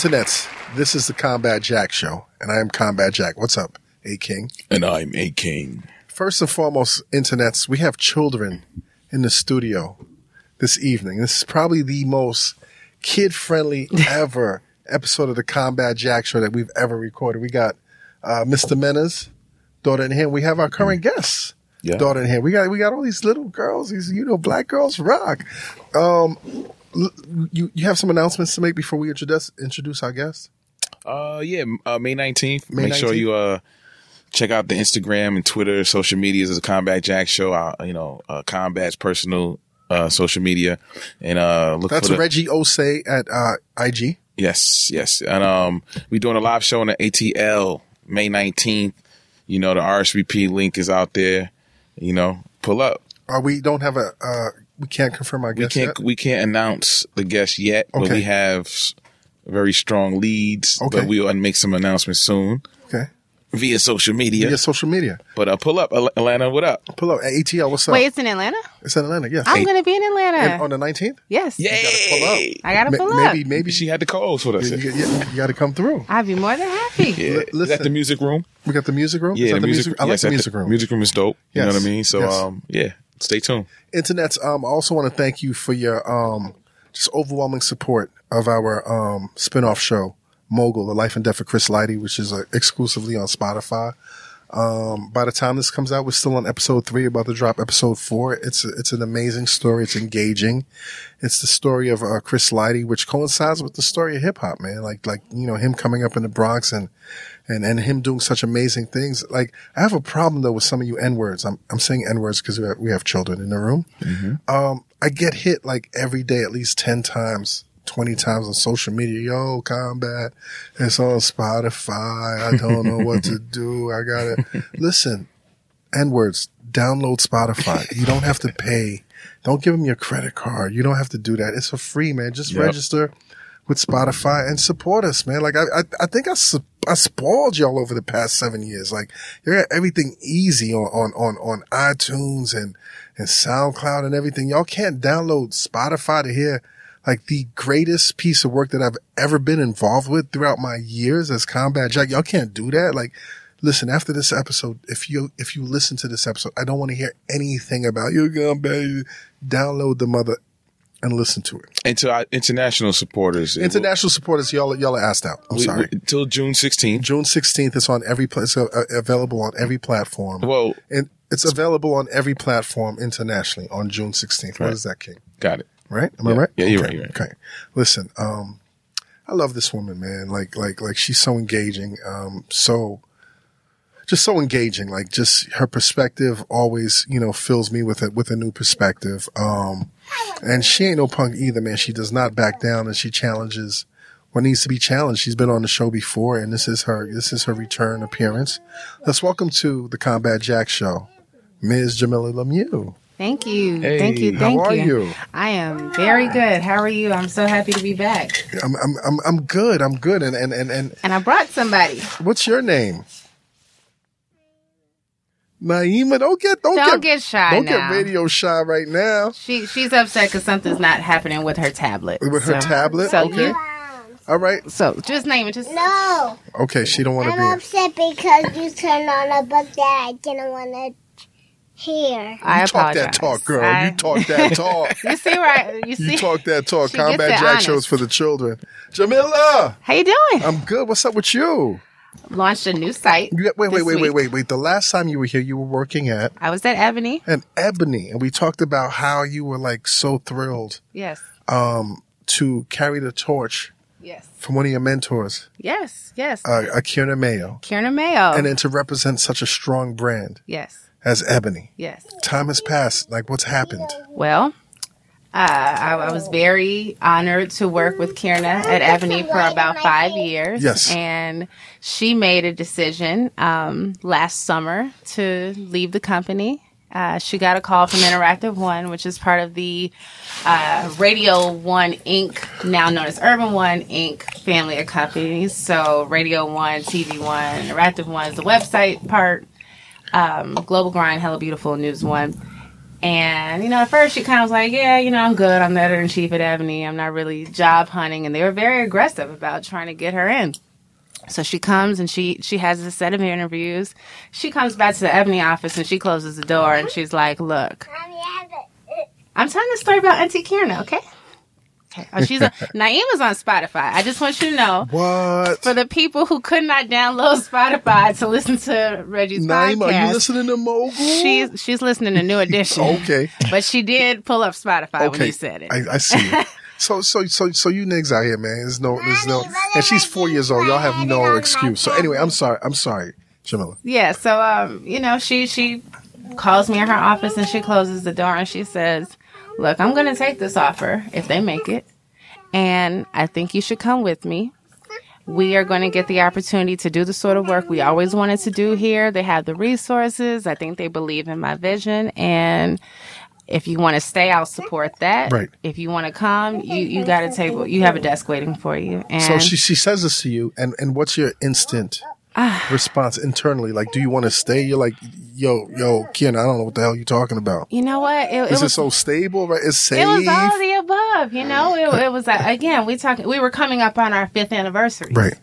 Internets, this is the Combat Jack Show, and I am Combat Jack. What's up, A King? And I'm a king. First and foremost, Internets, we have children in the studio this evening. This is probably the most kid friendly ever episode of the Combat Jack Show that we've ever recorded. We got uh, Mr. Mena's daughter in here. We have our current guests. Yeah. Daughter in here. We got we got all these little girls. These you know black girls rock. Um, you you have some announcements to make before we introduce introduce our guests. Uh, yeah, uh, May 19th. May Make sure you, uh, check out the Instagram and Twitter, social medias of the Combat Jack Show. Uh, you know, uh, Combat's personal, uh, social media and, uh, look That's for the, Reggie Ossé at uh, IG. yes, yes. And, um, we doing a live show on the ATL May 19th. You know, the RSVP link is out there, you know, pull up. Uh, we don't have a. Uh, we can't confirm our We guests can't, yet. we can't announce the guests yet, but we have very strong leads, Okay. but we'll make some announcements soon Okay. via social media. Via social media. But uh, pull up, Atlanta. What up? Pull up at ATL. What's up? Wait, it's in Atlanta? It's in Atlanta. Yes. I'm going to be in Atlanta. And on the 19th. yes. Yay! Pull up. I got to Ma- pull up. maybe maybe She had the calls for us. you, you, you got to come through. I'd be more than happy. Yeah, Li- is that the music room? We got the music room. Is Yeah, that the the music. I like yes, the music room. Music room is dope. You know what I mean? So, Yes. um, yeah, stay tuned. Internets. Um, I also want to thank you for your um, just overwhelming support of our um spin-off show, Mogul: The Life and Death of Chris Lighty, which is uh, exclusively on Spotify. Um, by the time this comes out, we're still on episode three, about to drop episode four. It's a, it's an amazing story. It's engaging. It's the story of uh, Chris Lighty, which coincides with the story of hip hop, man. Like like you know him coming up in the Bronx and and and him doing such amazing things. Like I have a problem though with some of you n words. I'm I'm saying n words because we have, we have children in the room. Um, I get hit like every day at least ten times. 20 times on social media. Yo, combat. It's on Spotify. I don't know what to do. I gotta listen. N words. Download Spotify. You don't have to pay. Don't give them your credit card. You don't have to do that. It's for free, man. Just Yep. register with Spotify and support us, man. Like I, I, I think I, I spoiled y'all over the past seven years. Like you got everything easy on, on, on, on iTunes and, and SoundCloud and everything. Y'all can't download Spotify to hear like the greatest piece of work that I've ever been involved with throughout my years as Combat Jack. Y'all can't do that. Like, listen, after this episode, if you, if you listen to this episode, I don't want to hear anything about you, Combat. Download the mother and listen to it. And to our international supporters, it will- International supporters, y'all, y'all are asked out. I'm we- sorry. until June 16th. June 16th, it's on every place, uh, available on every platform. Well, and it's available on every platform internationally on June 16th. What Right. is that, King? got it. Right? Am I right? Yeah, you're Okay. right, you're right. Okay. Listen, um, I love this woman, man. Like, like, like she's so engaging. Um, so, just so engaging. Like, just her perspective always, you know, fills me with a, with a new perspective. Um, and she ain't no punk either, man. She does not back down and she challenges what needs to be challenged. She's been on the show before and this is her, this is her return appearance. Let's welcome to the Combat Jack Show, Ms. Jamilah Lemieux. Thank you. Hey, thank you. how Thank are you? I am very good. How are you? I'm so happy to be back. I'm, I'm, I'm, I'm good. I'm good. And, and, and, and And I brought somebody. what's your name? Naima, don't get, don't, Don't get, get shy don't now. get radio shy right now. She she's upset because something's not happening with her tablet. With her tablet? So Okay. you All right. so just name it. Just No, Okay. She don't want to be. I'm be. upset because you turned on a book that I didn't want to hear. I You talk apologize. that talk, girl. I- You talk that talk. You see right? You see? You talk that talk. She Combat Jack honest. shows for the children. Jamilah, How you doing? I'm good. What's up with you? Launched a new site. wait, wait, wait, wait, week. wait, wait. The last time you were here, you were working at I was at Ebony. an Ebony, and we talked about how you were like so thrilled Yes. um, to carry the torch Yes. from one of your mentors, Yes. Yes. uh, Akira Mayo, Kierna Mayo. and then to represent such a strong brand yes. as Ebony. Yes. Time has passed. Like, what's happened? Well, uh, I, I was very honored to work with Kierna at Ebony for about five years. Yes. And she made a decision um, last summer to leave the company. Uh, she got a call from Interactive One, which is part of the uh, Radio One Inc., now known as Urban One Inc. family of companies. So Radio One, TV One, Interactive One is the website part. Um, Global Grind, Hello Beautiful, News One And, you know, at first she kind of was like, yeah, you know, I'm good. I'm the editor in chief at Ebony. I'm not really job hunting. And they were very aggressive about trying to get her in. So she comes and she she has a set of interviews. She comes back to the Ebony office and she closes the door and she's like, "Look, I'm telling the story about Auntie Kierna, okay? Okay. Oh, she's a, Naima's on Spotify. I just want you to know What? for the people who could not download Spotify to listen to Reggie's Naima, are you listening to Mogul? She's she's listening to New Edition. okay. But she did pull up Spotify when you said it. I, I see. it. So, so, so, so you niggas out here, man. There's no, there's no, and she's four years old. Y'all have no excuse. So anyway, I'm sorry. I'm sorry, Jamilah. Yeah, so um, you know, she she calls me in her office and she closes the door and she says, "Look, I'm going to take this offer if they make it, and I think you should come with me. We are going to get the opportunity to do the sort of work we always wanted to do here. They have the resources. I think they believe in my vision and." If you want to stay, I'll support that. Right. If you want to come, you, you got a table. You have a desk waiting for you. And So she, she says this to you, and, and what's your instant. response internally? Like, do you want to stay? You're like, yo, yo, Ken, I don't know what the hell you're talking about. you know what? It, it Is it was so stable? Right? It's safe. It was all the above, you know. It, it was uh, again. We talking. We were coming up on our fifth anniversary, right.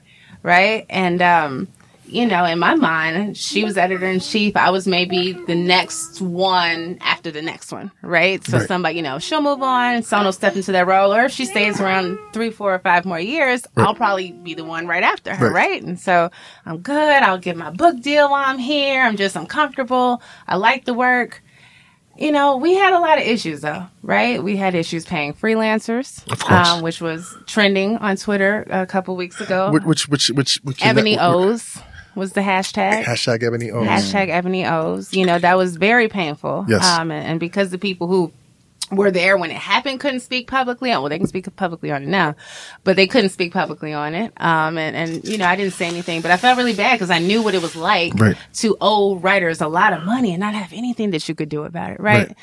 Right, and um, you know, in my mind, she was editor in chief. I was maybe the next one after the next one, right? So Right. somebody, you know, she'll move on. Someone will step into that role, or if she stays around three, four, or five more years, I'll probably be the one right after her, Right. right? And so I'm good. I'll get my book deal while I'm here. I'm just I'm comfortable. I like the work. You know, we had a lot of issues though, right? We had issues paying freelancers, Of course. um, which was trending on Twitter a couple weeks ago. Which, which, which, which, which Ebony which- O's was the hashtag. Hashtag Ebony O's. Hashtag Ebony O's. You know, that was very painful. Yes. Um, and, and because the people who were there when it happened couldn't speak publicly on well they can speak publicly on it now but they couldn't speak publicly on it um and and you know i didn't say anything but i felt really bad because i knew what it was like Right. to owe writers a lot of money and not have anything that you could do about it right, Right.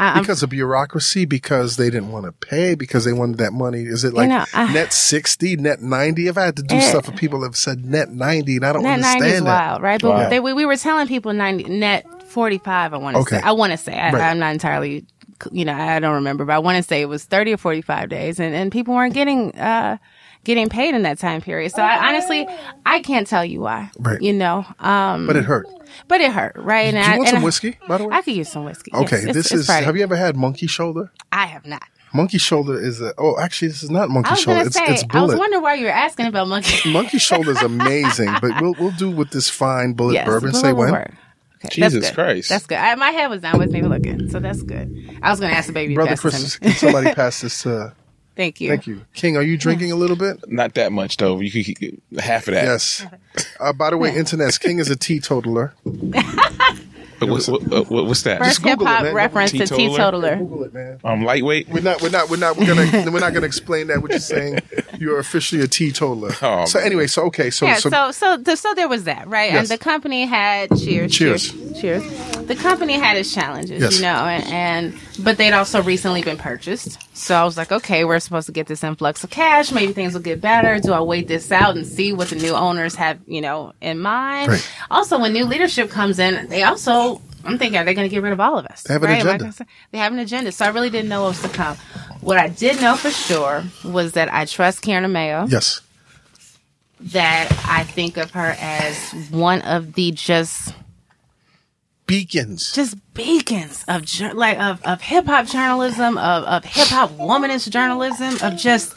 I- I'm- because of bureaucracy, because they didn't want to pay, because they wanted that money. Is it like know, I- net 60, net 90? If I've had to do Eh. stuff for people that have said net 90, and I don't Net understand ninety is that. wild, right? But Wow. they, we, we were telling people ninety net forty five. I want to Okay. say. I want to say. I, Right. I'm not entirely. You know, I don't remember, but I want to say it was thirty or forty five days, and and people weren't getting uh getting paid in that time period. So I honestly, I can't tell you why. Right. You know, um, But it hurt. but it hurt, right? And Do I, you want and some I- whiskey, by the way? I could use some whiskey. Okay, Yes, this it's is. Friday. Have you ever had monkey shoulder? I have not. Monkey shoulder is a. Oh, actually, this is not monkey I was shoulder. gonna It's say. it's I was wondering why you were asking about monkey. monkey shoulder is amazing, but we'll we'll do with this fine Bulleit Yes, bourbon. Bulleit Say when. work. Okay, Jesus good. Christ. That's good. I, my head was down with me looking, so that's good. I was going to ask the baby. Brother pass it to Chris, can somebody pass this to? Thank you. Thank you, King. Are you drinking a little bit? Not that much though. You could keep half of that. Yes. Uh, by the way, internets. King is a teetotaler. But what, what, what- what's that? First hip hop reference to Teetotaler? teetotaler. Google it, man. I'm um, lightweight. We're not. We're not. We're not. We're gonna. we're not gonna explain that. What you're saying. You're officially a teetotaler. Oh, so anyway. So okay. So Yeah, so, so so so there was that, right? Yes. And the company had cheers, Cheers. cheers, cheers. The company had its challenges, Yes. you know, and, and but they'd also recently been purchased. So I was like, okay, we're supposed to get this influx of cash. Maybe things will get better. Do I wait this out and see what the new owners have, you know, in mind? Right. Also, when new leadership comes in, they also. I'm thinking, are they going to get rid of all of us? They have an right? Agenda. They have an agenda. So I really didn't know what was to come. What I did know for sure was that I trust Kierna Mayo yes. that I think of her as one of the just Beacons. just beacons of like of, of hip hop journalism, of, of hip hop womanist journalism, of just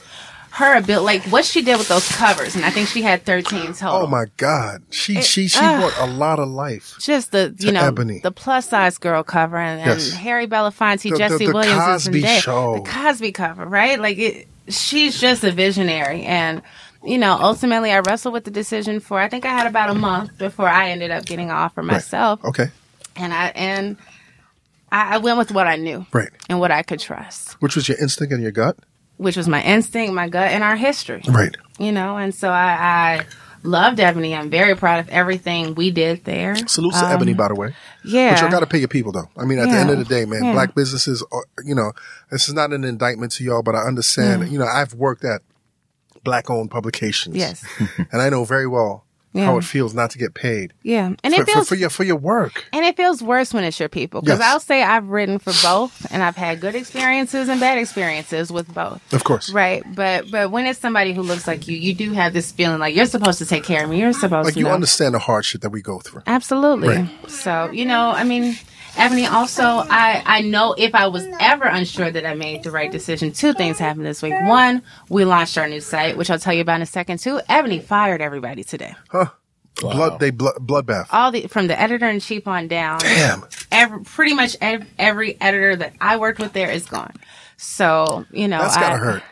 her ability, like what she did with those covers, and I think she had thirteen total. Oh my God. She she she ah. brought a lot of life. Just the you know Ebony. the plus size girl cover and, and Yes. Harry Belafonte, The- the- Jesse the Williams, and Cosby Zendaya. Show. the Cosby cover, right? Like it, she's just a visionary, and you know ultimately I wrestled with the decision for I think I had about a month before I ended up getting an offer myself. Okay. And I and I, I went with what I knew Right. and what I could trust, Which was your instinct and your gut? which was my instinct, my gut, and our history. Right. You know, and so I, I loved Ebony. I'm very proud of everything we did there. Salutes to Um, Ebony, by the way. Yeah, But you got to pay your people, though. I mean, at the end of the day, man, Yeah. black businesses, are, you know, this is not an indictment to y'all, but I understand, you know, I've worked at black owned publications. Yes. and I know very well how it feels not to get paid Yeah, and for, it feels for, for your for your work. And it feels worse when it's your people. Because Yes. I'll say I've written for both and I've had good experiences and bad experiences with both. Of course, Right. But but when it's somebody who looks like you, you do have this feeling like you're supposed to take care of me. You're supposed to like to you know. understand the hardship that we go through. Absolutely. Right. So, you know, I mean, Ebony, also, I, I know if I was ever unsure that I made the right decision, two things happened this week. One, we launched our new site, which I'll tell you about in a second. Two, Ebony fired everybody today. Huh. Blood, they blood, bloodbath. All the from the editor in chief on down. Damn. every, pretty much ev- every editor that I worked with there is gone. So you know, That's I, gotta hurt.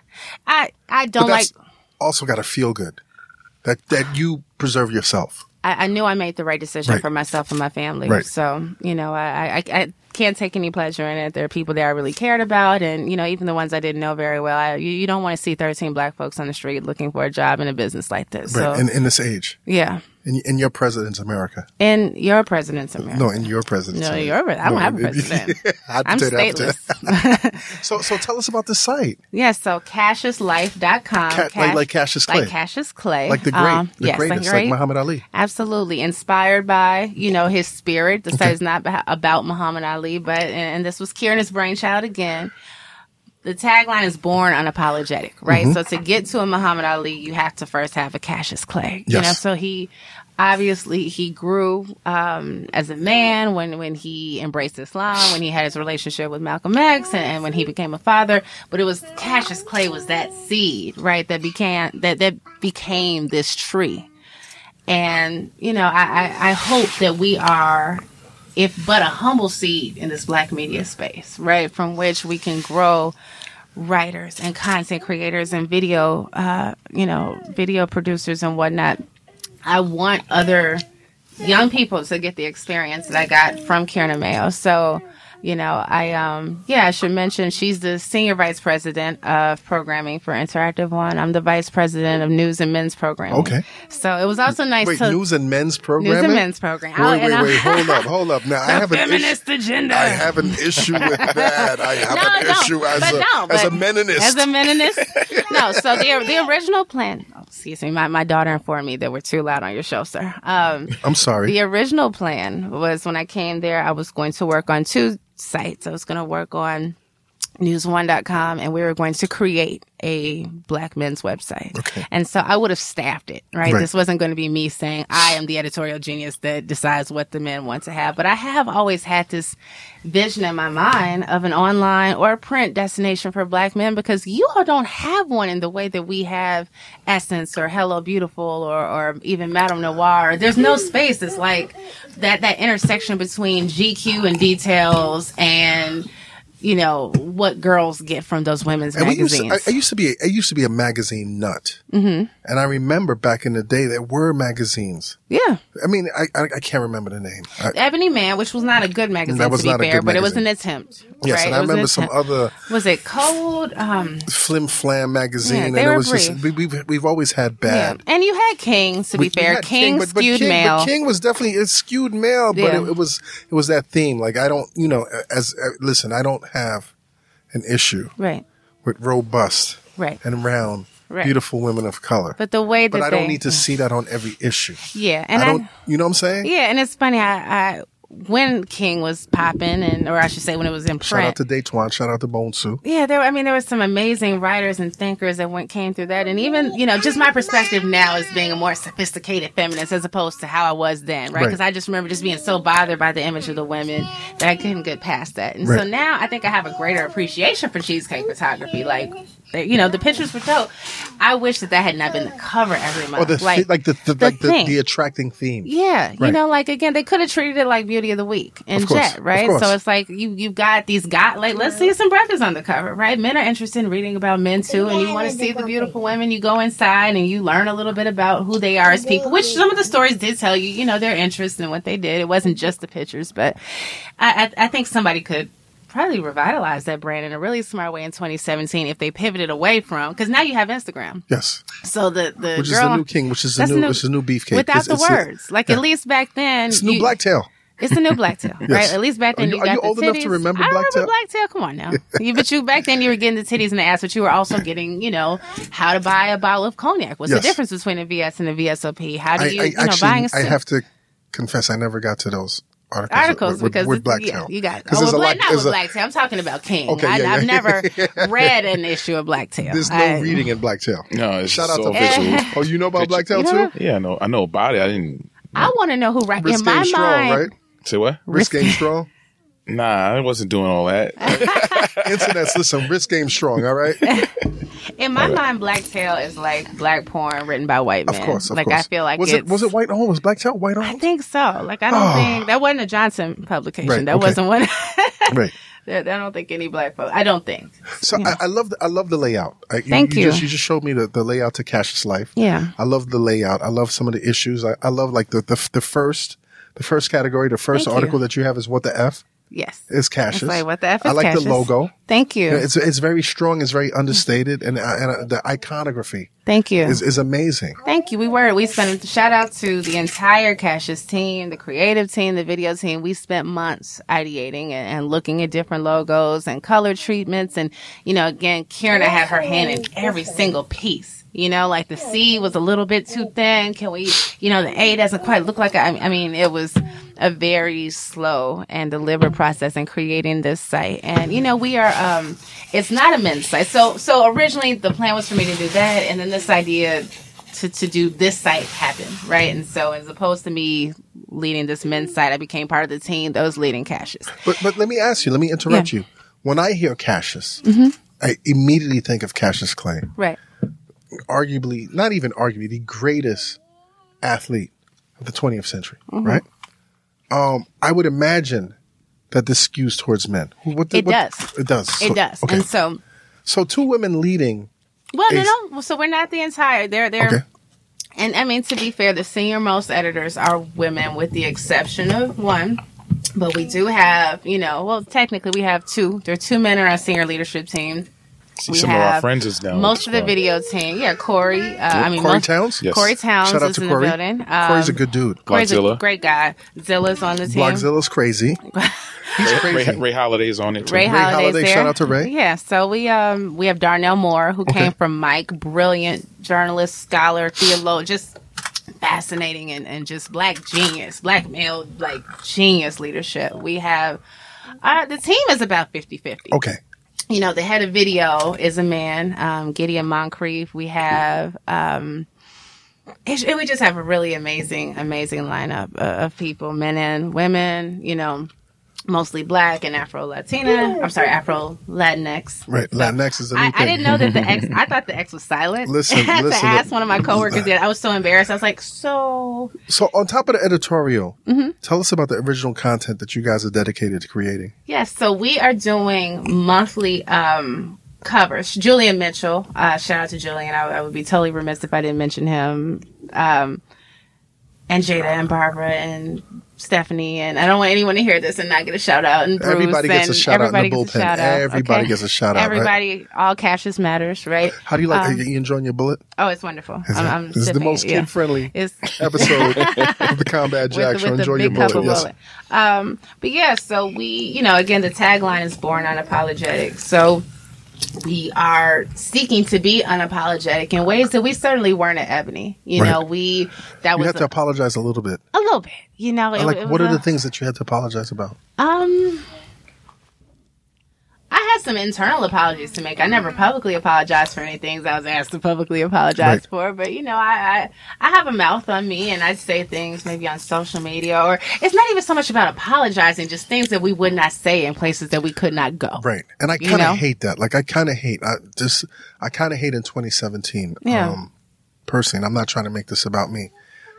I I don't like. that's also gotta feel good. That that you preserve yourself. I, I knew I made the right decision Right. for myself and my family. Right. So you know, I, I I can't take any pleasure in it. There are people that I really cared about, and you know, even the ones I didn't know very well. I, you, you don't want to see thirteen black folks on the street looking for a job in a business like this. Right. So in, in this age. yeah, In, in your president's America. in your president's America. No, in your president's No, America. your I don't No, have a president. I'd I'm say that, I'd say stateless. So so tell us about the site. Yeah, so CassiusLife.com. Ca- like- like Cassius Clay. Like Cassius Clay. Like the great, Um, the yes, greatest, like great. Muhammad Ali. Absolutely. Inspired by, you know, his spirit. The site is not about Muhammad Ali, but, and, and this was Kierna's brainchild again. The tagline is born unapologetic, right? Mm-hmm. So to get to a Muhammad Ali, you have to first have a Cassius Clay. You Yes. know, so he obviously he grew um, as a man when when he embraced Islam, when he had his relationship with Malcolm X, and, and when he became a father. But it was Cassius Clay was that seed, right? That became that that became this tree. And you know, I, I, I hope that we are, if but a humble seed in this Black media space, right, from which we can grow writers and content creators and video, uh, you know, video producers and whatnot. I want other young people to get the experience that I got from Kierna Mayo. So, you know, I um yeah, I should mention she's the senior vice president of programming for Interactive One. I'm the vice president of news and men's programming. Okay. So it was also nice Wait, to news and men's programming. news and men's program. I'll- Wait, wait, wait. Hold up, hold up. Now I have an issue. agenda. I have an issue with that. I have no, an no, issue as a no, as a meninist. As a meninist, no. So the the original plan. Oh, excuse me, my, my daughter informed me that we're too loud on your show, sir. Um, I'm sorry. the original plan was when I came there, I was going to work on two sites. I was going to work on news1.com and we were going to create a black men's website. Okay. And so I would have staffed it, right? Right. This wasn't going to be me saying I am the editorial genius that decides what the men want to have, but I have always had this vision in my mind of an online or a print destination for black men because you all don't have one in the way that we have Essence or Hello Beautiful or, or even Madame Noir. There's no space. It's like that, that intersection between GQ and details and, you know, what girls get from those women's And we used magazines. to, I, I used to be a, I used to be a magazine nut, mm-hmm. and I remember back in the day there were magazines. yeah. I mean, I I, I can't remember the name. I, Ebony Man, which was not a good magazine That was to be not a fair, good but it was an attempt. yes, right? and I remember some other Was it Code? Um, Flim Flam magazine, Yeah, and it was just we, we've, we've always had yeah. bad. And you had King, to be we fair. had King, but, but skewed King, male. But King was definitely it skewed male, but Yeah. it, it was it was that theme. Like I don't, you know, as uh, listen, I don't have an issue right, with robust right. and round, Right. beautiful women of color. But the way that But I don't they, need to see that on every issue. Yeah, and I I, don't, you know what I'm saying? yeah, and it's funny. I, I when King was popping, and or I should say when it was in print. Shout out to Datwon. Shout out to Bone Sue. Yeah, there. I mean, there were some amazing writers and thinkers that went came through that, and even you know, just my perspective now as being a more sophisticated feminist as opposed to how I was then, right? Right. Because I just remember just being so bothered by the image of the women that I couldn't get past that, and so now I think I have a greater appreciation for cheesecake photography. Like, they- you know, the pictures were dope. I wish that that had not been the cover every month. Or the like, like the, the, the like the, the attracting theme. Yeah, you know, like again, they could have treated it like Beauty of the Week and Jet, right? So it's like you you've got these guys. Like, let's see some brothers on the cover, right? Men are interested in reading about men too, and you want to see the beautiful women. You go inside and you learn a little bit about who they are as people, which some of the stories did tell you, you know, their interest in what they did. It wasn't just the pictures, but I I, I think somebody could. Probably revitalize that brand in a really smart way in 2017 if they pivoted away from because now you have Instagram. Yes. So the the Which is girl the new king, which is the That's new, new- which is new beefcake. without It's- the it's- words. Like yeah. at least back then, It's new you- blacktail. It's the new blacktail, right? At least back then Are you- you, are got you the old enough to remember I blacktail? remember blacktail. Come on now, you, but you back then you were getting the titties and the ass, but you were also getting, you know, how to buy a bottle of cognac. What's Yes. the difference between a VS and a VSOP? How do you, I you know, actually, buying a I suit? have to confess, I never got to those articles. articles with, because with, it's- blacktail. yeah, you got. Because Oh, there's well, a lot. not with a- blacktail. I'm talking about King. Okay, I, yeah, I've yeah. never read an issue of blacktail. There's no I- reading in blacktail. No, it's Shout out so to visual. Oh, you know about blacktail You know too? Yeah, I know. I know about it. I didn't I want to know who right Risk in my game strong, mind. right? say what. Risk game strong. Nah, I wasn't doing all that. Internet's listen. Risk game strong. All right. In my mind, blacktail is like black porn written by white men. Of course. Of like course. I feel like was it's, it was it white on? Was blacktail white or I think so. Like I don't ah. think that wasn't a Johnson publication. Right, that okay. wasn't one. Right. I don't think any black folks. I don't think. So I, I love the, I love the layout. I, Thank you. you. Just, you just showed me the, the layout to Cassius Life. Yeah. I love the layout. I love some of the issues. I, I love like the, the the first the first category. The first Thank you. article that you have is what the f Yes. is Cassius. It's like, what the F I like Cassius? the logo. Thank you. It's it's very strong. It's very understated, and, uh, and uh, the iconography Thank you. is is amazing. Thank you. We were. We spent shout out to the entire Cassius team, the creative team, the video team. We spent months ideating and, and looking at different logos and color treatments. And, you know, again, Kierna had her hand in every single piece. You know, like the C was a little bit too thin. Can we, you know, the A doesn't quite look like, I I mean, it was a very slow and deliberate process in creating this site. And, you know, we are, um, it's not a men's site. So, so originally the plan was for me to do that. And then this idea to, to do this site happen, right? And so as opposed to me leading this men's site, I became part of the team that was leading Cassius. But but let me ask you. Let me interrupt Yeah. you. When I hear Cassius, Mm-hmm. I immediately think of Cassius Clay. Right. Arguably, not even arguably, the greatest athlete of the 20th century, Mm-hmm. right? Um, I would imagine that this skews towards men. What the- It what- does. It does. It So- does. Okay. And so, so two women leading. well, no, no. So we're not the entire, they're, they're, Okay. and I mean, to be fair, the senior most editors are women with the exception of one. But we do have, you know, well, technically we have two. There are two men on our senior leadership team. See, We some of our have friends is down. Most of the so- video team, yeah, Corey. Uh, I mean, Corey most, Towns? Yes. Corey Towns Shout out is to in Corey. the building. Um, Corey's a good dude. Corey's a great guy. Zilla's on the team. Blogzilla's crazy. He's Ray, crazy. Ray, Ray Holiday's on it too. Ray, Holiday's Holiday, there. shout out to Ray. Yeah, so we um we have Darnell Moore who came from Mic, brilliant journalist, scholar, theologian, just fascinating and, and just black genius, black male like genius leadership. We have uh, the team is about 50-50. Okay. You know, the head of video is a man, um, Gideon Moncrief. We have um it, it- we just have a really amazing, amazing lineup uh, of people, men and women. You know, mostly black and Afro Latina. I'm sorry, Afro Latinx. Right. Latinx is the new I, thing. I didn't know that the X. I thought the X was silent. Listen, I had listen, to ask one of my coworkers. The I was so embarrassed. I was like, so So on top of the editorial, Mm-hmm. tell us about the original content that you guys are dedicated to creating. Yes, so we are doing monthly um, covers. Julian Mitchell, uh, shout out to Julian. I, I would be totally remiss if I didn't mention him. Um, and Jada and Barbara and Stephanie, and I don't want anyone to hear this and not get a shout out. And Bruce Everybody gets a shout out in the everybody gets a shout out, Everybody okay? gets a shout out, right? All Cassius matters, right? How do you like? Um, you enjoying your Bulleit? Oh, it's wonderful. Is I'm, I'm this is the most it, yeah. kid friendly It's episode of the Combat Jack Show. Enjoy your Bulleit. Yes. Bulleit. Um, but yeah, so we, you know, again, the tagline is born unapologetic. So we are seeking to be unapologetic in ways that we certainly weren't at Ebony. You Right. know, we that You was have to a, apologize a little bit. a little bit. You know, it, like, it what are a- the things that you had to apologize about? Um, had some internal apologies to make. I never publicly apologized for any things I was asked to publicly apologize Right. for. But you know, I, I I have a mouth on me, and I say things maybe on social media, or it's not even so much about apologizing, just things that we would not say in places that we could not go. Right. And I You kind know? of hate that. Like, I kind of hate, I just, I kind of hate in 2017. Yeah. Um, personally, and I'm not trying to make this about me.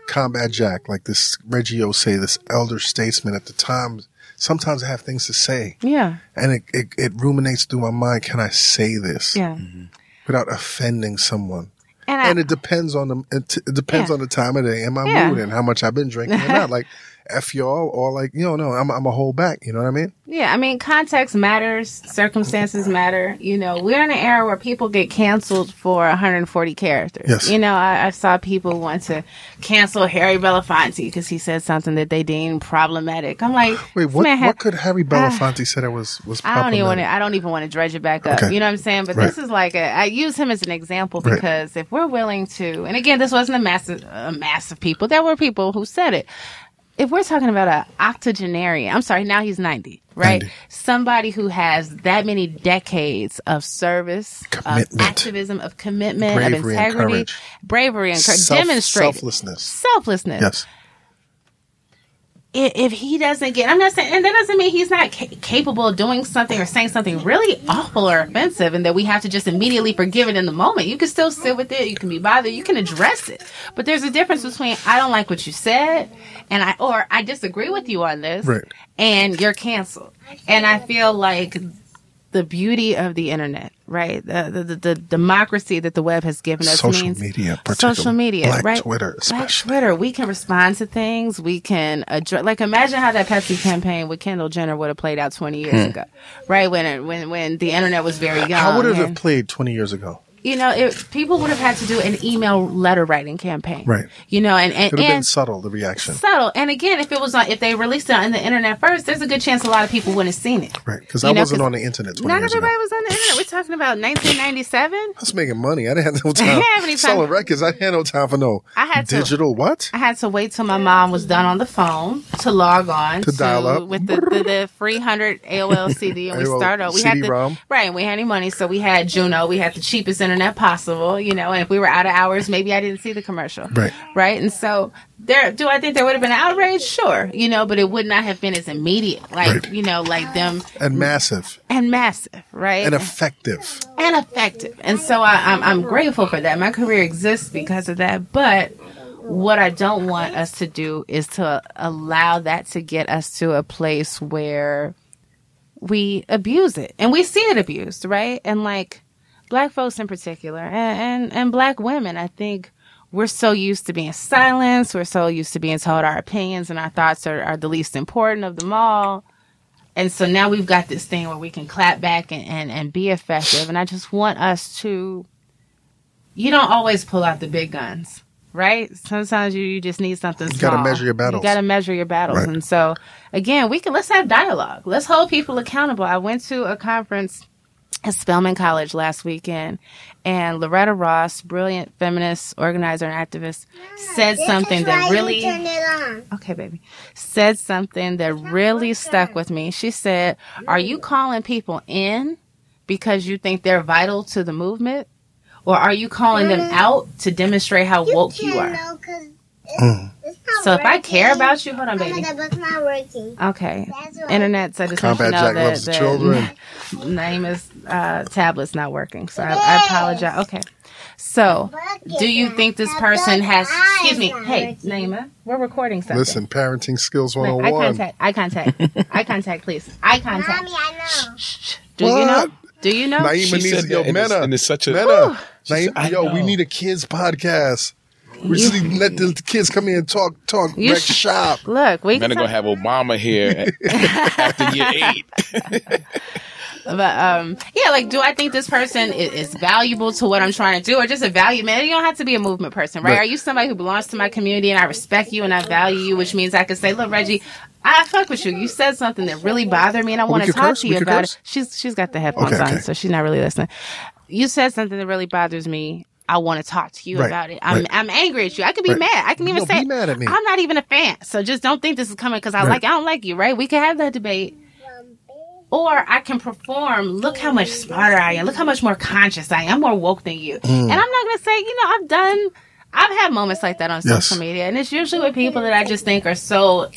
Combat Jack, like this Reggie say, this elder statesman at the time, sometimes I have things to say Yeah, and it, it, it ruminates through my mind. Can I say this yeah, mm-hmm. without offending someone? and I, and it depends on the it, it depends Yeah. on the time of day and my Yeah. mood and how much I've been drinking and not. Like f y'all or like you know no I'm I'm a hold back. You know what I mean? Yeah, I mean, context matters, circumstances matter. You know, we're in an era where people get canceled for 140 characters. Yes. You know, I, I saw people want to cancel Harry Belafonte because he said something that they deemed problematic. I'm like, Wait, what had- what could Harry Belafonte say that was was? I don't even want to. I don't even want to dredge it back up. Okay. You know what I'm saying? But Right. this is like a. I use him as an example Right. because if we're willing to, and again, this wasn't a massive, a mass of people. There were people who said it. If we're talking about an octogenarian, I'm sorry, now he's 90, right? 90. Somebody who has that many decades of service, of activism, of commitment, Bravery of and integrity, courage. bravery and courage, Self- demonstrate selflessness. selflessness Yes. I- if he doesn't get, I'm not saying, and that doesn't mean he's not ca- capable of doing something or saying something really awful or offensive, and that we have to just immediately forgive it in the moment. You can still sit with it, you can be bothered, you can address it, but there's a difference between I don't like what you said, and I or I disagree with you on this, Right. and you're canceled. And I feel like the beauty of the internet, right? The the, the, the democracy that the web has given us Social means media, particularly. social media, Black right? Twitter, Black. Twitter. We can respond to things. We can address. Like, imagine how that Pepsi campaign with Kendall Jenner would have played out 20 years ago, right? When it, when when the internet was very young. Hmm. How would it have played 20 years ago? You know, it, people would have had to do an email letter writing campaign, Right. You know, and and, It would have been and subtle, the reaction. subtle. And again, if it was on, if they released it on the internet first, there's a good chance a lot of people wouldn't have seen it. Right. Because I know, wasn't on the internet 20 Not years ago. everybody was on the internet. We're talking about 1997. I was making money. I didn't have no time. didn't have any time. Selling records. I had no time for no I had to- digital. What? I had to wait till my mom was done on the phone to log on To dial up. with the, the, the free hundred AOL CD, and we started. We had the right. We had any money, so we had Juno. We had the cheapest internet possible, you know. And if we were out of hours, maybe I didn't see the commercial. Right. Right. And so there, do I think there would have been outrage? Sure, you know, but it would not have been as immediate, like Right. you know, like them And massive and massive, right? and effective. and effective. And so I, I'm, I'm grateful for that. My career exists because of that. But what I don't want us to do is to allow that to get us to a place where we abuse it. And we see it abused, right? And like black folks in particular and, and, and black women, I think we're so used to being silenced. We're so used to being told our opinions and our thoughts are, are the least important of them all. And so now we've got this thing where we can clap back and, and, and be effective. And I just want us to, you don't always pull out the big guns, right? Sometimes you, you just need something You gotta measure your battles. You got to measure your battles. Right. And so again, we can, let's have dialogue. Let's hold people accountable. I went to a conference Spelman College last weekend, and Loretta Ross, brilliant feminist organizer and activist, said something that really You turn it on. okay, baby, said something that really stuck with me. She said, Are you calling people in because you think they're vital to the movement? Or are you calling them out to demonstrate how woke you are? Know 'cause Mm. it's, it's not So if I care about you, hold on, my baby. God, but it's not working. Okay. Internet, so I just want you Combat to know Jack that, loves the that children. Naima's uh, tablet's not working. So I, I apologize. Okay. So, do you think this person has, excuse me, hey, Naima, we're recording something. Listen, parenting skills Wait, eye 101. contact. Eye contact. eye contact, please. Eye contact. Mommy, I know. shh Do you know? What? Do you know? Naima She needs said yo that, and it's- Mena. and it's such a- Mena. She said, Naima, I yo, we know. need a kids podcast. We just need let the kids come in and talk, talk, You wreck sh- shop. Look, we. Then they're gonna talk, have Obama here after year eight. but um, yeah, like, do I think this person is, is valuable to what I'm trying to do, or just a value man? You don't have to be a movement person, right? Right. Are you somebody who belongs to my community and I respect you and I value you, which means I can say, look, Reggie. I fuck with you. You said something that really bothered me, and I we want to talk curse? to you about curse? it. She's she's got the headphones Okay, on, okay. so she's not really listening. You said something that really bothers me. I want to talk to you Right, about it. I'm right. I'm angry at you. I could be Right. mad. I can even No, say mad at me. I'm not even a fan. So just don't think this is coming because I like I don't like you, right? We can have that debate. Or I can perform. Look how much smarter I am. Look how much more conscious I am. I'm more woke than you. Mm. And I'm not gonna say, you know, I've done I've had moments like that on Yes. social media. And it's usually with people that I just think are so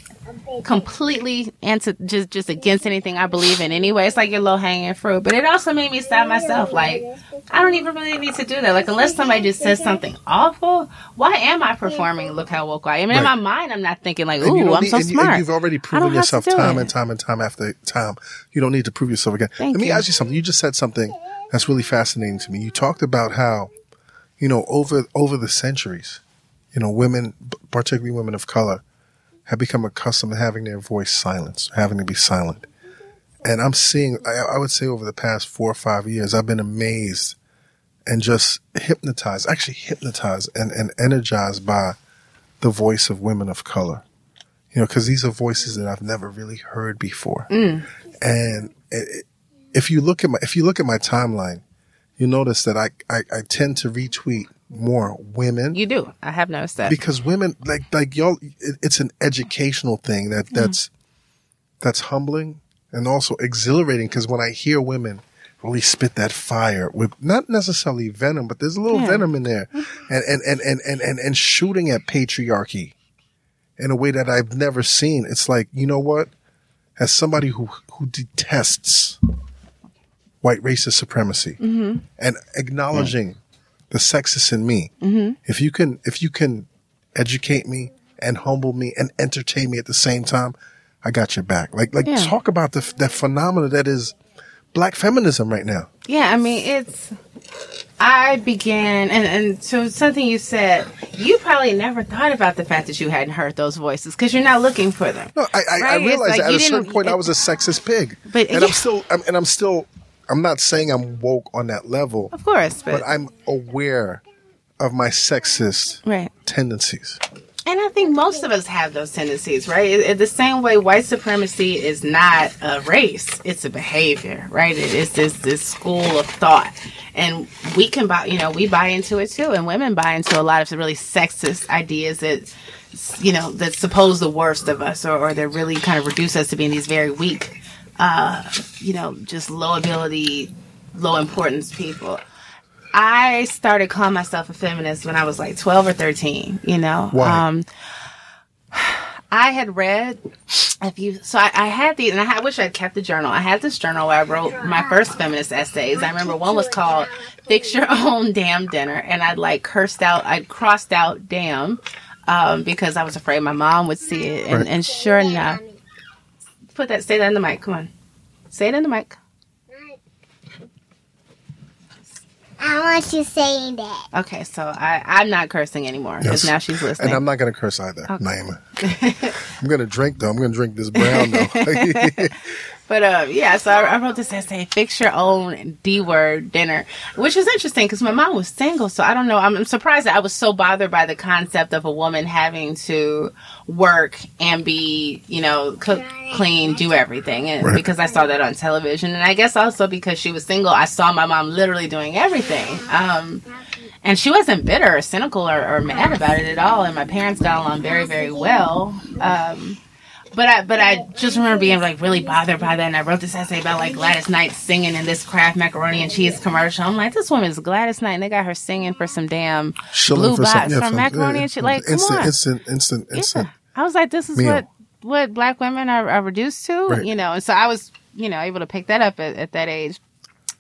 completely anti just just against anything I believe in anyway. It's like your low hanging fruit. But it also made me stop myself like I don't even really need to do that. Like unless somebody just says something awful, why am I performing look how woke I am? And in my mind I'm not thinking like, you ooh, I'm need- so and you- smart. And you've already proven don't have to yourself time it. and time and time after time. You don't need to prove yourself again. Thank Let me you. ask you something. You just said something that's really fascinating to me. You talked about how, you know, over over the centuries, you know, women, particularly women of color, have become accustomed to having their voice silenced, having to be silent. And I'm seeing, I, I would say over the past four or five years, I've been amazed and just hypnotized, actually hypnotized and, and energized by the voice of women of color. You know, because these are voices that I've never really heard before. Mm. And it, it- if you look at my if you look at my timeline, you notice that I, I, I tend to retweet more women You do. I have noticed that. because women like like y'all it, it's an educational thing that mm-hmm. that's that's humbling and also exhilarating because when i hear women really spit that fire with not necessarily venom but there's a little Yeah. venom in there and and, and and and and and shooting at patriarchy in a way that i've never seen it's like you know what as somebody who who detests white racist supremacy mm-hmm. and acknowledging the sexist in me mm-hmm. if you can if you can educate me and humble me and entertain me at the same time i got your back like like Yeah. talk about the that phenomena that is black feminism right now Yeah, I mean, it's. I began, and, and so something you said, you probably never thought about the fact that you hadn't heard those voices because you're not looking for them. no i i, I Right, it's realized like at a certain point i was a sexist pig But- and yeah. i'm still I'm, and i'm still i'm not saying i'm woke on that level Of course, but, but i'm aware of my sexist right. tendencies And I think most of us have those tendencies, right? It, it- the same way white supremacy is not a race; it's a behavior, right? It is this this school of thought, and we can buy, you know, we buy into it too, and women buy into a lot of really sexist ideas that, you know, that suppose the worst of us, or, or that really kind of reduce us to being these very weak, uh, you know, just low ability, low importance people. I started calling myself a feminist when I was like 12 or 13, you know. Why? Um, I had read a few, so I, I had these, and I, I wish I'd kept the journal. I had this journal where I wrote my first feminist essays. I remember one was called "Fix Your Own Damn Dinner," and I'd like cursed out, I'd crossed out "damn" um, because I was afraid my mom would see it, and, Right. and sure enough, put that, say that in the mic. Come on, say it in the mic. I want you saying that. Okay, so I, I'm not cursing anymore because Yes. now she's listening. and i'm not going to curse either naima i'm going to drink though i'm going to drink this brown though But uh, yeah, so I, I wrote this essay, "Fix Your Own D Word Dinner," which is interesting because my mom was single, so I don't know. I'm, I'm surprised that I was so bothered by the concept of a woman having to work and be, you know, cook, clean, do everything, and Right. because I saw that on television, and I guess also because she was single, I saw my mom literally doing everything. Um, and she wasn't bitter or cynical or, or mad about it at all, and my parents got along very, very well. Um, but I but I just remember being like really bothered by that, and I wrote this essay about like Gladys Knight singing in this Kraft macaroni and cheese commercial. I'm like, this woman's Gladys Knight, and they got her singing for some damn Shilling blue for some- box yeah, from for- macaroni yeah, and cheese. Like, come instant, on, instant, instant, instant. yeah. I was like, this is meal. what what black women are, are reduced to, Right. you know. And so I was, you know, able to pick that up at, at that age.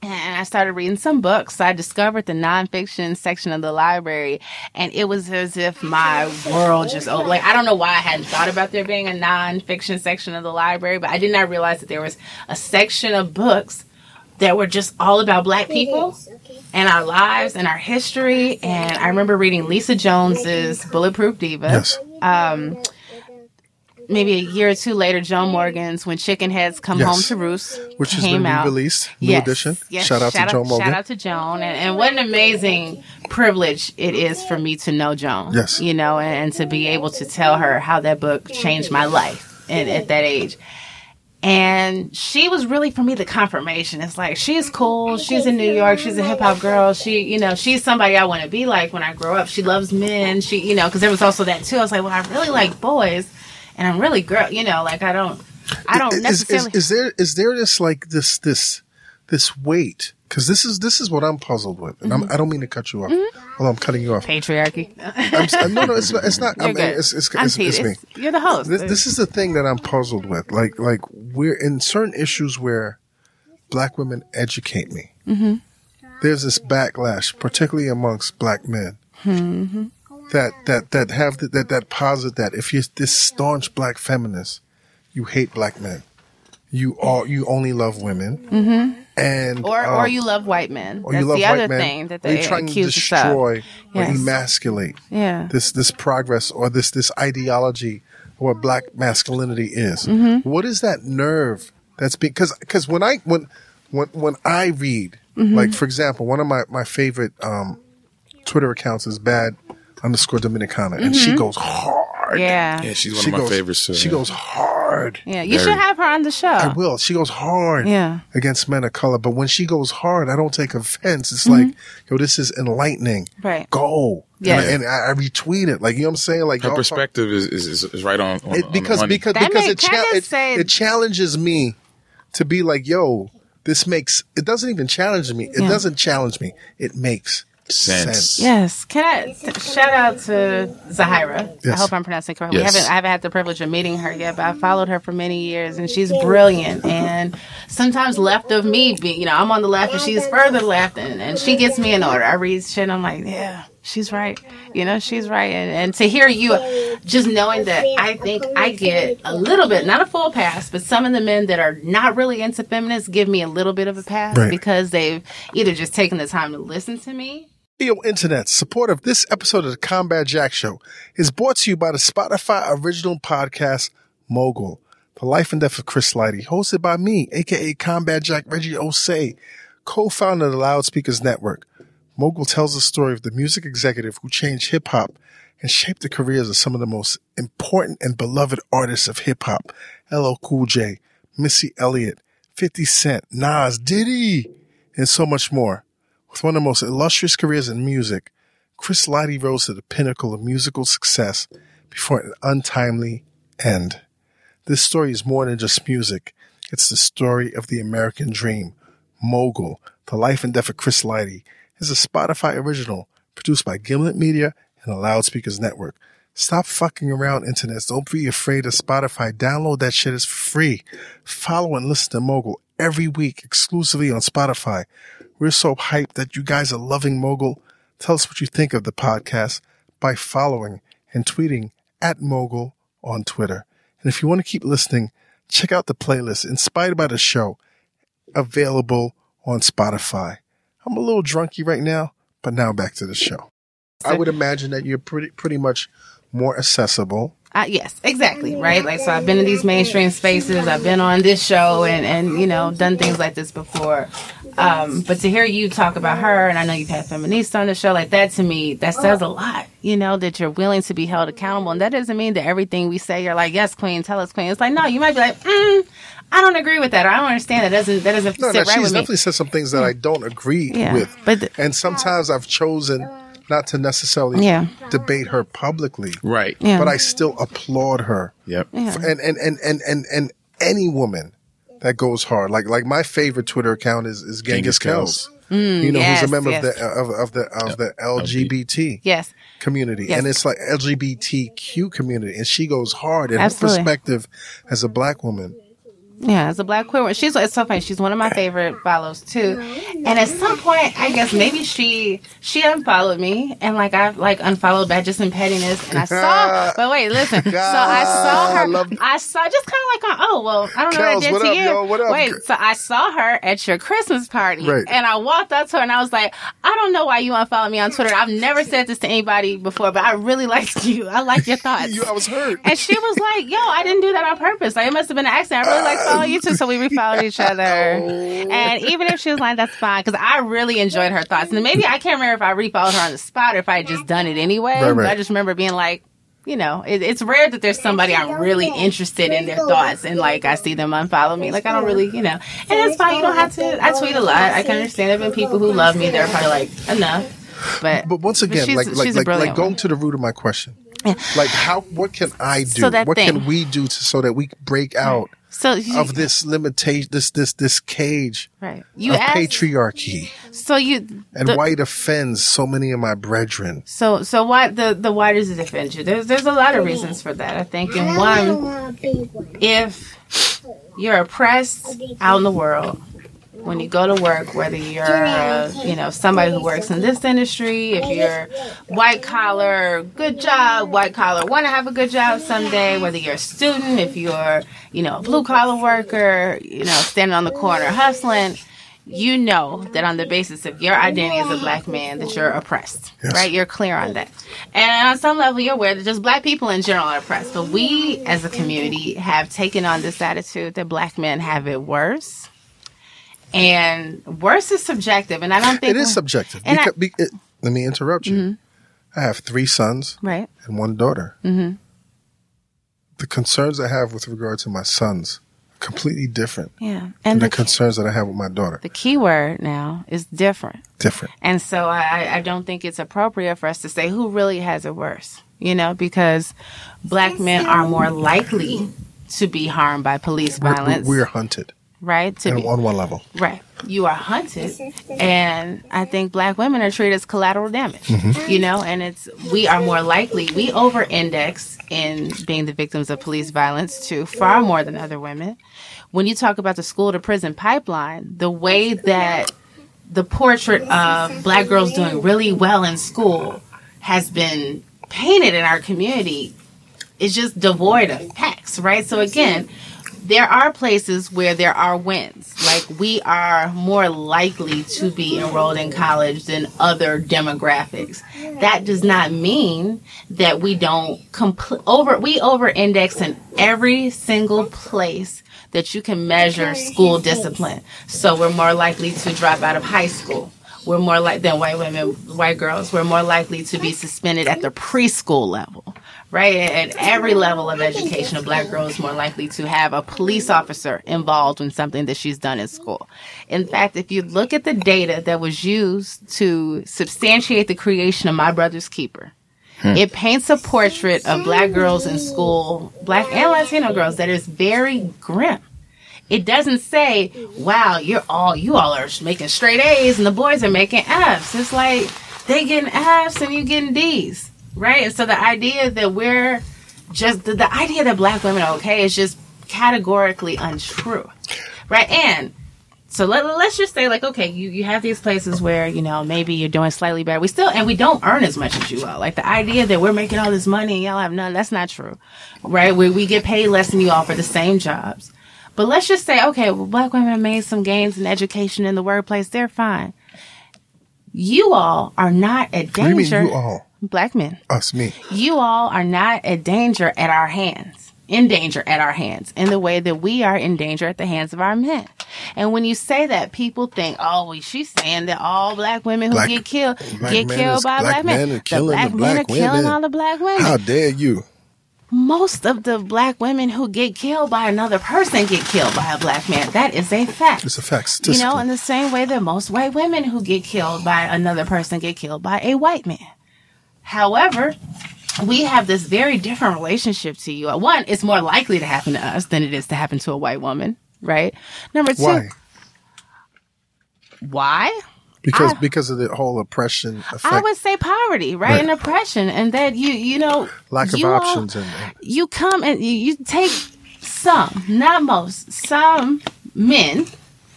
And I started reading some books. I discovered the nonfiction section of the library, and it was as if my world just opened. Like I don't know why I hadn't thought about there being a nonfiction section of the library, but I did not realize that there was a section of books that were just all about black people and our lives and our history. And I remember reading Lisa Jones's Bulletproof Diva Yes. um, maybe a year or two later, Joan Morgan's "When Chicken Heads Come Yes. Home to Roost" Which has came been out. re-released, new Yes, edition. yes. Shout out to Joan Morgan. Shout out to Joan, and, and what an amazing privilege it is for me to know Joan. Yes. you know, and, and to be able to tell her how that book changed my life, and at that age. And she was really for me the confirmation. It's like she's cool. She's in New York. She's a hip hop girl. She, you know, she's somebody I want to be like when I grow up. She loves men. She, you know, because there was also that too. I was like, well, I really like boys, and I'm really girl. You know, like I don't, I don't is, is, necessarily. is there is there this like this this this weight? Because this is this is what I'm puzzled with, and Mm-hmm. I'm, I don't mean to cut you off. Well, I'm cutting you off. patriarchy. I'm, s- no, no, it's not. It's not. You're I'm, good. it's, it's, I'm it's, it's me. You're the host. This, this is the thing that I'm puzzled with. Like, like we're in certain issues where black women educate me. Mm-hmm. There's this backlash, particularly amongst black men, Mm-hmm. That that that have the, that that posit that if you're this staunch black feminist, you hate black men. You all you only love women, and Mm-hmm. or um, or you love white men. or That's you love the white other men, thing that they you're trying to destroy or Yes. emasculate Yeah. this this progress or this this ideology what black masculinity is. Mm-hmm. What is that nerve that's because because when I when when when I read Mm-hmm. like for example one of my my favorite um Twitter accounts is bad underscore Dominicana and she goes hard. Mm-hmm. Yeah. Yeah, she's one She of my goes, favorites too. She yeah. goes hard. Yeah. You Very. should have her on the show. I will. She goes hard Yeah. against men of color. But when she goes hard, I don't take offense. It's like, yo, this is enlightening. Mm-hmm. Right. Go. Yeah. And, I, and I retweet it. Like, you know what I'm saying? Like, her y'all talk- perspective is, is, is, is right on, on, it, on because the because That because it, can cha- it, say- it challenges me to be like, yo, this makes it doesn't even challenge me. It Yeah. doesn't challenge me. It makes Sense. sense. Yes. Can I t- shout out to Zahira? I hope I'm pronouncing it correctly. We haven't I haven't had the privilege of meeting her yet, but I followed her for many years, and she's brilliant. And sometimes left of me, be, you know, I'm on the left and she's further left, and, and she gets me in order. I read shit, and I'm like, yeah, she's right. You know, she's right. And, and to hear you, just knowing that I think I get a little bit, not a full pass, but some of the men that are not really into feminists give me a little bit of a pass Right. because they've either just taken the time to listen to me Yo, Internet, support of this episode of the Combat Jack Show is brought to you by the Spotify original podcast, Mogul, The Life and Death of Chris Lighty, hosted by me, aka Combat Jack Reggie Ossé, co-founder of the Loudspeakers Network. Mogul tells the story of the music executive who changed hip hop and shaped the careers of some of the most important and beloved artists of hip hop, LL Cool J, Missy Elliott, 50 Cent, Nas, Diddy, and so much more. With one of the most illustrious careers in music, Chris Lighty rose to the pinnacle of musical success before an untimely end. This story is more than just music. It's the story of the American dream. Mogul, The Life and Death of Chris Lighty, is a Spotify original produced by Gimlet Media and the Loudspeakers Network. Stop fucking around, internet. Don't be afraid of Spotify. Download that shit. It's free. Follow and listen to Mogul every week exclusively on Spotify. We're so hyped that you guys are loving Mogul. Tell us what you think of the podcast by following and tweeting at Mogul on Twitter. And if you want to keep listening, check out the playlist inspired by the show available on Spotify. I'm a little drunky right now, but now back to the show. I would imagine that you're pretty pretty much more accessible. Uh, yes, exactly. Right. Like, so I've been in these mainstream spaces. I've been on this show and, and, you know, done things like this before. Um, but to hear you talk about her, and I know you've had feminists on the show, like that to me, that says a lot, you know, that you're willing to be held accountable. And that doesn't mean that everything we say, you're like, yes, queen, tell us, queen. It's like, no, you might be like, mm, I don't agree with that. Or I don't understand. That doesn't, that doesn't No, sit no, right she's with me. definitely said some things that I don't agree Yeah, with. but the- and sometimes I've chosen not to necessarily Yeah. debate her publicly. right. Yeah. But I still applaud her. Yep. Yeah. And, and, and, and, and, and any woman that goes hard. Like like my favorite Twitter account is, is Genghis, Genghis Kells. Mm, you know, yes, who's a member yes. of the of, of the of the LGBT Yes. community. Yes. And it's like LGBTQ community. And she goes hard and Absolutely. her perspective as a black woman. Yeah, as a black queer woman, she's it's so funny. She's one of my favorite follows too. And at some point, I guess maybe she she unfollowed me, and like I like unfollowed back just in pettiness. And I saw, but wait, listen. So I saw I her. love- I saw just kind of like, on, oh well, I don't know Kels, what I did to up, you. yo? Wait, so I saw her at your Christmas party, Right. and I walked up to her and I was like, I don't know why you unfollowed me on Twitter. I've never said this to anybody before, but I really liked you. I like your thoughts. You, I was hurt. And she was like, "Yo, I didn't do that on purpose. Like it must have been an accident. I really like following you too, so we refollowed each other. And even if she was lying, "That's fine," because I really enjoyed her thoughts. And maybe I can't remember if I refollowed her on the spot or if I had just done it anyway. Right, But right. I just remember being like. You know, it, it's rare that there's somebody I'm really interested in their thoughts, and like I see them unfollow me. Like I don't really, you know, and it's fine. You don't have to. I tweet a lot. I can understand. There've been people who love me. They're probably like enough, but But once again, she's- like like she's like, like going one. to the root of my question. Like how what can I do? So what thing. can we do to so that we break out so you, of this limitation this this this cage right. You of asked, patriarchy so you and the- why it offends so many of my brethren. So, so why the the why does it offend you? There's there's a lot of reasons for that. I think, and one, if you're oppressed out in the world, when you go to work, whether you're uh, you know somebody who works in this industry, if you're white collar, good job, white collar, want to have a good job someday, whether you're a student, if you're you know a blue collar worker, you know standing on the corner hustling you know that on the basis of your identity as a black man that you're oppressed Yes. right you're clear on that and on some level you're aware that just black people in general are oppressed but we as a community have taken on this attitude that black men have it worse and worse is subjective and i don't think It is subjective. And I- Mm-hmm. Be- it- let me interrupt you. I have three sons right and one daughter. Mm-hmm. The concerns I have with regard to my sons are completely different yeah than and the, the, concerns that I have with my daughter. the key word now is different Different. And so I, I don't think it's appropriate for us to say who really has it worse, you know, because black men are more likely to be harmed by police We're, violence, we're hunted right? To and be, on one level. right, you are hunted, and I think black women are treated as collateral damage, mm-hmm. you know, and it's we are more likely we over-index in being the victims of police violence too, far more than other women. When you talk about the school to prison pipeline, the way that the portrait of black girls doing really well in school has been painted in our community is just devoid of facts, right? So again, there are places where there are wins. Like we are more likely to be enrolled in college than other demographics. That does not mean that we don't compl- over we over index in every single place that you can measure school discipline. So we're more likely to drop out of high school. We're more like than white women, white girls. We're more likely to be suspended at the preschool level, right? At every level of education, a black girl is more likely to have a police officer involved in something that she's done in school. In fact, if you look at the data that was used to substantiate the creation of My Brother's Keeper, hmm. it paints a portrait of black girls in school, black and Latino girls, that is very grim. It doesn't say, "Wow, you're all you all are making straight A's and the boys are making F's." It's like they getting F's and you getting D's, right? And so the idea that we're just the, the idea that black women are okay is just categorically untrue, right? And so let, let's just say like okay you, you have these places where you know maybe you're doing slightly better. We still and we don't earn as much as you all like the idea that we're making all this money and y'all have none that's not true. Right? Where we get paid less than you all for the same jobs. But let's just say okay well black women made some gains in education in the workplace. They're fine. You all are not at What do you danger you all? Black men Us, me. you all are not at danger at our hands, in danger at our hands, in the way that we are in danger at the hands of our men. And when you say that, people think, oh, well, she's saying that all black women who Black- get killed get killed is- by black black men. men are the killing black the men black are killing all the black women. How dare you? Most of the black women who get killed by another person get killed by a black man. That is a fact. It's a fact. You know, in the same way that most white women who get killed by another person get killed by a white man. However, we have this very different relationship to you. One, it's more likely to happen to us than it is to happen to a white woman, right? Number two, Why? why? Because I- because of the whole oppression effect, I would say poverty, right? Right. And oppression, and that you, you know, lack of you all- options, and you come and you, you take some, not most, some men,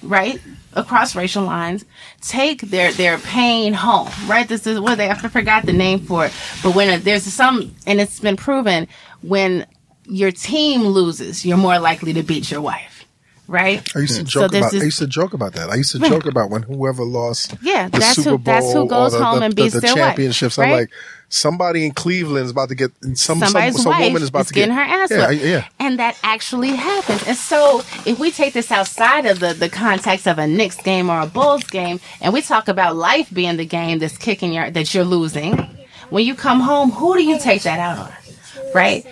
right, across racial lines, take their their pain home, right? This is what they I forgot the name for it, but when there's some, and it's been proven when your team loses, you're more likely to beat your wife, right? I used to joke there's about. this- I used to joke about that. I used to joke about when whoever lost, Yeah, the that's Super who- Bowl that's who goes the, home the, and beats the their wife, championships. I'm like, somebody in Cleveland is about to get some some, somebody's some wife woman is about is to get her ass yeah, whipped. yeah. And that actually happens. And so if we take this outside of the, the context of a Knicks game or a Bulls game, and we talk about life being the game that's kicking your that you're losing, when you come home, who do you take that out on? Right?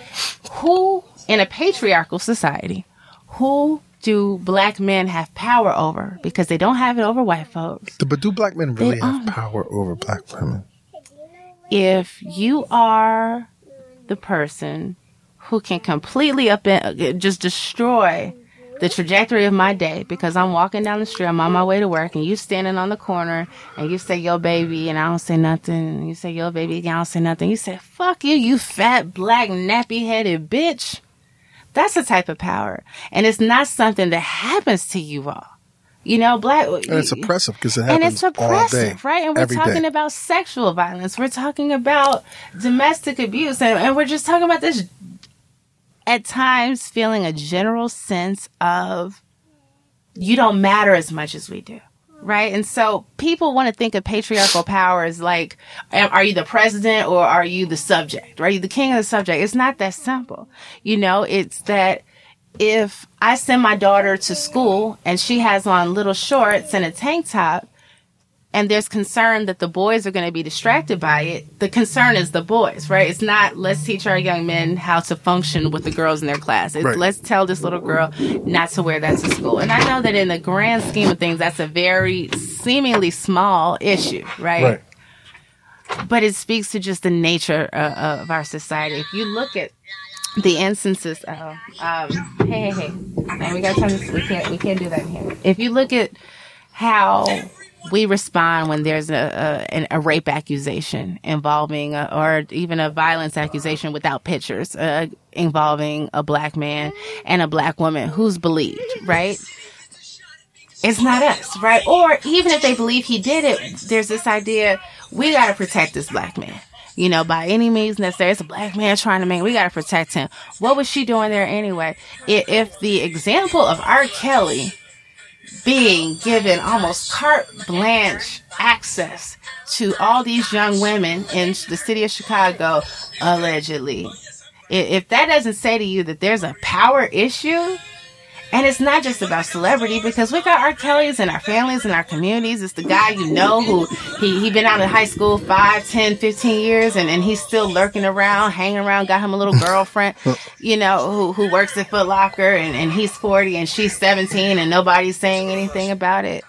Who in a patriarchal society, who do black men have power over? Because they don't have it over white folks. But do black men really have power over black women? If you are the person who can completely up in, uh, just destroy the trajectory of my day because I'm walking down the street, I'm on my way to work, and you standing on the corner and you say yo baby and I don't say nothing, you say yo baby again, I don't say nothing. You say fuck you, you fat black nappy headed bitch. That's the type of power, and it's not something that happens to you all. You know, black And it's oppressive because it happens. and it's oppressive, day, right? And we're talking day. about sexual violence. We're talking about domestic abuse, and, and we're just talking about this. At times, feeling a general sense of you don't matter as much as we do, right? And so people want to think of patriarchal power as like, are you the president or are you the subject? Are you the king of the subject? It's not that simple. You know, it's that if I send my daughter to school and she has on little shorts and a tank top, and there's concern that the boys are going to be distracted by it, the concern is the boys, right? It's not let's teach our young men how to function with the girls in their class. It's Right. let's tell this little girl not to wear that to school. And I know that in the grand scheme of things, that's a very seemingly small issue, right? But it speaks to just the nature uh, of our society. If you look at the instances of, um, hey, hey, hey, man, we got time. We can't, we can't do that here. If you look at how we respond when there's a a, a rape accusation involving, a, or even a violence accusation without pictures uh, involving a black man and a black woman who's believed, right? It's not us, right? Or even if they believe he did it, there's this idea we got to protect this black man. You know, by any means necessary. It's a black man trying to make. We got to protect him. What was she doing there anyway? If the example of R. Kelly being given almost carte blanche access to all these young women in the city of Chicago, allegedly. If that doesn't say to you that there's a power issue, and it's not just about celebrity because we got our Kellys in our families and our communities. It's the guy you know who he, he been out of high school 5, 10, 15 years and, and he's still lurking around, hanging around, got him a little girlfriend, you know, who, who works at Foot Locker and, and he's 40 and she's 17 and nobody's saying anything about it.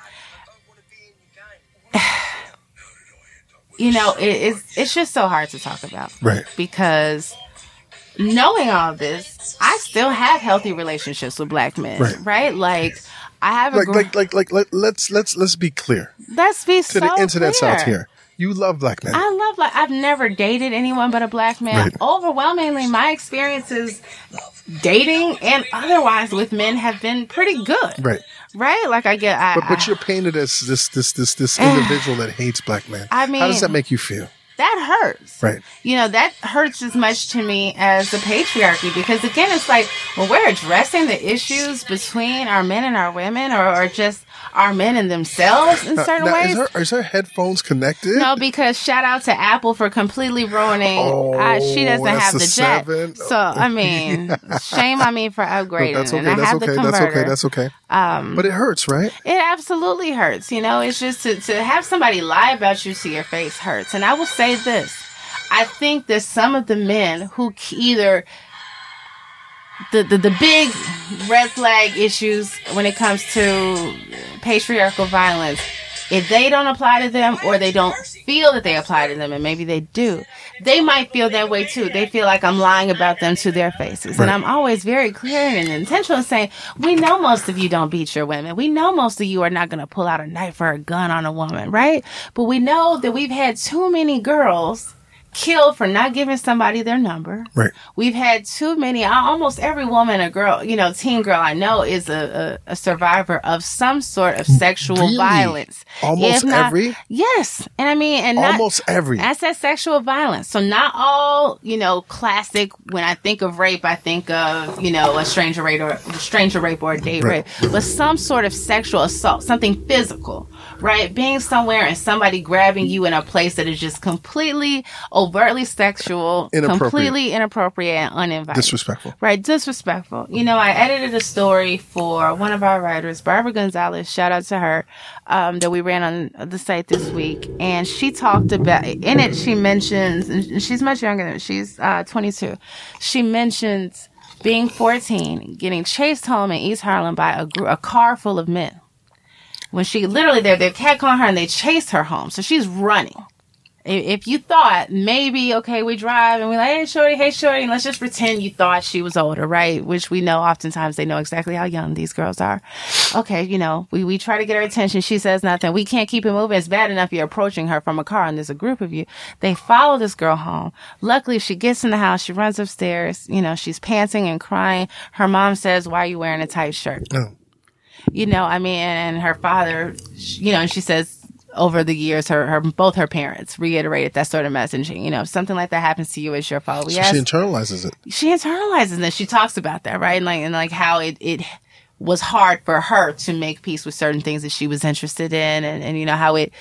you know, it, it's, it's just so hard to talk about Right. because knowing all this, I still have healthy relationships with black men, Right. right? Like I have a Like, gr- like, like, like, let, let's let's let's be clear let's be to so the internet's clear. out here. You love black men. I love like I've never dated anyone but a black man. Right. Overwhelmingly, my experiences dating and otherwise with men have been pretty good. Right. Right? Like I get I, But but I- you're painted as this this this this individual that hates black men. I mean how does that make you feel? That hurts. Right. You know, that hurts as much to me as the patriarchy because again, it's like when we're addressing the issues between our men and our women or, or just our men in themselves in certain Now, ways. is her is her headphones connected? no, because shout out to Apple for completely ruining. Oh, uh, she doesn't have the jet, seven. so I mean, shame on me for upgrading. that's okay. and I That's have okay. That's okay. That's okay. Um, but it hurts, right? It absolutely hurts. You know, it's just to, to have somebody lie about you to your face hurts. And I will say this I think that some of the men who either the, the, the big red flag issues when it comes to patriarchal violence, if they don't apply to them or they don't feel that they apply to them, and maybe they do, they might feel that way too. They feel like I'm lying about them to their faces. And I'm always very clear and intentional in saying, we know most of you don't beat your women. We know most of you are not going to pull out a knife or a gun on a woman, right? But we know that we've had too many girls killed for not giving somebody their number. Right. We've had too many. Almost every woman, a girl, you know, teen girl I know is a, a, a survivor of some sort of sexual Really? violence. Almost not- every? Yes, and I mean, and not, Almost every. that's that sexual violence. So not all, you know, classic. When I think of rape, I think of you know a stranger rape or a stranger rape or a date Right. rape, but some sort of sexual assault, something physical, right? Being somewhere and somebody grabbing you in a place that is just completely overtly sexual, Inappropriate. completely inappropriate and uninvited. Disrespectful. Right, disrespectful. You know, I edited a story for one of our writers, Barbara Gonzalez. Shout out to her, um, that we ran on the site this week, and she talked about in it. She mentions, and she's much younger than she's uh, 22. She mentions being 14, getting chased home in East Harlem by a, a car full of men. When she literally they're they're catcalling her and they chase her home, so she's running. If you thought maybe okay we drive and we're like hey shorty hey shorty and let's just pretend you thought she was older right? Which we know oftentimes they know exactly how young these girls are. Okay you know we, we try to get her attention. She says nothing. We can't keep it moving. It's bad enough you're approaching her from a car and there's a group of you. They follow this girl home. Luckily she gets in the house. She runs upstairs. You know she's panting and crying. Her mom says why are you wearing a tight shirt? No. You know i mean and her father you know and she says over the years her, her both her parents reiterated that sort of messaging you know if something like that happens to you it's your fault. We So she internalizes it. she internalizes that she talks about that right? And like and like how it it was hard for her to make peace with certain things that she was interested in and, and you know how it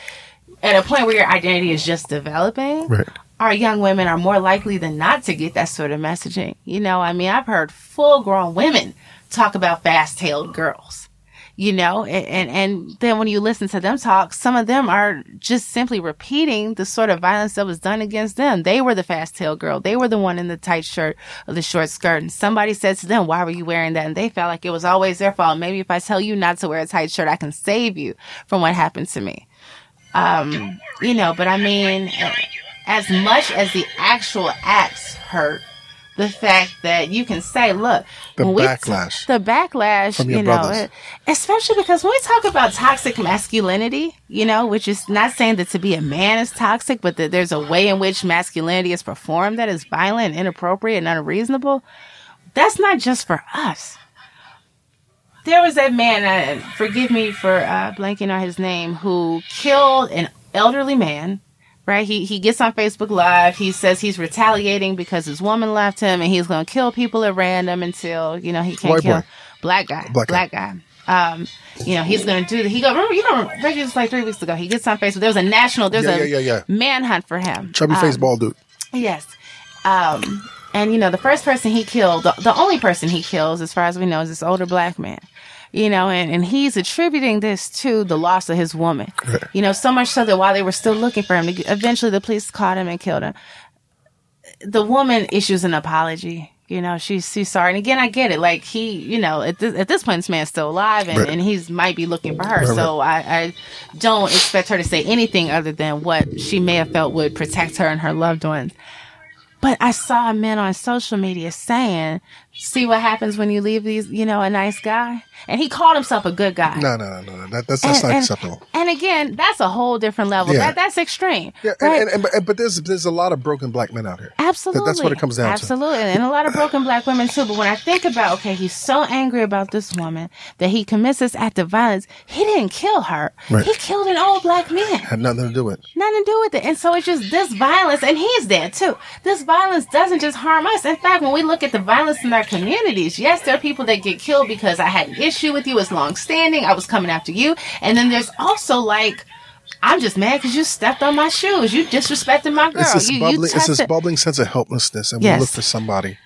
at a point where your identity is just developing Right. our young women are more likely than not to get that sort of messaging. You know i mean i've heard full grown women talk about fast tailed girls you know and, and and then when you listen to them talk some of them are just simply repeating the sort of violence that was done against them. They were the fast tail girl. They were the one in the tight shirt or the short skirt. And somebody said to them why were you wearing that? And they felt like it was always their fault. Maybe if i tell you not to wear a tight shirt i can save you from what happened to me. Um you know but i mean as much as the actual acts hurt the fact that you can say, look, The backlash the backlash, from your you know, brothers. especially because when we talk about toxic masculinity, you know, which is not saying that to be a man is toxic, but that there's a way in which masculinity is performed that is violent, inappropriate, and unreasonable. That's not just for us. There was that man, uh, forgive me for uh, blanking on his name, who killed an elderly man right? He he gets on Facebook Live. He says he's retaliating because his woman left him, and he's going to kill people at random until you know he can't White kill boy. black guy, Black guy. guy. Um, you know he's going to do. The, he go. Remember, you know, Reggie was like three weeks ago. He gets on Facebook. There was a national. There's Yeah, a yeah, yeah, manhunt for him. chubby Um, face bald dude. Yes. Um, and you know, the first person he killed, the, the only person he kills, as far as we know, is this older black man. You know, and, and he's attributing this to the loss of his woman. You know, so much so that while they were still looking for him, eventually the police caught him and killed him. The woman issues an apology. You know, she's she's sorry. And again, I get it. Like he, you know, at this, at this point, this man's still alive, and, Right. and he's might be looking for her. Right, so I, I don't expect her to say anything other than what she may have felt would protect her and her loved ones. But I saw men on social media saying, "See what happens when you leave these, you know, a nice guy." And he called himself a good guy. No, no, no, no. That, that's that's and, not and- acceptable. And again, that's a whole different level. Yeah. That that's extreme. Yeah, right? and, and, but there's there's a lot of broken black men out here. Absolutely. that's what it comes down to. Absolutely. And a lot of broken black women too. But when I think about, okay, he's so angry about this woman that he commits this act of violence, he didn't kill her. Right. He killed an old black man. Had nothing to do with. it. Nothing to do with it. And so it's just this violence, and he's dead too. This violence doesn't just harm us. In fact, when we look at the violence in our communities, yes, there are people that get killed because I had an issue with you. It's long standing. I was coming after you. And then there's also like, I'm just mad because you stepped on my shoes. You disrespected my girl. It's this you, you bubbling. It's this bubbling sense of helplessness, and Yes. we look for somebody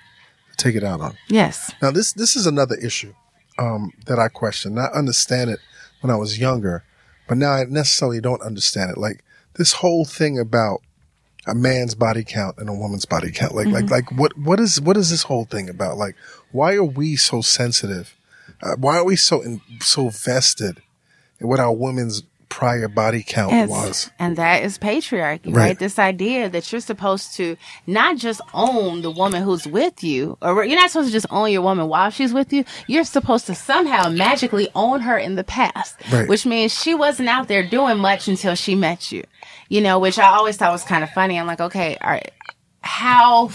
to take it out on. Yes. Now, this this is another issue um, that I question. I understand it when I was younger, but now I necessarily don't understand it. Like this whole thing about a man's body count and a woman's body count. Like like like what what is what is this whole thing about? Like why are we so sensitive? Uh, why are we so in, so vested in what our women's prior body count And, was? and that is patriarchy, right. Right. This idea that you're supposed to not just own the woman who's with you, or you're not supposed to just own your woman while she's with you. You're supposed to somehow magically own her in the past, Right. which means she wasn't out there doing much until she met you. You know, which I always thought was kind of funny. I'm like, okay, all right, how,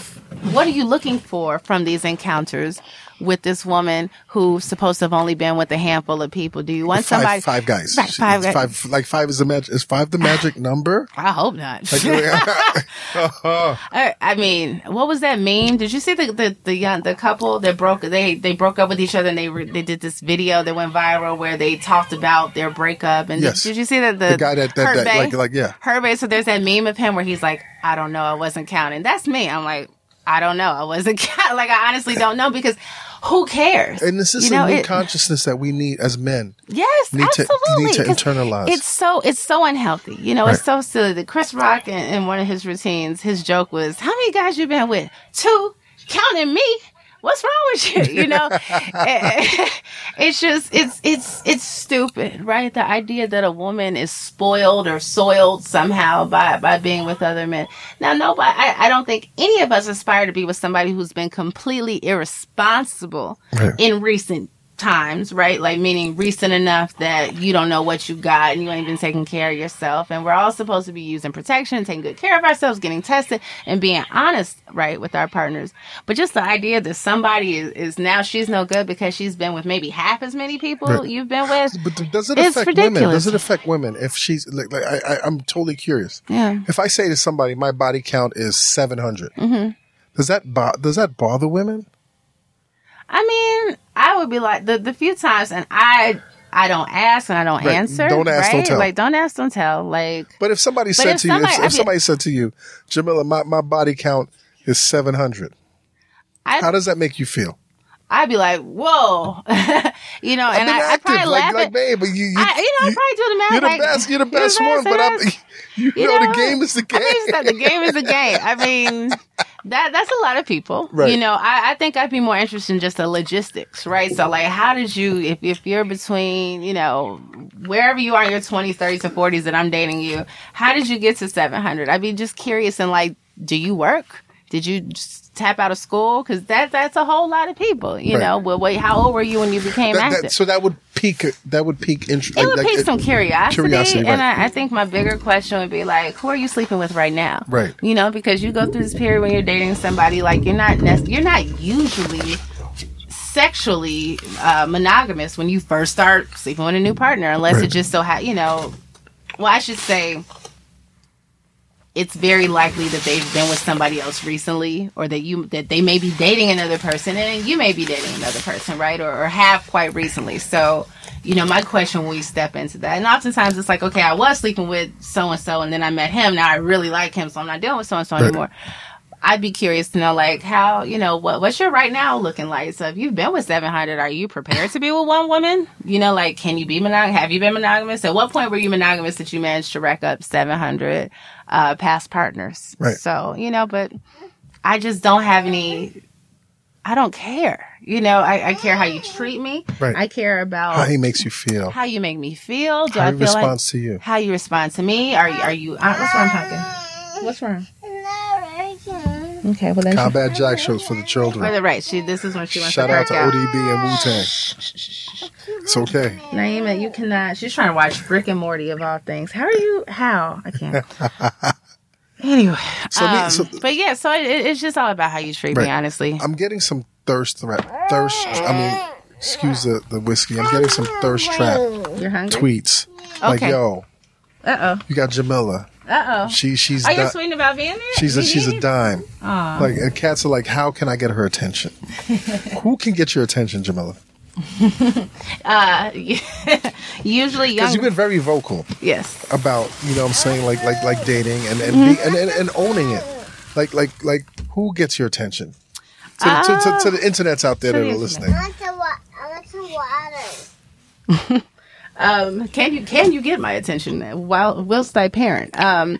what are you looking for from these encounters? With this woman who's supposed to have only been with a handful of people, do you want Five, somebody? five guys. Right, five guys. five, like five is the magic. Is five the magic number? I hope not. Like, I, I mean, what was that meme? Did you see the the the, young, the couple that broke they they broke up with each other and they re, they did this video that went viral where they talked about their breakup and Yes. did, did you see that the, The guy that- that- that- Hervé? like- like, yeah. Hervé. So there's that meme of him where he's like, I don't know, I wasn't counting. That's me. I'm like, I don't know, I wasn't. Like I honestly don't know because who cares? And this is You know, a new it- consciousness that we need as men. Yes, need to- absolutely. need to internalize. It's so it's so unhealthy. You know, it's so silly. That Chris Rock in, in one of his routines, his joke was, "How many guys you been with? Two, counting me." What's wrong with you? You know, it's just it's it's it's stupid, right? The idea that a woman is spoiled or soiled somehow by by being with other men. Now, nobody, I, I don't think any of us aspire to be with somebody who's been completely irresponsible Right. in recent times, right? Like meaning recent enough that you don't know what you got and you ain't been taking care of yourself. And we're all supposed to be using protection, taking good care of ourselves, getting tested, and being honest, right, with our partners. But just the idea that somebody is, is now she's no good because she's been with maybe half as many people Right. you've been with. But does it affect women? Does it affect women if she's like, like I, I, I'm totally curious. Yeah. If I say to somebody, my body count is 700, Mm-hmm. does that bo- does that bother women? I mean, I would be like the the few times, and I I don't ask and I don't Right. answer. Don't ask, don't tell. Like don't ask, don't tell. Like But if somebody said if to you, if, if somebody said to you, Jamilah, my, my body count is 700, how does that make you feel? I'd be like, whoa, you know, I've and I, I probably like, laugh like at. man, but you, you, I, you know, I probably do the math. you're the best, you're the best you're one, but I'm, you, You know, the game is the game. I mean, the game is the game. I mean, that that's a lot of people. Right. You know, I, I think I'd be more interested in just the logistics, right? So, like, how did you, if, if you're between, you know, wherever you are in your 20s, 30s, and 40s that I'm dating you, how did you get to 700? I'd be just curious and, like, do you work? Did you tap out of school? Because that, that's a whole lot of people, you Right. know. Well, wait, how old were you when you became That- active? that- so that would peak, that would peak interest. it would pique some curiosity, curiosity, and. I, I think my bigger question would be like, who are you sleeping with right now? Right. You know, because you go through this period when you're dating somebody, like you're not nec- you're not usually sexually uh, monogamous when you first start sleeping with a new partner, unless Right. it just so ha- you know. Well, I should say. It's very likely that they've been with somebody else recently, or that you that they may be dating another person, and you may be dating another person, right? Or, or have quite recently. So, you know, my question when we step into that, and oftentimes it's like, okay, I was sleeping with so and so, and then I met him. Now I really like him, so I'm not dealing with so and so anymore. I'd be curious to know, like, how you know what what's your right now looking like. So, if you've been with 700, are you prepared to be with one woman? You know, like, can you be monogamous? Have you been monogamous? At what point were you monogamous that you managed to rack up 700 uh, past partners? Right. So, you know, but I just don't have any. I don't care. You know, I, I care how you treat me. Right. I care about How he makes you feel. how you make me feel. Do How I he feel like responds to you. how you respond to me? Are you are you? Uh, what's wrong, Pumpkin? What's wrong? Okay, well then. She, Combat Jack shows for the for children. the right, she. This is when she wants Shout to out to out. To ODB and Wu Tang. It's okay. Naima, you cannot. She's trying to watch Rick and Morty of all things. How are you? How I can't. Anyway, So um, so- but yeah, so it, it's just all about how you treat Right. me, honestly. I'm getting some thirst trap. Thirst. I mean, excuse the, the whiskey. I'm getting some thirst trap You're hungry. tweets. Like, yo, Uh oh. you got Jamilah. Uh oh. She she's Are you di- tweeting about being there? she's a she's a dime. Aw. Like and cats are like, how can I get her attention? Who can get your attention, Jamilah? Uh, usually young. Because you've been very vocal yes. about you know what I'm saying like like like dating and and, Mm-hmm. be, and, and and owning it. Like like like who gets your attention? To, the to, to, to the internets out there that are listening. I want to wa- I some water. Um, can you can you get my attention while whilst I parent? Um,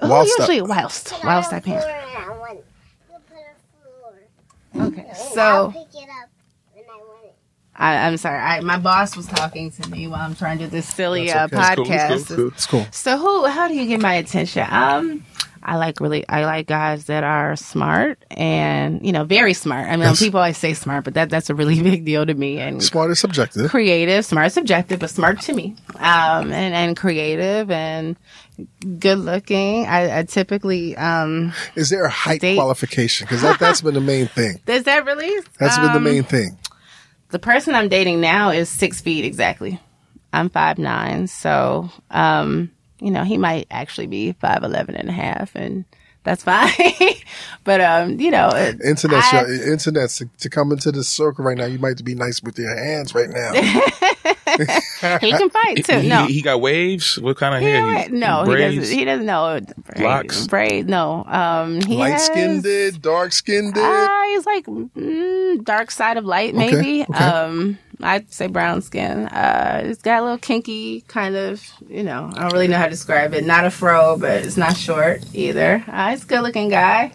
who Whilst I- usually whilst whilst I parent. I want to put a floor. Okay, I'll so pick it up when I want it. I, I'm sorry. I, my boss was talking to me while I'm trying to do this silly That's uh, okay. It's cool, podcast. it's cool, it's It's cool. So who? How do you get my attention? Um, I like really. I like guys that are smart and you know very smart. I mean, Yes. people always say smart, but that that's a really big deal to me. And Smart is subjective. creative, smart, is subjective, but smart to me. Um, and and creative and good looking. I, I typically um. Is there a height Date. qualification? Because that that's been the main thing. Is that really? That's been the Um, main thing. The person I'm dating now is six feet exactly. I'm five nine, so um, you know, he might actually be five eleven and a half, and that's fine. but um, you know, it- Internet's I- your, internet's to, to come into this circle right now. You might be nice with your hands right now. he can fight too. No, he, he got waves. What kind of He hair? He- no, he braids? doesn't. He doesn't know braid, Locks? braid. No, um, he Light has- skinned, did dark skinned, did. Uh, he's like mm, dark side of light, Okay, maybe. okay. Um, I'd say brown skin. Uh, he's got a little kinky kind of, you know, I don't really know how to describe it. Not a fro, but it's not short either. Uh, he's a good looking guy.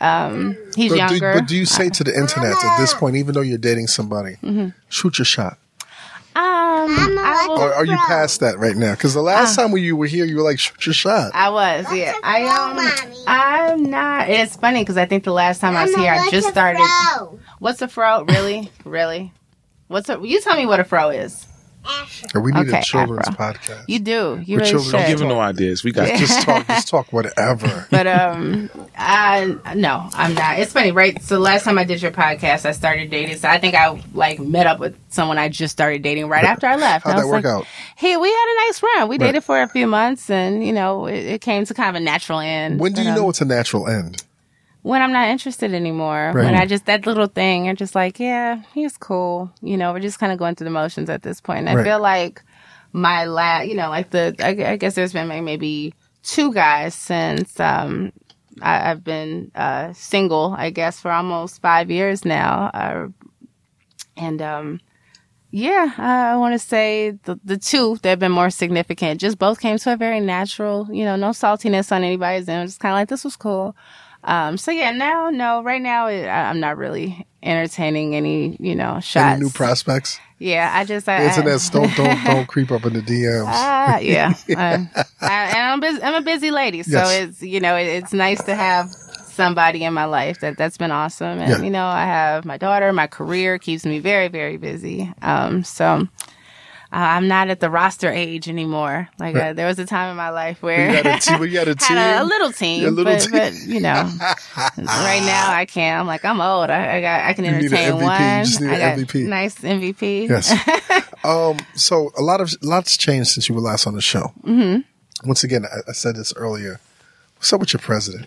Um, he's but, do, younger. but do you say to the internet at this point, even though you're dating somebody, Mm-hmm. shoot your shot? um, I, will, Or are you past that right now? Because the last Uh. time when you were here, you were like, shoot your shot. I was, yeah. I fro, um, Mommy? I'm not. It's funny because I think the last time I was here, I just started. fro? What's a fro? Really, really? What's a? You tell me what a fro is. Afro. And we need Okay, a children's Afro. podcast. You do. You With really children. Don't give him no ideas. We got Just talk, just talk whatever. But um, I no, I'm not. It's funny, right? So last time I did your podcast, I started dating. So I think I like met up with someone I just started dating right after I left. How'd I that work like, out? Hey, we had a nice run. We Right. dated for a few months, and you know, it, it came to kind of a natural end. When do But, you know um, it's a natural end? When I'm not interested anymore. Right. When I just that little thing, you're just like, yeah, he's cool. You know, we're just kind of going through the motions at this point. And I feel like my last, you know, like the I, I guess there's been like maybe two guys since um I, I've been uh single, I guess, for almost five years now. Uh, and um yeah, I want to say the the two that have been more significant just both came to a very natural, you know, no saltiness on anybody's end. Just kind of like this was cool. Um, so yeah, now no, right now it, I- I'm not really entertaining any, you know, shots. Any new prospects? yeah, I just I, Internet, don't don't don't creep up in the DMs. Ah, yeah. I, I, and I'm, busy, I'm a busy lady, so Yes. it's you know it, it's nice to have somebody in my life that that's been awesome. And Yeah. you know, I have my daughter. My career keeps me very very busy. Um, so. Uh, I'm not at the roster age anymore. Like uh, there was a time in my life where You got a team. You got a team. had a, a little team, A little but, team. but you know, right now I can't. I'm like I'm old. I, I got I can You need an entertain MVP. You one. just need I an got MVP. nice MVP. Yes. um. So a lot of lots changed since you were last on the show. Mm-hmm. Once again, I, I said this earlier. What's up with your president?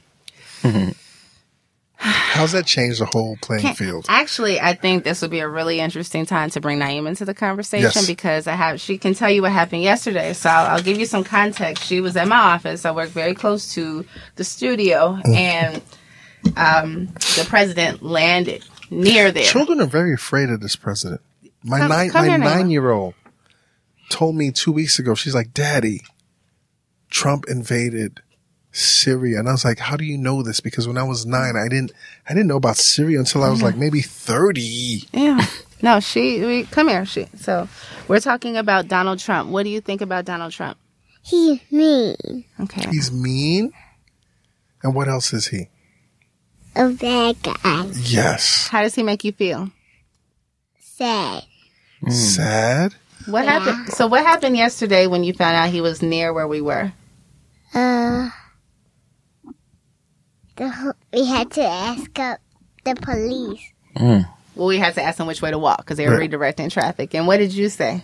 How's that changed the whole playing Can't- field? Actually, I think this would be a really interesting time to bring Naima into the conversation Yes. because I have she can tell you what happened yesterday. So I'll, I'll give you some context. She was at my office. I work very close to the studio, Mm. and um, the president landed near there. Children are very afraid of this president. My Come- nine come my nine year old told me two weeks ago. She's like, "Daddy, Trump invaded Syria," and I was like, "How do you know this?" Because when I was nine, I didn't I didn't know about Syria until I was like maybe thirty. Yeah. No, she. We, come here. She. So we're talking about Donald Trump. What do you think about Donald Trump? He's mean. Okay. He's mean. And what else is he? A bad guy. Yes. How does he make you feel? Sad. Sad. What happened? So what happened yesterday when you found out he was near where we were? Uh, the, we had to ask up the police. Mm. Well, we had to ask them which way to walk because they were Right. redirecting traffic. And what did you say?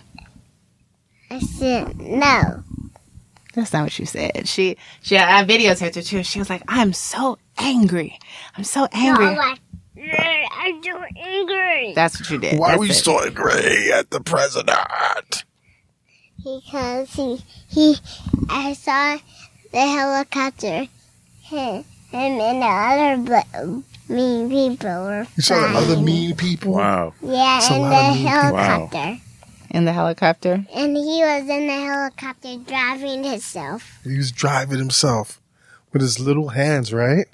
I said, no. That's not what you said. She, she, I videotaped her too. She was like, "I'm so angry. I'm so angry." I'm like, I'm so angry. That's what you did. Why That's were you it. so angry at the president? Because he, he, I saw the helicopter. Him, him and the other bu- mean people were You saw the other flying. mean people. Wow. Yeah, It's a in lot the of mean people. helicopter. in the helicopter? And he was in the helicopter driving himself. He was driving himself with his little hands, right?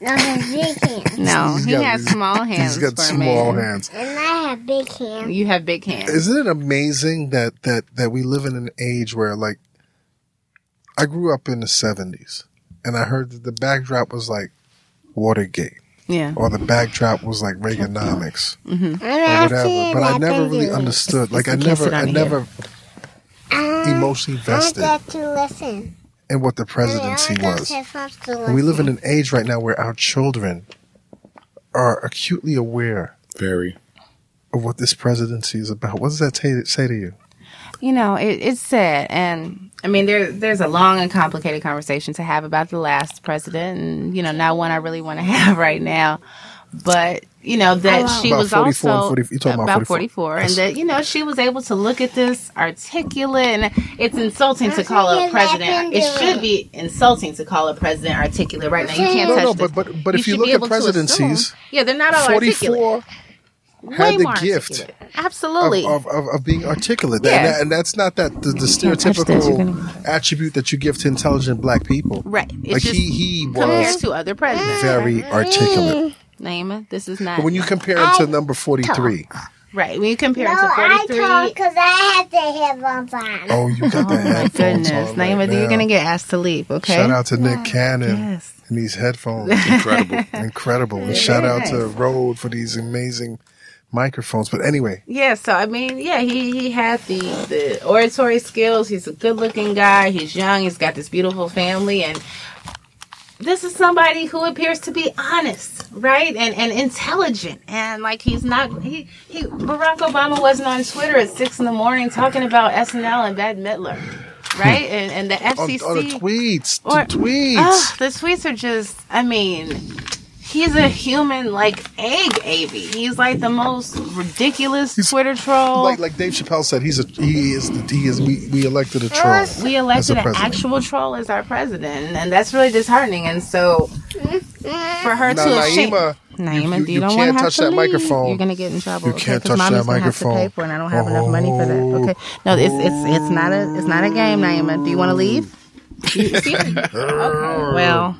No, his big hands. No, he got- has small hands. He's got for small man. hands. And I have big hands. You have big hands. Isn't it amazing that that that we live in an age where like I grew up in the seventies and I heard that the backdrop was like Watergate yeah. or the backdrop was like Reaganomics I'm or whatever. But I never really understood. Like I You can't sit never I never Uh, emotionally vested get to listen. in what the presidency was. And we live in an age right now where our children are acutely aware Very. of what this presidency is about. What does that ta- say to you? You know, it, it's sad, and I mean, there there's a long and complicated conversation to have about the last president, and you know, not one I really want to have right now. But you know that she About was 44 also 40 you're about 44. and that you know she was able to look at this articulate, and it's insulting to call a president. It should be insulting to call a president articulate right now. You can't No, touch no, this. but- but- but if you look at to assume- presidencies, yeah, they're not all articulate. 44 Way had the gift articulate. Absolutely. of, of, of being articulate. Yeah. And, that- and that's not that the, the touch this, stereotypical gonna- attribute that you give to intelligent black people. right. It's Like just he, he was to other presidents. very mm. articulate. Naima, this is not But when you compare him to number 43, right. When you compare No, it to I 43. talk because I have the headphones on. oh, you got the Oh my headphones goodness, on Naima, right you're gonna get asked to leave. Okay. Shout out to Nick Cannon Yes. and these headphones. Incredible. Incredible. And shout very out to Rode for these amazing microphones. But anyway, Yeah, so I mean, yeah, he he had the the oratory skills. He's a good looking guy. He's young. He's got this beautiful family, and this is somebody who appears to be honest, right, and and intelligent, and like he's not. He he. Barack Obama wasn't on Twitter at six in the morning talking about SNL and Bette Midler, hmm. right, and and the FCC. the tweets, Or- the tweets. Ugh, the tweets are just, I mean, He's a human like egg, Avy. He's like the most ridiculous he's, Twitter troll. Like like Dave Chappelle said, he's a he is the he is we, we elected a troll. we elected an actual troll as our president, and that's really disheartening. And so, for her Now, to shame, Naima, Naima, you- you, you don't can't want to touch to that leave. microphone. You're gonna get in trouble. You okay? can't 'Cause touch mommy's that gonna have to microphone. pay for it, and I don't have enough money for that. Oh. Okay, no, it's it's it's not a it's not a game, Naima. Do you want to leave? Okay, well,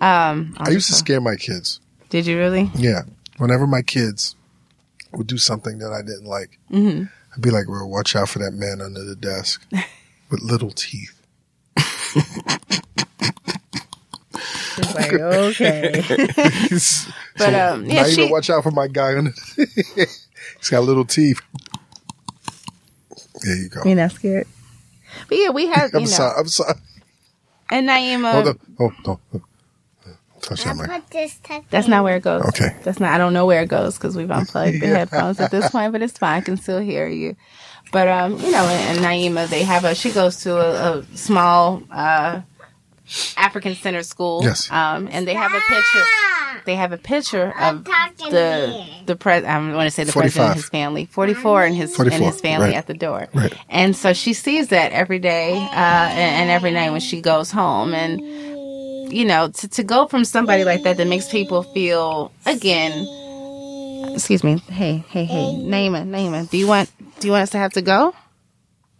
um, I used to scare my kids. did you really? Yeah, whenever my kids would do something that I didn't like, Mm-hmm. I'd be like, "Well, watch out for that man under the desk with little teeth." It's like okay, but um, yeah, Not she even watch out for my guy under. He's got little teeth. There you go. you're not scared. But yeah, we have I'm know, sorry. I'm sorry. and Naima. Hold on. Oh, no. Don't Touch that mic. Put this That's not where it goes. Okay. That's not. I don't know where it goes because we've unplugged the headphones at this point, but it's fine. I can still hear you. But um, you know, and, and Naima, they have a. She goes to a, a small uh, African center school. Yes. Um, and they have a picture. They have a picture of the the pres. I want to say the president and his family. Forty four and his 44, and his family right. at the door. Right. And so she sees that every day uh, and, and every night when she goes home and you know, to, to go from somebody like that that makes people feel again. Excuse me. Hey, hey, hey, Naima, Naima. Do you want do you want us to have to go?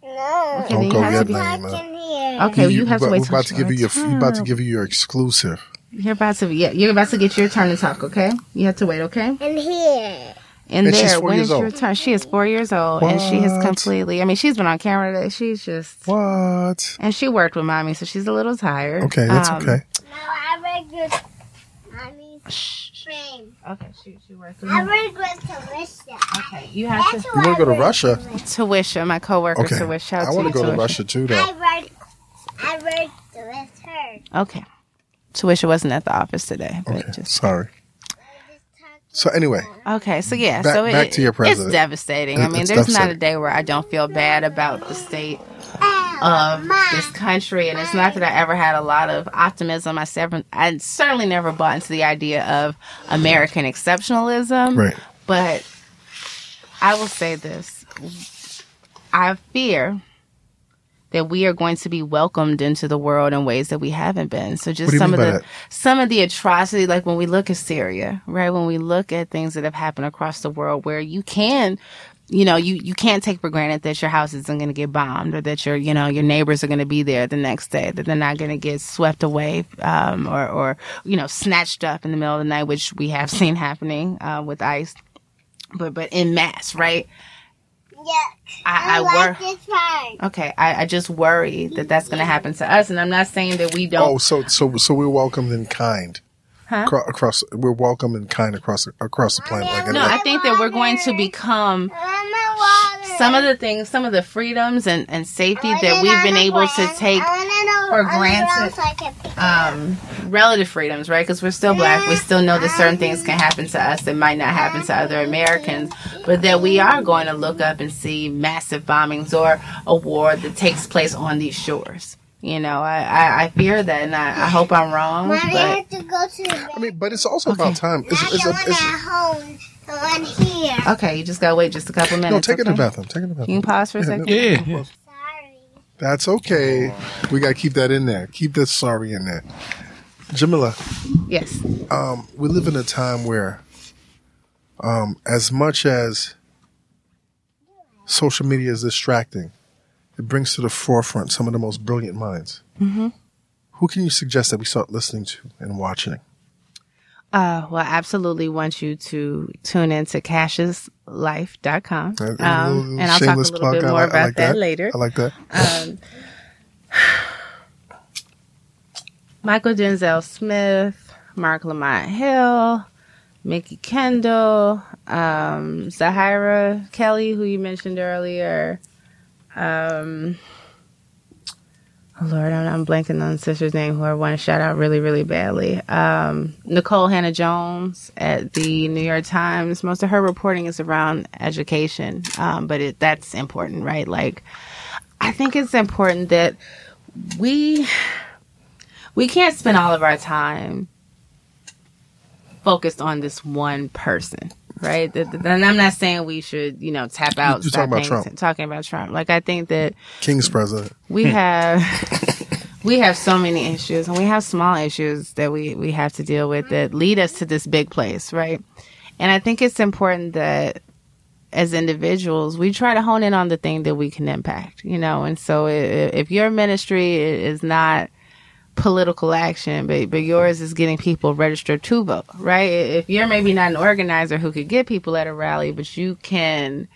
No. Okay, then you go have yet, to be. Naima. Tuck in here. Okay, well, you have to wait. We're about to give you your. your You're about to give you your exclusive. You're about to. Yeah, you're about to get your turn to talk. Okay, you have to wait. Okay. In here. And, And she's there, four when years is your turn? She is four years old, and she has completely. I mean, she's been on camera today. She's just. What? And she worked with mommy, so she's a little tired. Okay, that's Um, okay. No, I read good. Mommy's frame. Okay, she, she worked with I me. read good Tawisha. Okay, you have That's to. You wanna go to read Russia? Tuition, my coworker, Okay. Tuition. Shout I want to go to Tuition. Russia too, though. I read. I read with her. Okay. Tuition wasn't at the office today, but Okay, just sorry. So anyway, okay. So yeah, Back- so it, back to your president. It's devastating. I mean, it's there's not a day where I don't feel bad about the state of this country, and it's not that I ever had a lot of optimism. I sever- I certainly never bought into the idea of American exceptionalism. right. But I will say this. I fear that we are going to be welcomed into the world in ways that we haven't been. So just some of the that? some of the atrocity, like when we look at Syria, right? When we look at things that have happened across the world where you can you know, you, you can't take for granted that your house isn't going to get bombed or that your, you know, your neighbors are going to be there the next day, that they're not going to get swept away, um, or, or, you know, snatched up in the middle of the night, which we have seen happening, uh, with ICE. But, but in mass, right? Yeah. I, I, like worry. this part. Okay, I, I just worry that that's going to happen to us, and I'm not saying that we don't. Oh, so so so we're welcomed in kind. Huh? Across, we're welcome and kind across across the planet. Like, no, I think that we're going to become I want my water. Some of the things, some of the freedoms and, and safety that we've been the able to take I know for granted. so I can pick um, relative freedoms, right? Because we're still black. We still know that certain things can happen to us that might not happen to other Americans, but that we are going to look up and see massive bombings or a war that takes place on these shores. You know, I, I, I fear that, and I, I hope I'm wrong, Mommy, I but have to go to the I mean, but it's also Okay. about time. It's, Not it's, the a, it's, at home, the one here. okay, you just gotta wait just a couple minutes. no, take it to okay? the bathroom. Take it to the Can you bathroom. pause for a Yeah, second? no- Yeah, yeah. Sorry. That's okay. We got to keep that in there. Keep this sorry in there. Jamilah, Yes. um, we live in a time where, um, as much as social media is distracting, it brings to the forefront some of the most brilliant minds. Mm-hmm. Who can you suggest that we start listening to and watching? Uh, well, I absolutely want you to tune into cassiuslife.com. Um, and I'll talk a little plug. bit more like- about like that, later. I like that. Um, Mychal Denzel Smith, Marc Lamont Hill, Mikki Kendall, um, Zahira Kelly, who you mentioned earlier. Um, Lord, I'm, blanking on the sister's name who I want to shout out really, really badly. Um, Nikole Hannah Jones at the New York Times. Most of her reporting is around education, um, but it, that's important, right? Like, I think it's important that we we can't spend all of our time focused on this one person. Right, Th- th- and I'm not saying we should, you know, tap out. You're talking about Trump. atten- talking about Trump. Like I think that King's president. we hmm. have we have so many issues and we have small issues that we we have to deal with that lead us to this big place right and i think it's important that as individuals we try to hone in on the thing that we can impact you know and so i- i- if your ministry is not political action but but yours is getting people registered to vote right if you're maybe not an organizer who could get people at a rally but you can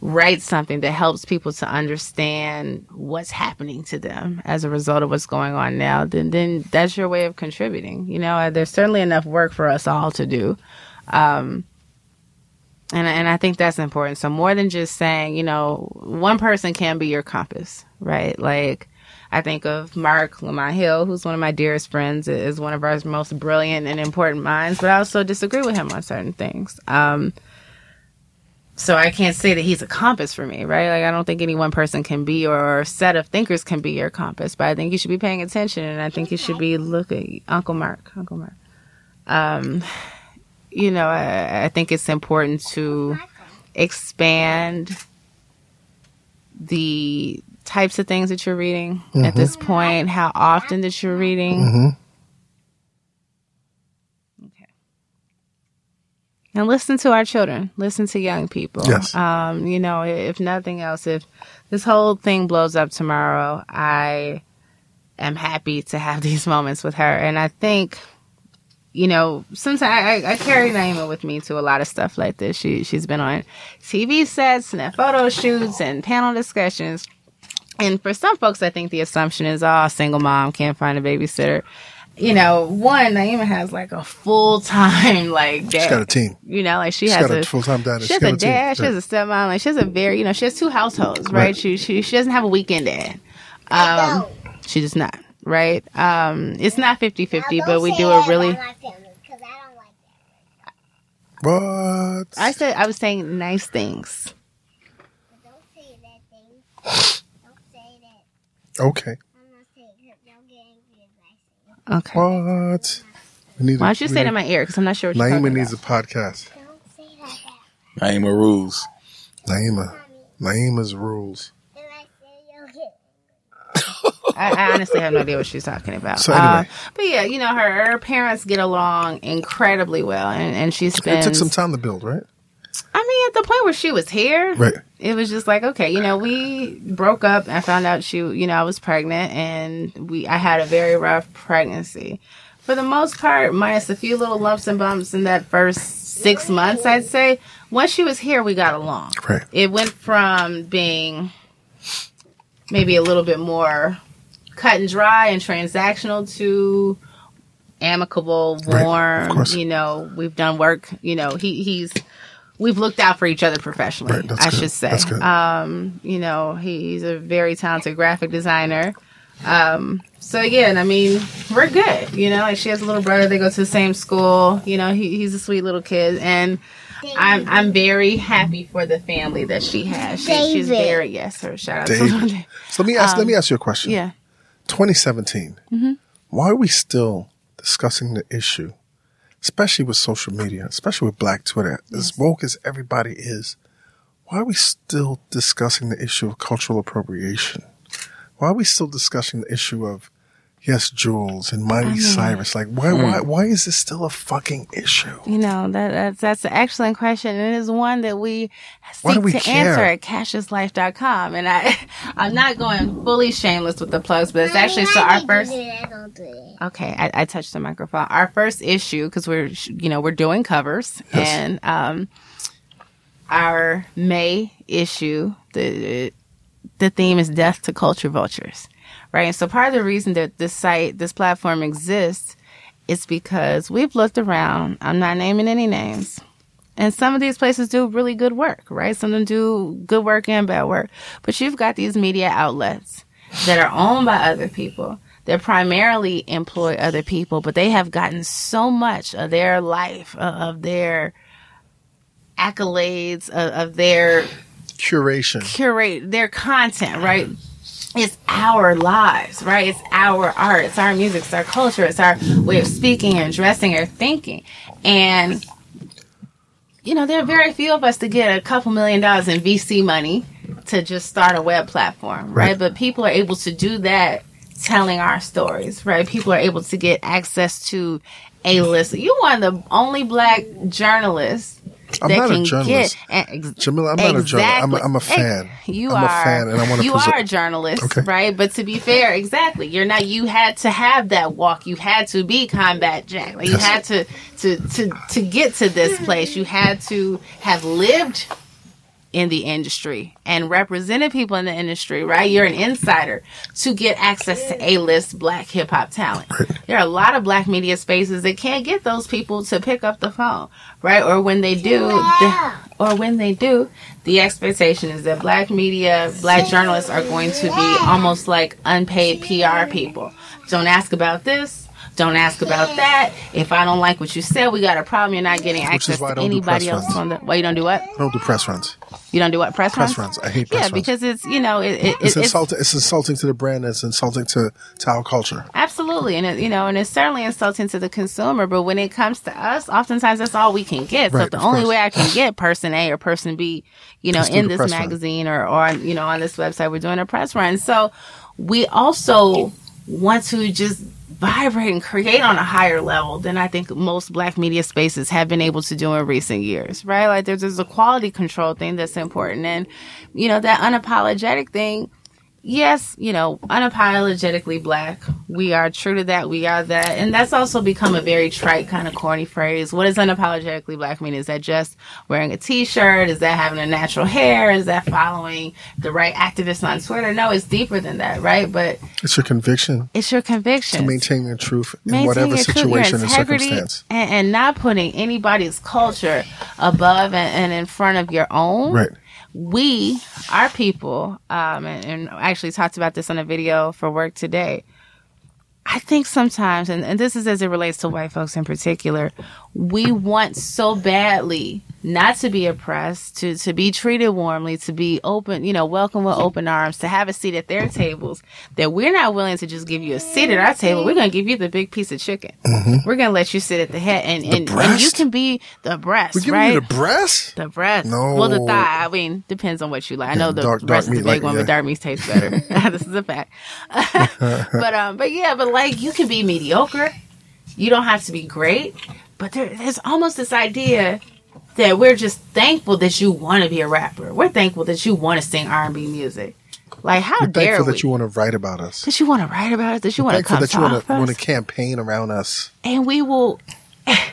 write something that helps people to understand what's happening to them as a result of what's going on now, then then that's your way of contributing. You know, Uh, there's certainly enough work for us all to do. Um, and and I think that's important. So more than just saying, you know, one person can be your compass, right? Like I think of Marc Lamont Hill, who's one of my dearest friends, is one of our most brilliant and important minds, but I also disagree with him on certain things. Um, so I can't say that he's a compass for me, right? Like I don't think any one person can be or set of thinkers can be your compass, but I think you should be paying attention and I think you should be looking Uncle Mark, Uncle Mark. Um you know, I, I think it's important to expand the types of things that you're reading at this point, how often that you're reading. Okay. And listen to our children. Listen to young people. Yes. Um, you know, if nothing else, if this whole thing blows up tomorrow, I am happy to have these moments with her. And I think, you know, sometimes I, I carry Naima with me to a lot of stuff like this. She she's been on TV sets and photo shoots and panel discussions. And for some folks, I think the assumption is, oh, single mom can't find a babysitter. You know, one Naima has like a full time like dad. She's got a team. You know, like she She's has got a a full-time dad. She She's has got a a team. dad. She has a stepmom. Like she has a very, you know, she has two households, right? Right. She she she doesn't have a weekend dad. Um, she does not, right? Um, it's not 50-50, but we do a really. What? I said I was saying nice things. Okay. Okay. What? We need Why don't you we say it in my ear? Because I'm not sure what you're Naima talking needs about. a podcast. Naima rules. Naima. Naima's rules. I, I honestly have no idea what she's talking about. So Uh, anyway. but yeah, you know, her, her parents get along incredibly well, and, and she It took some time to build, right? I mean, at the point where she was here, Right. It was just like okay you know we broke up and i found out she you know i was pregnant and we i had a very rough pregnancy for the most part minus a few little lumps and bumps in that first six months i'd say once she was here we got along Right. it went from being maybe a little bit more cut and dry and transactional to amicable Right, warm course. you know we've done work you know he he's we've looked out for each other professionally Right, that's i good. should say That's good. um you know he's a very talented graphic designer um so again i mean we're good you know like she has a little brother they go to the same school you know he, he's a sweet little kid and I'm I'm very happy for the family that she has. She, she's David. very yes, her shout out David. to So let me ask. let me ask you a question. Um, yeah. 2017. Mm-hmm. Why are we still discussing the issue, especially with social media, especially with Black Twitter, as woke as everybody is? Why are we still discussing the issue of cultural appropriation? Why are we still discussing the issue of Yesjulz and Miley Cyrus? Like, why, why, why is this still a fucking issue? You know, that, that's, that's an excellent question. And it is one that we Why do seek we to care? answer at cassiuslife.com. And I, I'm not going fully shameless with the plugs, but it's actually, so our first, okay, I, I touched the microphone. Our first issue, cause we're, you know, we're doing covers Yes. and, um, our May issue, the, the theme is death to culture vultures, right? And so part of the reason that this site, this platform exists is because we've looked around. I'm not naming any names. And some of these places do really good work, right? Some of them do good work and bad work. But you've got these media outlets that are owned by other people that primarily employ other people, but they have gotten so much of their life, of, of their accolades, of, of their Curation. curate their content, right? It's our lives, right? It's our art, it's our music, it's our culture, it's our way of speaking and dressing or thinking. And, you know, there are very few of us to get a couple million dollars in VC money to just start a web platform, right? Right. But people are able to do that telling our stories, right? People are able to get access to a list. You one of the only black journalists I'm that not a journalist. get ex- Jamilah, I'm not a journalist. I'm a, I'm a fan. You I'm are a fan, and I want to you are a journalist, Okay. right? But to be fair, exactly, you're not. You had to have that walk. You had to be combat Jack. Like you had to to to to get to this place. You had to have lived in the industry and represented people in the industry, right? You're an insider to get access to A-list black hip hop talent. There are a lot of black media spaces that can't get those people to pick up the phone, right? Or when they do, the, or when they do, the expectation is that black media, black journalists are going to be almost like unpaid PR people. Don't ask about this. Don't ask about that. If I don't like what you said, we got a problem. You're not getting access to anybody else runs. on the. Why you don't do what? I don't do press runs. You don't do what press, Press runs? runs. I hate press runs. Yeah, runs. because it's you know it, it, it's it, insulting. It's insulting to the brand. It's insulting to, to our culture. absolutely, and it, you know, and it's certainly insulting to the consumer. But when it comes to us, oftentimes that's all we can get. so Right, if the only course. way I can get person A or person B, you know, in this press run. magazine or or you know on this website, we're doing a press run. So we also want to just vibrate and create on a higher level than I think most black media spaces have been able to do in recent years, right? Like there's, there's a quality control thing that's important. And, you know, that unapologetic thing, yes, you know, unapologetically black. We are true to that. We are that. And that's also become a very trite kind of corny phrase. What does unapologetically black mean? Is that just wearing a t-shirt? Is that having a natural hair? Is that following the right activists on Twitter? No, it's deeper than that, right? But It's your conviction it's your conviction. to maintain your truth in Maintaining whatever your truth, your situation and circumstance. and, and not putting anybody's culture above and, and in front of your own. Right. We, our people, um, and, and actually talked about this on a video for work today. I think sometimes, and, and this is as it relates to white folks in particular, we want so badly not to be oppressed, to, to be treated warmly, to be open, you know, welcome with open arms, to have a seat at their tables, that we're not willing to just give you a seat at our table. We're going to give you the big piece of chicken. We're going to let you sit at the head, and, and, and you can be the breast, We're giving right? you the breast. The breast. No. Well, the thigh. I mean, depends on what you like. I know the dark- breast dark is meat, big like- one, yeah. but dark meat tastes better. this is a fact. but um, but yeah, but like you can be mediocre. You don't have to be great. But there, there's almost this idea that we're just thankful that you want to be a rapper. We're thankful that you want to sing R&B music. Like, how We're dare thankful we? that you want to write about us. that you want to write about us. that you want to come that you want talk to want to campaign around us. and we will and,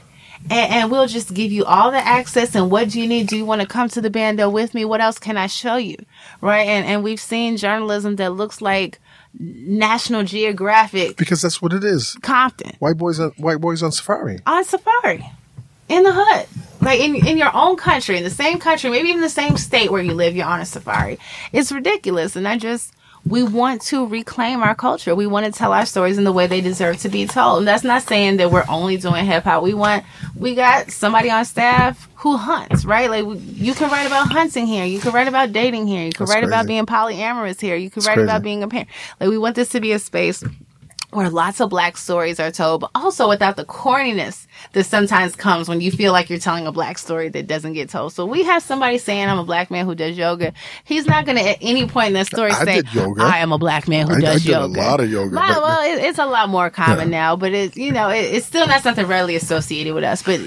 and we'll just give you all the access and what do you need do you want to come to the bando with me what else can i show you right and and we've seen journalism that looks like national geographic Because that's what it is. compton White boys on white boys on safari. on safari in the hood like in, in your own country in the same country maybe even the same state where you live you're on a safari it's ridiculous and i just we want to reclaim our culture. We want to tell our stories in the way they deserve to be told. And that's not saying that we're only doing hip-hop we want we got somebody on staff who hunts right? Like you can write about hunting here. You can write about dating here. You can That's write about being polyamorous here. You can That's write crazy. about being a parent. Like we want this to be a space where lots of black stories are told, but also without the corniness that sometimes comes when you feel like you're telling a black story that doesn't get told. So we have somebody saying, I'm a black man who does yoga. He's not going to at any point in that story I say, did yoga. I am a black man who I- I does did a lot of yoga, but- well, it, it's a lot more common Yeah. now, but it's, you know, it, it's still not something readily associated with us. But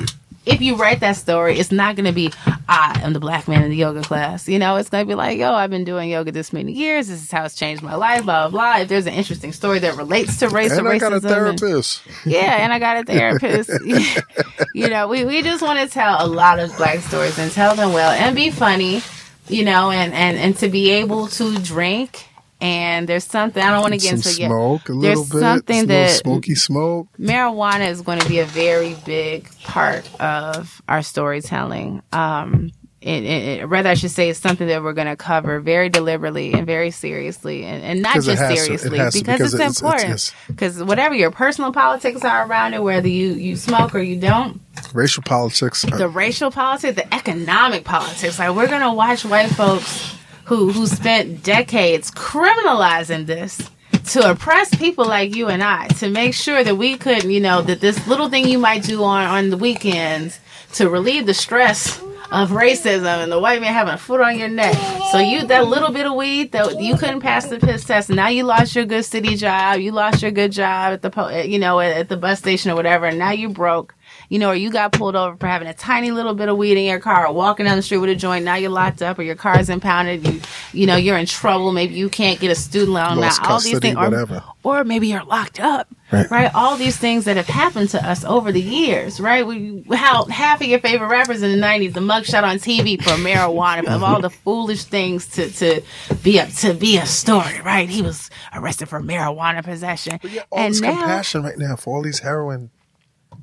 if you write that story, it's not going to be, I am the black man in the yoga class. You know, it's going to be like, yo, I've been doing yoga this many years. This is how it's changed my life, blah, blah, blah. If there's an interesting story that relates to race And or I got a racism. and- therapist. yeah, and I got a therapist. you know, we, we just want to tell a lot of black stories and tell them well and be funny, you know, and, and, and to be able to drink. And there's something I don't want to get into yet. smoke, a There's bit. something some little that smoky smoke. marijuana is going to be a very big part of our storytelling. Um, it, it, it- rather, I should say, it's something that we're going to cover very deliberately and very seriously, and, and not just seriously to, because, because it's, it's- important. Because whatever your personal politics are around it, whether you you smoke or you don't, Racial politics. The racial politics, the economic politics. Like we're gonna watch white folks who who spent decades criminalizing this to oppress people like you and I to make sure that we couldn't you know, that this little thing you might do on on the weekends to relieve the stress of racism and the white man having a foot on your neck. So you that little bit of weed that you couldn't pass the piss test, now you lost your good city job, you lost your good job at the you know at, at the bus station or whatever, and now you broke. You know, or you got pulled over for having a tiny little bit of weed in your car, or walking down the street with a joint. Now you're locked up, or your car's impounded. You, you know, you're in trouble. Maybe you can't get a student loan. Lost now all these things, or, whatever. or maybe you're locked up Right. right. All these things that have happened to us over the years, right? We how half of your favorite rappers in the '90s, the mugshot on TV for marijuana, of all the foolish things to to be a to be a story, right? He was arrested for marijuana possession, Yeah, all and this now, compassion right now for all these heroin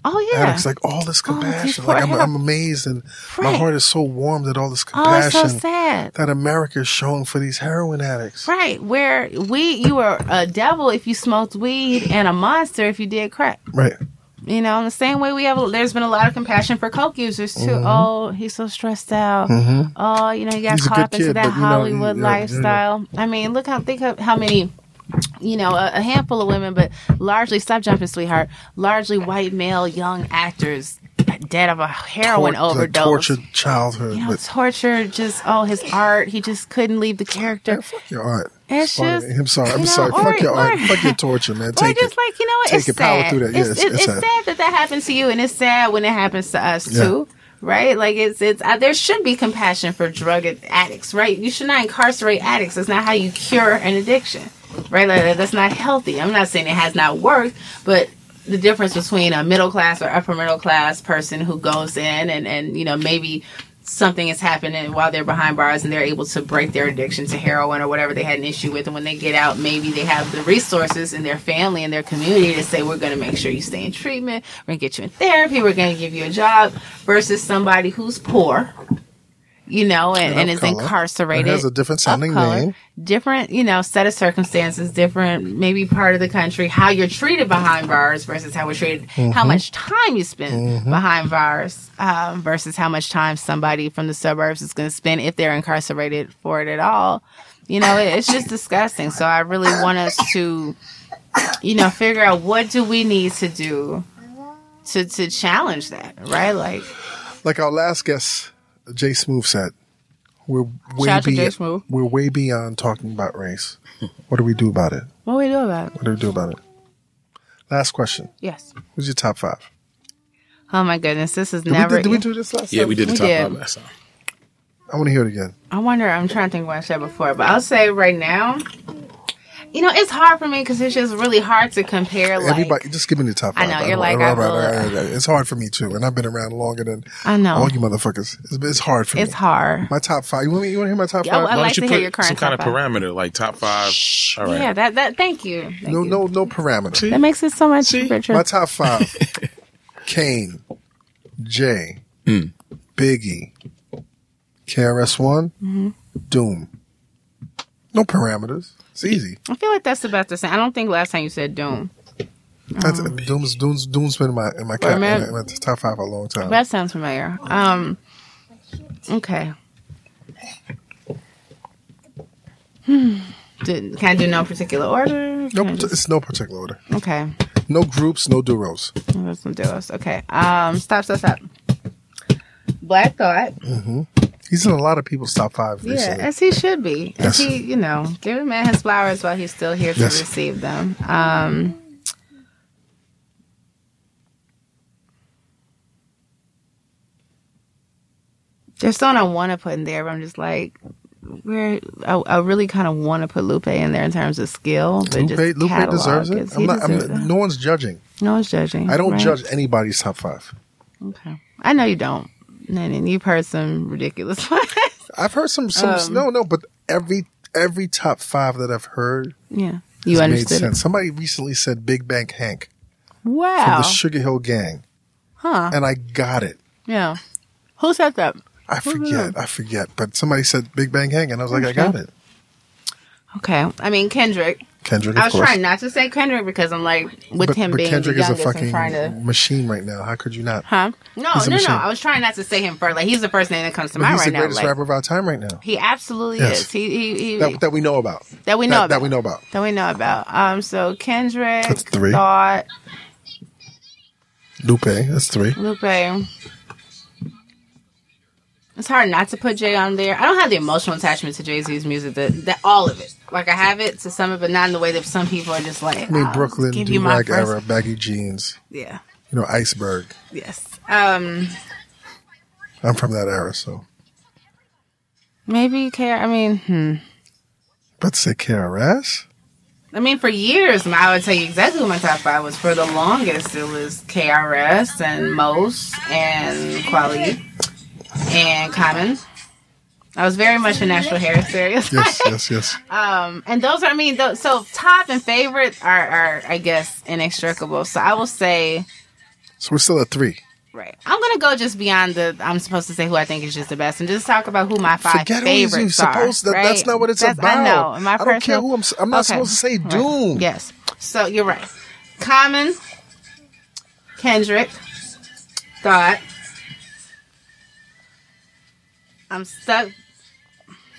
oh yeah, addicts, like all this Oh, compassion. poor like I'm, I'm amazed, and my heart is so warm at all this compassion oh, compassion so sad. that America is showing for these heroin addicts. Right, where we you were a devil if you smoked weed and a monster if you did crack. Right. You know, in the same way we have, there's been a lot of compassion for coke users too. Oh, he's so stressed out. Oh, you know, he got Mm-hmm. He's caught up into kid, that you know, Hollywood he- yeah, yeah, yeah. lifestyle. I mean, look how think of how many. You know, a, a handful of women, but largely, stop jumping, sweetheart. Largely white male young actors dead of a heroin Tor- overdose. tortured childhood. You know, but torture. Just oh, his art. He just couldn't leave the character. fuck your art. It's Funny. just, I'm sorry. I'm know, sorry. or- fuck your art. Fuck your torture, man. Or Take just it. like you know what? Take it's it, power sad. through that. It's, Yes, it's, it's it's sad. sad that that happens to you, and it's sad when it happens to us Yeah. too. Right? Like it's it's uh, there should be compassion for drug addicts. Right? You should not incarcerate addicts. That's not how you cure an addiction. Right? Like, that's not healthy. I'm not saying it has not worked, but the difference between a middle class or upper middle class person who goes in and and you know maybe something is happening while they're behind bars and they're able to break their addiction to heroin or whatever they had an issue with and when they get out maybe they have the resources in their family and their community to say we're going to make sure you stay in treatment we're going to get you in therapy we're going to give you a job versus somebody who's poor you know and, And is color. incarcerated It has a different sounding color, name. different you know set of circumstances different maybe part of the country how you're treated behind bars versus how we're treated Mm-hmm. how much time you spend behind bars um, versus how much time somebody from the suburbs is going to spend if they're incarcerated for it at all you know it, it's just disgusting so i really want us to you know figure out what do we need to do to to challenge that right like Like our last guest, Jay Smooth said, we're way, Shout out be- Jay Smooth. we're way beyond talking about race. What do we do about it? what do we do about it What do we do about it? Last question. yes Who's your top five? oh my goodness this is Did, never we, did, did we do this last Yeah, time? we did the We top did. five last time. I want to hear it again. I wonder. I'm trying to think what I said before, but I'll say right now. You know, it's hard for me because it's just really hard to compare. Like, Everybody, just give me the top I five. know, you're like, worry I about will- it. It's hard for me too, and I've been around longer than I know. all you motherfuckers. It's, it's hard for it's me. It's hard. My top five. You want me? You want to hear my top Yeah, five? I Why like don't you to put hear your current some kind of five. parameter, like top five? All right. Yeah, that that. Thank you. Thank no, you. no, no parameter. That makes it so much See? richer. My top five: Kane, Jay, Mm. Biggie, KRS One, Mm-hmm. Doom. No parameters. It's easy. I feel like that's about the same. I don't think last time you said Doom. That's Doom's Doom's Doom's been in my in my, cap, in my, in my top five for a long time. That sounds familiar. Um. Okay. Hmm. Did, can I do no particular order? No, Can just- it's no particular order. okay. No groups, no duos. Let's do us. Okay. Um. Stop. Stop. Stop. Black Thought. He's in a lot of people's top five Yeah, recently. as he should be. As Yes. he, you know, give a man his flowers while he's still here to Yes. receive them. Um, there's someone I want to put in there, but I'm just like, where I, I really kind of want to put Lupe in there in terms of skill, but Lupe, just Lupe deserves it. I'm not, I'm, it. no one's judging. No one's judging. I don't right? judge anybody's top five. Okay, I know you don't. Then you've heard some ridiculous ones. I've heard some, some Um, no, no, but every every top five that I've heard yeah, you has made sense. Somebody recently said Big Bank Hank from Wow. the Sugar Hill Gang, Huh. and I got it. Yeah. Who said that? I forget, I forget, but somebody said Big Bank Hank, and I was like, I got it. Okay. I mean, Kendrick Kendrick, I was course. trying not to say Kendrick because I'm like with but, him but being Kendrick the is a fucking to. machine right now. How could you not? Huh? No, no, no. I was trying not to say him first. Like he's the first name that comes to But mind right now. he's the greatest Like rapper of our time right now. he absolutely Yes. is. He, he, he That, that we know about. that we know that, about. that we know about. That we know about. Um. So Kendrick, That's three. Thought, Lupe, that's three. Lupe. It's hard not to put Jay on there. I don't have the emotional attachment to Jay Z's music. That, that all of it. Like I have it to some of it, but not in the way that some people are just like. I mean, "I'll Brooklyn, give you my first-" era, baggy jeans, Yeah. you know, iceberg. Yes. Um. I'm from that era, so. Maybe care. I mean, hmm. But to say KRS? I mean, for years, I would tell you exactly what my top five was. For the longest, it was KRS and Mos and Kweli and Common. I was very much a National Hair series. Yes, yes, yes. um, and those are, I mean, those, so top and favorite are, are, I guess, inextricable. So I will say, So we're still at three. right. I'm gonna go just beyond the. I'm supposed to say who I think is just the best, and just talk about who my five Forget you supposed. That, right? That's not what it's That's- about. I know. My I don't care who I'm. I'm not Okay. supposed to say Right. Doom. Yes. So you're right. Common, Kendrick, Thought. I'm stuck.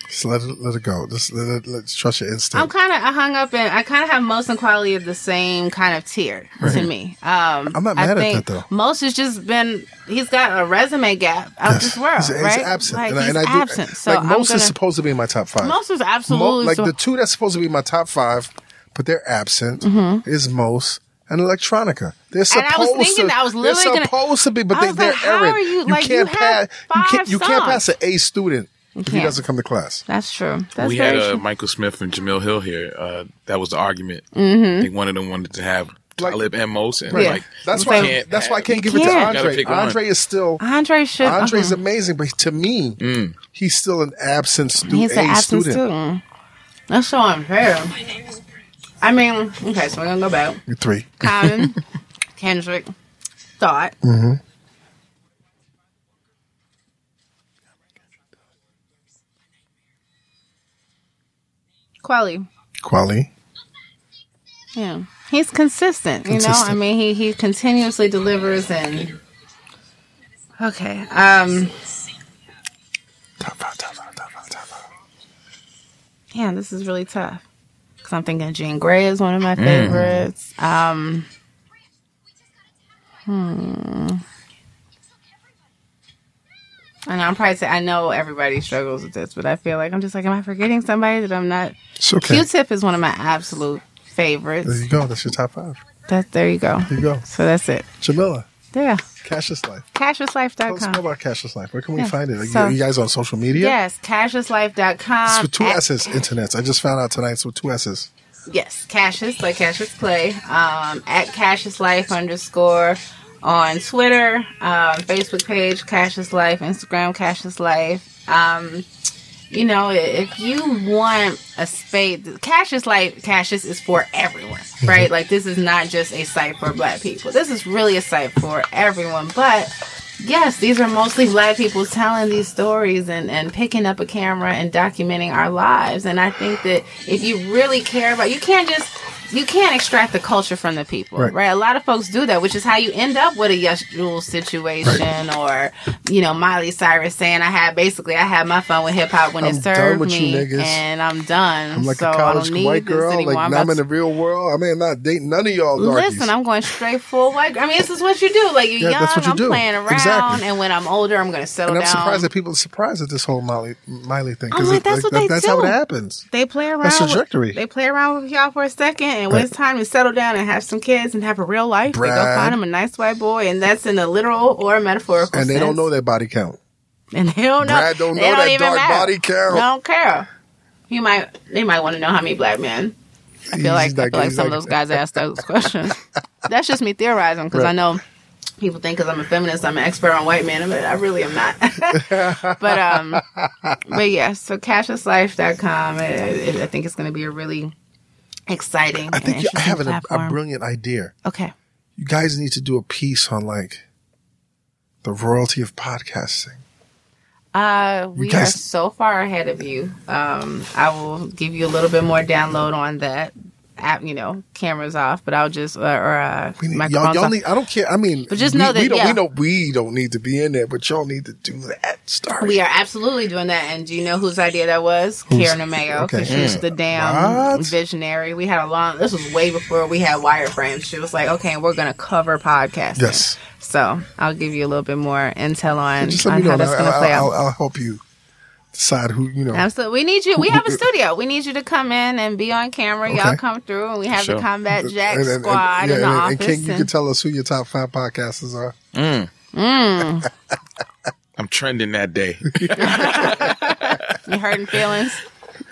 Just let it, let it go. Just let it, let's trust your instinct. I'm kind of I hung up in. I kind of have Mos and Kweli of the same kind of tier to me. Um, I'm not I mad at think that, though. Mos has just been. He's got a resume gap out Yes. this world, He's, he's right? absent, Like, and, I- he's and I do, absent. So like Mos gonna, is supposed to be in my top five. Mos is Mo- absolutely like so- the two that's supposed to be in my top five, but they're absent. Is Mos and Electronica. They're Mm-hmm. And supposed I was thinking to. that. I was literally they're gonna- to be, but they, they're like, how errant. are you- like, can't have pass. You five can't. You can't pass an A student if he doesn't come to class. That's true. That's we had uh, true. Michael Smith and Jemele Hill here. Uh, that was the argument. I think one of them wanted to have Like- Talib and Mos, and Yeah. like That's why. can't That's why I can't give it to can't. Gotta Andre. pick one. Andre is still. Andre should. Andre's uh-huh. amazing, but to me, he's still an absent student. He's A an absent student. student. That's so unfair. I mean, okay, so we're gonna go back. Three. Common, Kendrick, Thought. Mm-hmm. Kweli. Kweli. Yeah. He's consistent, you know? I mean he he continuously delivers and Okay. Um Top five. Top five. Top five. Top five. yeah, this is really tough. Cause I'm thinking Jean Grae is one of my favorites. Um Hmm. I know I'm probably say I know everybody struggles with this, but I feel like I'm just like, am I forgetting somebody that I'm not? It's okay. Q-Tip is one of my absolute favorites. There you go. That's your top five. That there you go. There you go. So that's it. Jamilah. Yeah. Cashless Life. Tell us more Cashlesslife.com. about Cashless Life. Where can we Yeah. find it? Are you- So- you, guys on social media? Yes, cassiuslife.com. It's with two At- S's, internets. I just found out tonight. It's with two S's. Yes, Cassius, like Cassius Clay, um, at Cassius Life underscore on Twitter, um, Facebook page, Cassius Life, Instagram, Cassius Life. Um, you know, if you want a space, Cassius Life, Cassius is for everyone, mm-hmm. right? Like, this is not just a site for black people. This is really a site for everyone, but yes, these are mostly black people telling these stories and, and picking up a camera and documenting our lives. And I think that if you really care about, you can't just, you can't extract the culture from the people, Right. right? A lot of folks do that, which is how you end up with a Yesjulz situation or, you know, Miley Cyrus saying, I had basically, I had my fun with hip hop when I'm it done served with me and I'm done. I'm like so a college white girl. Like I'm I'm in the real world. I mean, I'm not dating none of y'all darkies. Listen, I'm going straight full white. I mean, this is what you do. Like you're Yeah, young, that's what you I'm do. playing around, Exactly. and when I'm older, I'm going to settle and I'm down. surprised that people are surprised at this whole Miley, Miley thing. I'm 'cause like, it- that's what they that's how it happens. they play around. That's the with- trajectory. They play around with y'all for a second, and when Right. it's time to settle down and have some kids and have a real life, they go find them a nice white boy, and that's in a literal or a metaphorical. And they don't know their body count. and they don't know. Brad don't they know that even dark matter. body count. They don't care. You might. They might want to know how many black men. I feel like I feel like some of those guys ask those questions. That's just me theorizing because I know people think because I'm a feminist, I'm an expert on white men, but I really am not. but um, but yeah. So cassiuslife.com. It, I think it's going to be a really exciting. I think you, I have an, a, a brilliant idea. Okay. You guys need to do a piece on like the royalty of podcasting. Uh, we guys- are so far ahead of you. Um, I will give you a little bit more download on that app, you know, cameras off, but I'll just uh, or uh, need, y'all, y'all need, I don't care. I mean, But just we, know that, we don't, yeah. we know we don't need to be in there, but y'all need to do that. Start. We are absolutely doing that. And do you know whose idea that was? Kierna Mayo. okay. Because she's the damn What? visionary. We had a long, this was way before we had wireframes. She was like, okay, we're going to cover podcasting. Yes. So I'll give you a little bit more intel on, on know. how that's going to play out. I'll, I'll help you decide who you know. Absolutely. We need you. We have a studio. We need you to come in and be on camera. Y'all come through and we have Sure. the Combat Jack And- and- and- squad yeah, in the and, office. and King, you can tell us who your top five podcasters are. Mm. Mm. I'm trending that day. you hurting feelings?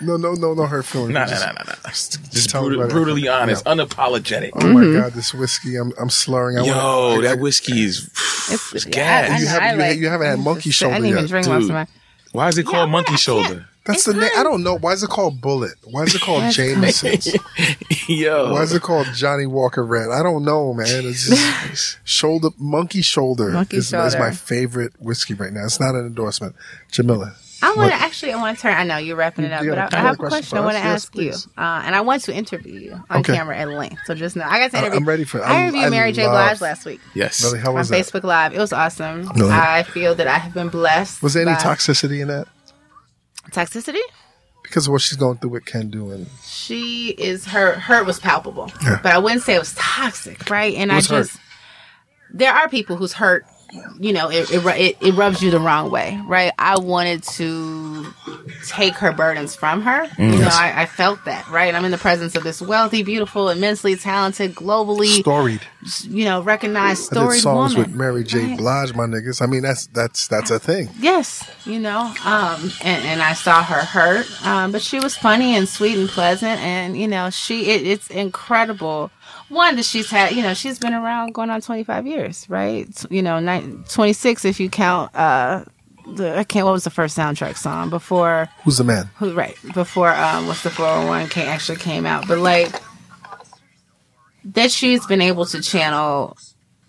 No, no, no, no hurt feelings. No, no, no, no, no. Just, Just tell me brutal, about it. brutally honest, unapologetic. Oh my mm-hmm. god, this whiskey! I'm I'm slurring. I Yo, wanna- that whiskey is. It's, It's gas. I- I You know, haven't- I you- like- you haven't had monkey just- shoulder I didn't even yet, drink most dude. of my. Why is it called Yeah, monkey I shoulder? That's It's the name. I don't know. Why is it called Bulleit? Why is it called Jameson's? Yo, Why is it called Johnnie Walker Red? I don't know, man. It's just shoulder monkey shoulder Monkey is, is my favorite whiskey right now. It's not an endorsement. Jamilah. I want to actually. I want to turn. I know you're wrapping it up, but I, I, a- I you have a question. I want to us? Yes, ask you, uh, and I want to interview you on Okay. camera at length. So just know I got to I- interview. I'm ready for it. I I- interviewed I Mary J. Blige last week yes. Really, how on that? Facebook Live. It was awesome. Really? I feel that I have been blessed. Was there any by- toxicity in that? toxicity? Because of what she's going through with Kendu. She is her hurt was palpable, Yeah. but I wouldn't say it was toxic, right? And I Who's hurt? just there are people whose hurt, you know, it, it it rubs you the wrong way, right? I wanted to take her burdens from her. Mm. You know, I, I felt that, right? I'm in the presence of this wealthy, beautiful, immensely talented, globally, Storied. you know, recognized, I did songs woman. with Mary J. Right. Blige, my niggas. I mean, that's that's that's a thing. Yes, you know, um, and, and I saw her hurt, um, but she was funny and sweet and pleasant, and you know, she it, it's incredible. One that she's had, you know, she's been around going on twenty five years, right? You know, twenty six if you count. Uh, the I can't. What was the first soundtrack song before? Who's the man? Who right before? Um, what's the four hundred one came actually came out? But like that, she's been able to channel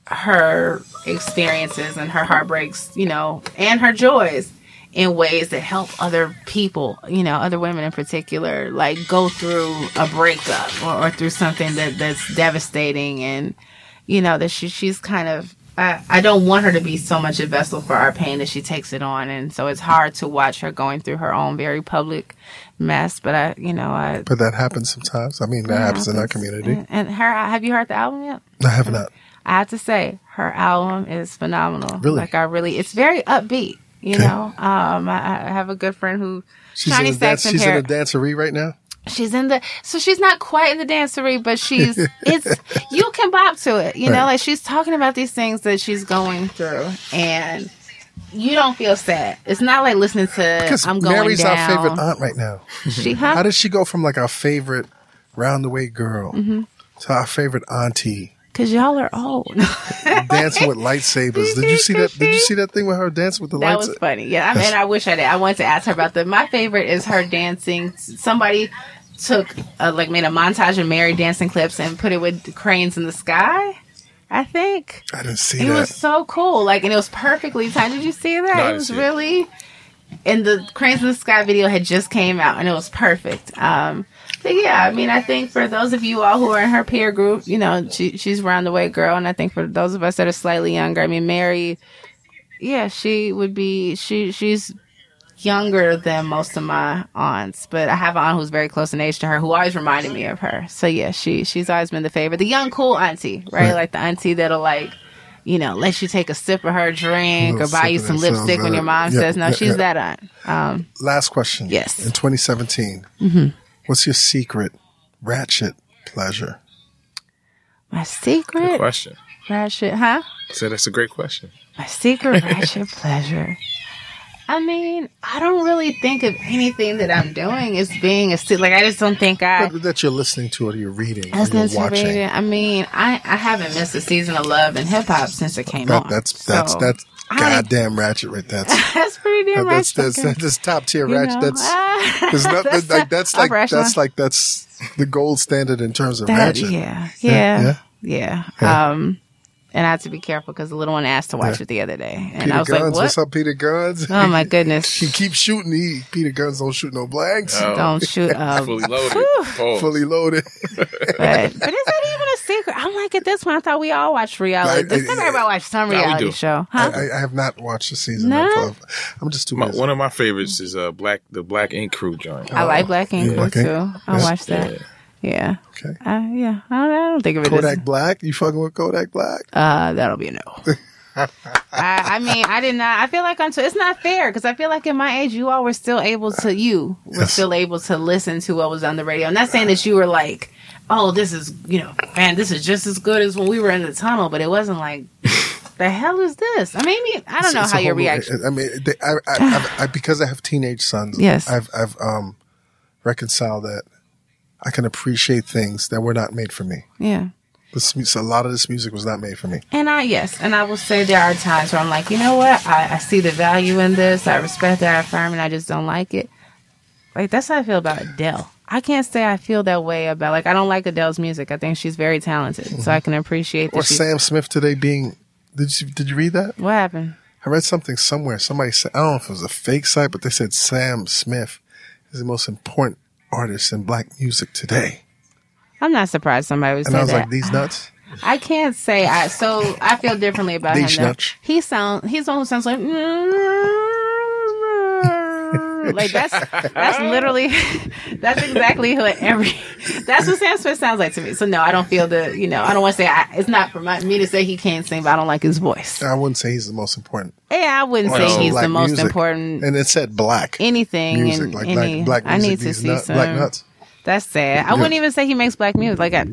her experiences and her heartbreaks, you know, and her joys in ways that help other people, you know, other women in particular, like go through a breakup or, or through something that that's devastating, and you know that she she's kind of. I, I don't want her to be so much a vessel for our pain that she takes it on, and so it's hard to watch her going through her own very public mess. But I, you know, I But that happens sometimes. I mean, that happens in our community. And, and her, have you heard the album yet? I have not. I have to say, her album is phenomenal. Really? Like I really, it's very upbeat. You Okay. know, um, I, I have a good friend who She's in. Saxon She's in a dancery right now. she's in the so she's not quite in the dancery, but she's it's you can bop to it. You know, like she's talking about these things that she's going through, and you don't feel sad. It's not like listening to Because I'm going Mary's down. our favorite aunt right now. She How huh? did she go from like our favorite round the way girl Mm-hmm. to our favorite auntie Because y'all are old. dancing with lightsabers? Did you see that? Did you see that thing with her dancing with the That was funny. Yeah, I mean, I wish I did. I wanted to ask her about that. My favorite is her dancing. Somebody took uh, like made a montage of Mary dancing clips and put it with cranes in the sky. I think I didn't see it that. was so cool. Like, and it was perfectly timed. Did you see that? No, it was see it. really. And the cranes in the sky video had just came out, and it was perfect. Um, but yeah, I mean, I think for those of you all who are in her peer group, you know, she, she's round the way girl, and I think for those of us that are slightly younger, I mean, Mary, yeah, she would be she she's younger than most of my aunts, but I have an aunt who's very close in age to her who always reminded me of her. So yeah, she she's always been the favorite. The young cool auntie, right? Right. Like the auntie that'll like you know, let you take a sip of her drink or buy you some lipstick when your mom Yeah, says no. yeah, she's yeah. that aunt. Um, Last question. Yes. In 2017, what's your secret ratchet pleasure? my Good secret question. ratchet, huh? So that's a great question. My secret ratchet pleasure. I mean, I don't really think of anything that I'm doing as being a se- like. I just don't think I. That- that you're listening to or you're reading or you're watching. radio. I mean, I, I haven't missed a season of Love and Hip Hop since it came That, on. that's that's So, that's I- goddamn ratchet right there. That's that's pretty damn that's right. that's, that's, that's top tier ratchet. know, That's ah, Because that's like that's like that's like that's the gold standard in terms of That- ratchet. yeah, Yeah, yeah, yeah. Yeah. Um, and I had to be careful because the little one asked to watch it the other day, and Peter I was Guns, like, "What? what's up, Peter Gunz? Oh my goodness! he keeps shooting. He Peter Gunz don't shoot no blanks. Oh. Don't shoot up." Fully loaded. Pause. Fully loaded. But, but is that even a secret? I'm like at this point. I thought we all watch reality. I- This I- time everybody watch some reality do. show, I, huh? I, I have not watched the season. No? Of, I'm just too My, one of my favorites is uh black the Black Ink Crew joint. I like Black Ink Crew okay. too. I Yeah. watched that. Yeah, okay. uh, yeah. I don't, I don't think of it Kodak as Black. You fucking with Kodak Black? uh, that'll be a no. I, I mean, I did not. I feel like I'm. Too, it's not fair because I feel like in my age, you all were still able to. You were Yes. still able to listen to what was on the radio. I'm not saying that you were like, oh, this is you know, man, this is just as good as when we were in the tunnel, but it wasn't like. The hell is this? I mean, I don't know It's how your reaction. I mean, they, I, I, I, because I have teenage sons. Yes. I've, I've um, reconciled that I can appreciate things that were not made for me. Yeah. This, a lot of this music was not made for me. And I yes, and I will say there are times where I'm like, you know what, I, I see the value in this, I respect it, I affirm, and I just don't like it. Like that's how I feel about Adele. I can't say I feel that way about like I don't like Adele's music. I think she's very talented, so I mm-hmm. can appreciate that. Or Sam Smith today being. Did you did you read that? what happened? I read something somewhere. Somebody said I don't know if it was a fake site, but they said Sam Smith is the most important artist in black music today. I'm not surprised somebody would And say I was that. like, these nuts. I can't say I. So I feel differently about him. These Though. nuts. He sound. He's the one who sounds like. Mm, like that's that's literally that's exactly what every that's what Sam Smith sounds like to me. So no, I don't feel the you know I don't want to say I, it's not for my, me to say he can't sing, but I don't like his voice. I wouldn't say he's the most important. Yeah, I wouldn't Well, say he's the most music. important And it said black anything music, like any. black, black I need to see nut- some. black nuts. That's sad. I wouldn't even say he makes black music. Like, I,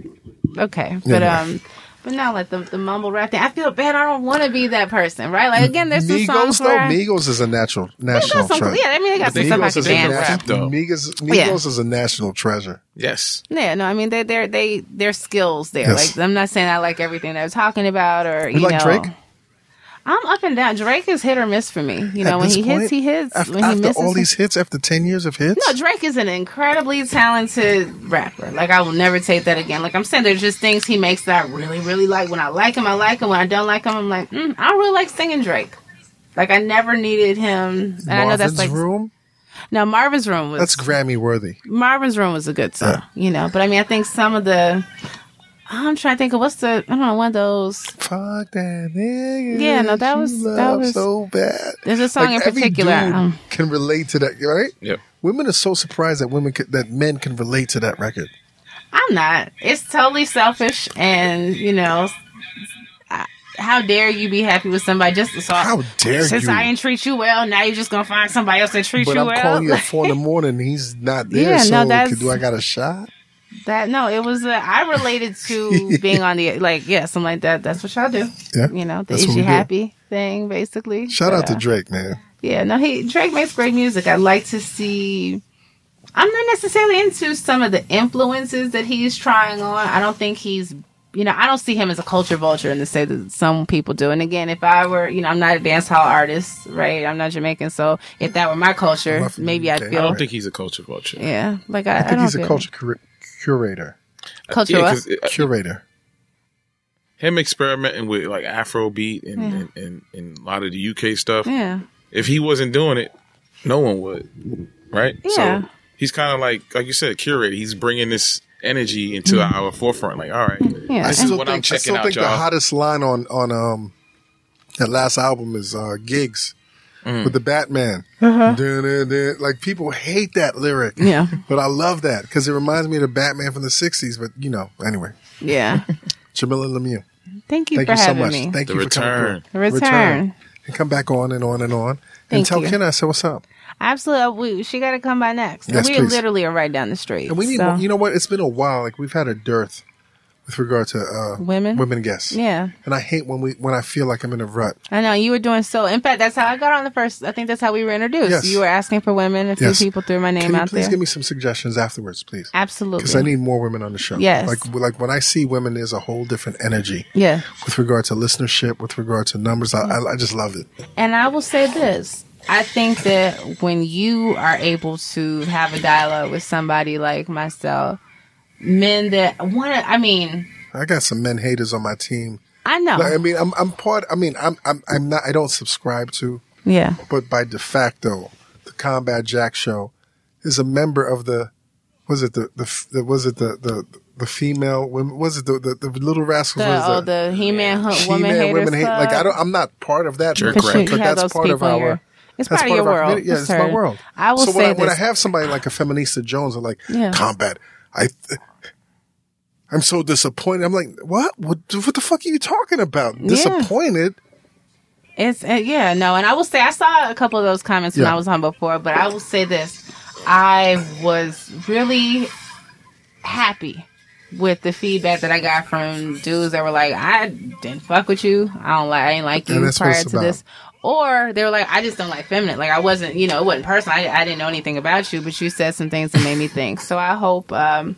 okay, but Yeah. um, but now, like the the mumble rap thing. I feel bad. I don't want to be that person, right? Like again, there's some songs though, where I- Migos is a natural national some, treasure. yeah, I mean they got some they- stuff I Migos can is a dance. rap, though. Migos, Migos Yeah. is a national treasure. Yes. Yeah, no, I mean they they're they their skills there. Yes. Like I'm not saying I like everything they're talking about or you, You like know. Drake? I'm up and down. Drake is hit or miss for me. You know, when he point, hits, he hits. After, when he after misses, all these hits, after ten years of hits, No, Drake is an incredibly talented rapper. Like I will never take that again. Like I'm saying, there's just things he makes that I really, really like. When I like him, I like him. When I don't like him, I'm like, mm, I don't really like singing Drake. Like I never needed him. And I know that's Marvin's like Room. no Marvin's Room was That's Grammy worthy. Marvin's Room was a good song, Yeah. you know. But I mean, I think some of the I'm trying to think of what's the I don't know one of those. Fuck that nigga. Yeah, no, that you was- that was- so bad. There's a song Like, in every particular. dude Um, can relate to that, right? Yep. Women are so surprised that women can, that men can relate to that record. I'm not. It's totally selfish, and you know, I- how dare you be happy with somebody just so How dare since you? I didn't treat you well, now you're just gonna find somebody else that treats But you I'm well. calling you at four in the morning. He's not there. Yeah, so no, that's- do I got a shot? That no, it was. Uh, I related to being on the like, yeah, something like that. That's what y'all do. Yeah, You know, the that's is you we do. happy thing, basically. Shout But, out to uh, Drake, man. Yeah, no, he Drake makes great music. I'd like to see. I'm not necessarily into some of the influences that he's trying on. I don't think he's, you know, I don't see him as a culture vulture in the say that some people do. And again, if I were, you know, I'm not a dance hall artist, right? I'm not Jamaican, so if that were my culture, maybe I'd UK. I don't think he's a culture vulture. yeah, like I, I I, think don't he's a feel- culture cur- curator. Culture Yeah, what? 'cause it- Curator. him experimenting with like Afrobeat and, and, and, and a lot of the UK stuff. Yeah, If he wasn't doing it, no one would, right? Yeah. So he's kind of like, like you said, curator. He's bringing this energy into our forefront. Like, all right, Yeah. this I is still what think, I'm I still out, think the y'all. hottest line on on um that last album is uh gigs Mm. with the Batman. Uh-huh. Dun, dun, dun. Like people hate that lyric. yeah, But I love that because it reminds me of the Batman from the '60s. But you know, anyway, yeah. Jamilah Lemieux. Thank you Thank for you so much. me. Thank The you for coming. The return. And come back on and on and on. and Thank tell you. Ken I said what's up. Absolutely, we, she got to come by next. Yes, we please. literally are right down the street. And we need, so- you know what? It's been a while. Like we've had a dearth with regard to uh, Women? women guests. Yeah. And I hate when we when I feel like I'm in a rut. I know you were doing so. In fact, that's how I got on the first. I think that's how we were introduced. Yes. You were asking for women. A few Yes. people threw my name Can you out please there. Please give me some suggestions afterwards, please? Absolutely. Because I need more women on the show. Yes. Like like when I see women, there's a whole different energy yeah, with regard to listenership, with regard to numbers. I, I, I just love it. and I will say this. I think that when you are able to have a dialogue with somebody like myself, men that want to, I mean, I got some men haters on my team I know. Like, I mean, I'm I'm part. I mean, I'm I'm I'm not. I don't subscribe to, yeah. but by de facto, the Combat Jack Show is a member of the. Was it the the, the was it the the the female women? Was it the the, the Little Rascals? The, was oh, that? the He-Man hu- He-Man woman haters women hate. Like I don't. I'm not part of that. Jerk but, right. But you that's part of our. your- it's that's part of your our world. community. Yeah, It's it's my world. I will so when say I, when I have somebody like a Feminista Jones, I'm like, Yeah. combat. I. I'm so disappointed. I'm like, what? What? What the fuck are you talking about? Disappointed. It's uh, yeah, no, and I will say I saw a couple of those comments when I was on before, but I will say this: I was really happy with the feedback that I got from dudes that were like, "I didn't fuck with you. I don't like. I ain't like you prior to about. this." Or they were like, "I just don't like feminine. Like I wasn't, you know, it wasn't personal. I, I didn't know anything about you, but you said some things that made me think." So I hope. um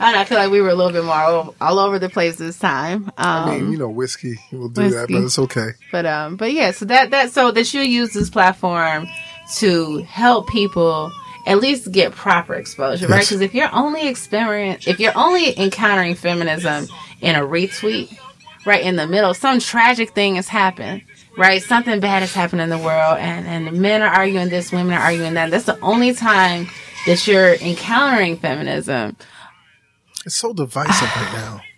I know. I feel like we were a little bit more all, all over the place this time. Um, I mean, you know, whiskey will do that, but it's okay. but um, but yeah, so that that so that you use this platform to help people at least get proper exposure, right? Because if you're only experience, if you're only encountering feminism in a retweet, right in the middle, some tragic thing has happened, right? Something bad has happened in the world, and and men are arguing this, women are arguing that. That's the only time that you're encountering feminism. It's so divisive right now.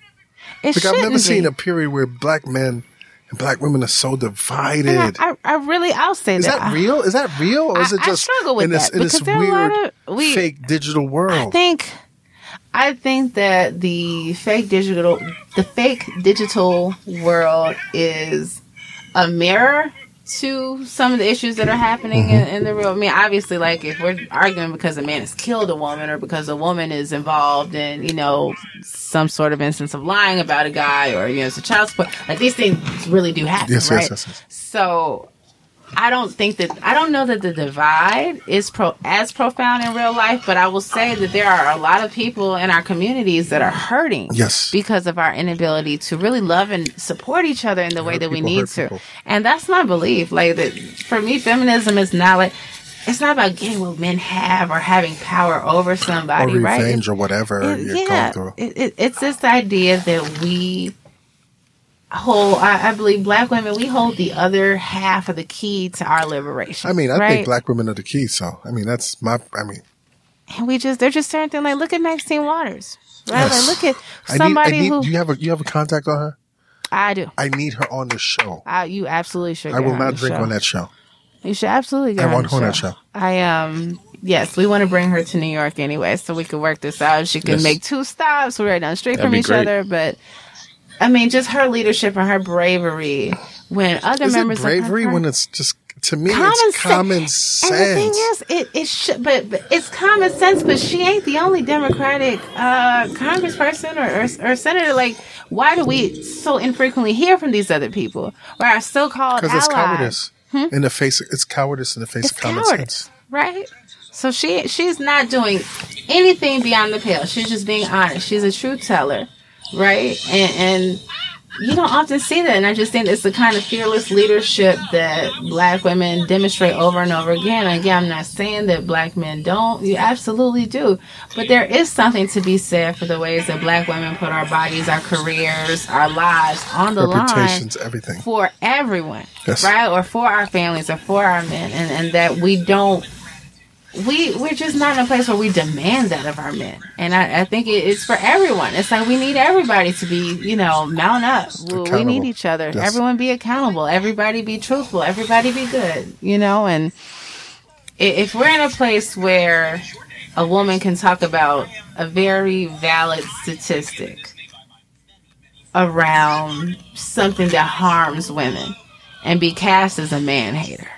It Like I've never shouldn't seen a period where black men and black women are so divided. I, I, I really, I'll say is that. that real? Is that real, or is I- it I just struggle with in this that in this because there are weird of- we- fake digital world? I think I think that the fake digital the fake digital world is a mirror to some of the issues that are happening in, mm-hmm. in the real. I mean, obviously, like if we're arguing because a man has killed a woman or because a woman is involved in, you know, some sort of instance of lying about a guy or you know, it's a child support. Like these things really do happen, Yes, yes, right? yes, yes. So I don't think that I don't know that the divide is pro as profound in real life, but I will say that there are a lot of people in our communities that are hurting Yes. because of our inability to really love and support each other in the way Hurt that we people need to. people. And that's my belief. Like that for me feminism is not like it's not about getting what men have or having power over or somebody, right? revenge or whatever It- you're yeah, going through. it, it, it's this idea that we hold. I, I believe black women we hold the other half of the key to our liberation. I mean, I right? think black women are the key. So, I mean, that's my. I mean, and we just they're just certain things. Like look at Maxine Waters, right? Yes. Like look at I need. somebody I need. who Do you have a you have a contact on her? I do. I need her on the show. I, you absolutely should. I will not drink show. on that show. You should absolutely get I want her on that show. I um yes, we want to bring her to New York anyway, so we can work this out. She can Yes. make two stops. We're right down the street That'd from each great. other, but I mean, just her leadership and her bravery when other Is it members bravery of her, when it's just to me? Common it's sense. common sense. And the thing is, it it should, but, but it's common sense. But she ain't the only Democratic uh, Congressperson or, or or senator. Like, why do we so infrequently hear from these other people or our so-called because allies? it's cowardice in the face. It's cowardice in the face It's of common sense. right? So she she's not doing anything beyond the pale. She's just being honest. She's a truth teller, right? And, and you don't often see that. And I just think it's the kind of fearless leadership that black women demonstrate over and over again. And again, I'm not saying that black men don't. You absolutely do. But there is something to be said for the ways that black women put our bodies, our careers, our lives on the line everything. for everyone, Yes. right? Or for our families or for our men, and, and that we don't. We we're just not in a place where we demand that of our men, and I, I think it, it's for everyone. It's like we need everybody to be, you know, mount up. We, need each other. Yes. Everyone be accountable. Everybody be truthful. Everybody be good. You know, and if we're in a place where a woman can talk about a very valid statistic around something that harms women and be cast as a man hater.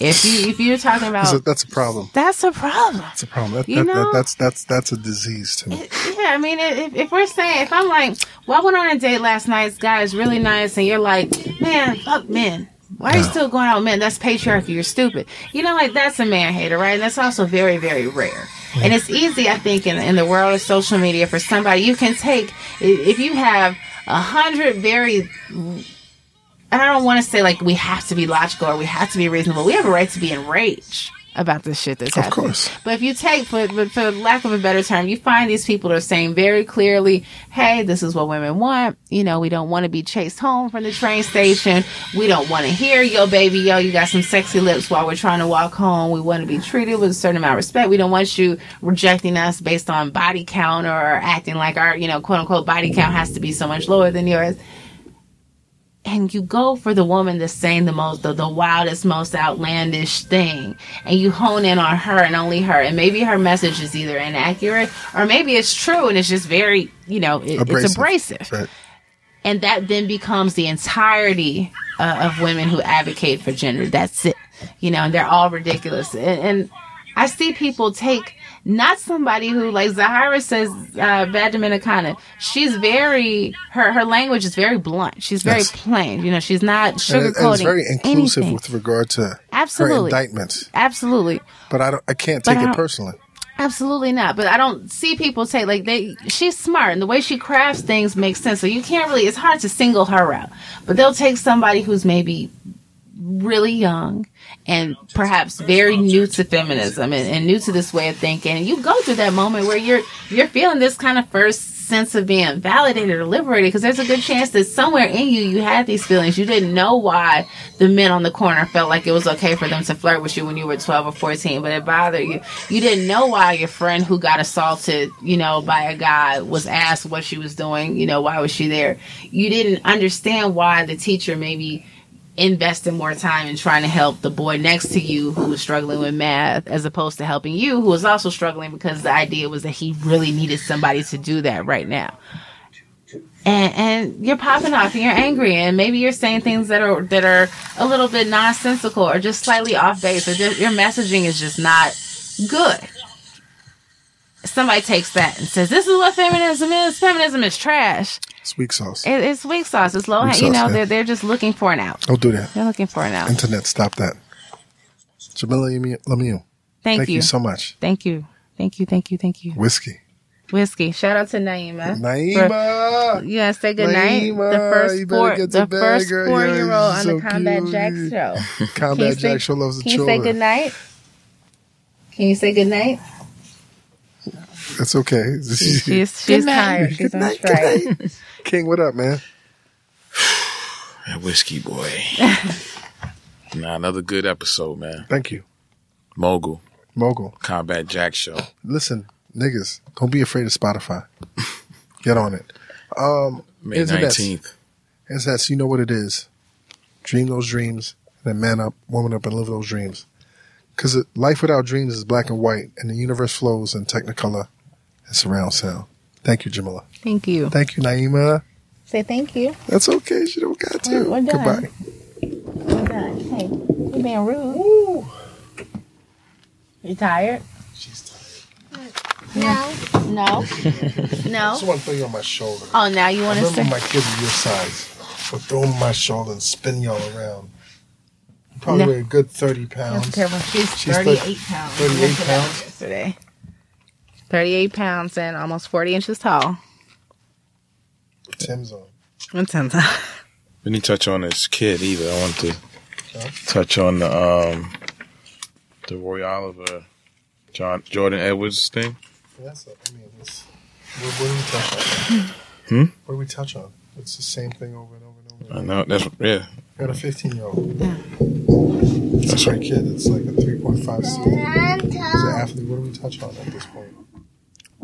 If you if you're talking about that's a problem. that's a problem. That's a problem. That, You that, know- that, that's that's that's a disease to me. Yeah, I mean, if, if we're saying, if I'm like, well, I went on a date last night, this guy is really nice, and you're like, man, fuck men. Why are you No. still going out with men? That's patriarchy. You're stupid. You know, like that's a man hater, right? And that's also very, very rare. And it's easy, I think, in, in the world of social media for somebody you can take if you have a hundred very. And I don't want to say like we have to be logical or we have to be reasonable. We have a right to be enraged about this shit that's Of happening. Of course. But if you take, for, but for lack of a better term, you find these people are saying very clearly, hey, this is what women want. You know, we don't want to be chased home from the train station. We don't want to hear, yo, baby, yo, you got some sexy lips while we're trying to walk home. We want to be treated with a certain amount of respect. We don't want you rejecting us based on body count or acting like our, you know, quote unquote body count has to be so much lower than yours and you go for the woman that's saying the most the, the wildest most outlandish thing? And you hone in on her and only her. And maybe her message is either inaccurate or maybe it's true and it's just very you know it, it's abrasive. Right. and that then becomes the entirety uh, of women who advocate for gender. That's it. You know and they're all ridiculous. And, and i see people take not somebody who like Zahira says uh bad dominicana she's very her her language is very blunt she's very Yes. plain you know she's not sugarcoating and it's very inclusive anything. with regard to Absolutely. her indictments. absolutely But I don't. I can't take I it personally. Absolutely not. But I don't see people say like they. She's smart, and the way she crafts things makes sense. So you can't really. It's hard to single her out. But they'll take somebody who's maybe really young and perhaps very new to feminism and, and new to this way of thinking. You go through that moment where you're you're feeling this kind of first sense of being validated or liberated because there's a good chance that somewhere in you you had these feelings. You didn't know why the men on the corner felt like it was okay for them to flirt with you when you were 12 or 14, but it bothered you. You didn't know why your friend who got assaulted, you know, by a guy was asked what she was doing, you know, why was she there? You didn't understand why the teacher maybe invested more time in trying to help the boy next to you who was struggling with math as opposed to helping you who was also struggling because the idea was that he really needed somebody to do that right now. And and you're popping off and you're angry and maybe you're saying things that are that are a little bit nonsensical or just slightly off base or just, your messaging is just not good. Somebody takes that and says this is what feminism is. Feminism is trash It's weak sauce. it, it's weak sauce it's low Weak you sauce, know yeah. they're, they're just looking for an out Don't do that. they're looking for an out Internet, stop that. Jamilah Lemieux, thank, thank you. you so much. thank you thank you thank you thank you Whiskey. whiskey shout out to naima Naima. you gotta say good night. Naima, The first four, the bed, first girl. four Yo, year old on so the Combat cute. Jack show. Can Combat say- Jack show loves the Can you say good night? Can you say good night? It's okay. She's she's tired. She's Good on night, strike. good night. King, what up, man? That whiskey boy. nah, another good episode, man. Thank you. Mogul, Mogul. Combat Jack Show. Listen, niggas, don't be afraid of Spotify. Get on it. Um, May 19th. Is that you know what it is? Dream those dreams, then man up, woman up, and live those dreams. Because life without dreams is black and white, and the universe flows in Technicolor and surround sound. Thank you, Jamilah. Thank you. Thank you, Naima. Say thank you. That's okay. She don't got to. We're- we're done. Goodbye. My God. Hey, you're being rude. You tired? She's tired. No. No. no. I Just want to throw you on my shoulder. Oh, now you want to remember my kids are your size. But throw them on my shoulder and spin y'all around. Probably No. weigh a good 30 That's pounds. terrible. She's, She's 38 thir- pounds. 38 We looked it up pounds? Yesterday. 38 pounds and almost 40 inches tall. Tim's on. What's in We didn't touch on his kid either. I want to Okay. touch on the um the Roy Oliver, John Jordan Edwards thing. That's a, I mean, it's, what, what do we touch on? Hmm? What do we touch on? It's the same thing over and over and over. I know that's yeah. I got a 15 year old. That's a great kid. It's like a 3.5 student. He's an athlete. What do we touch on at this point?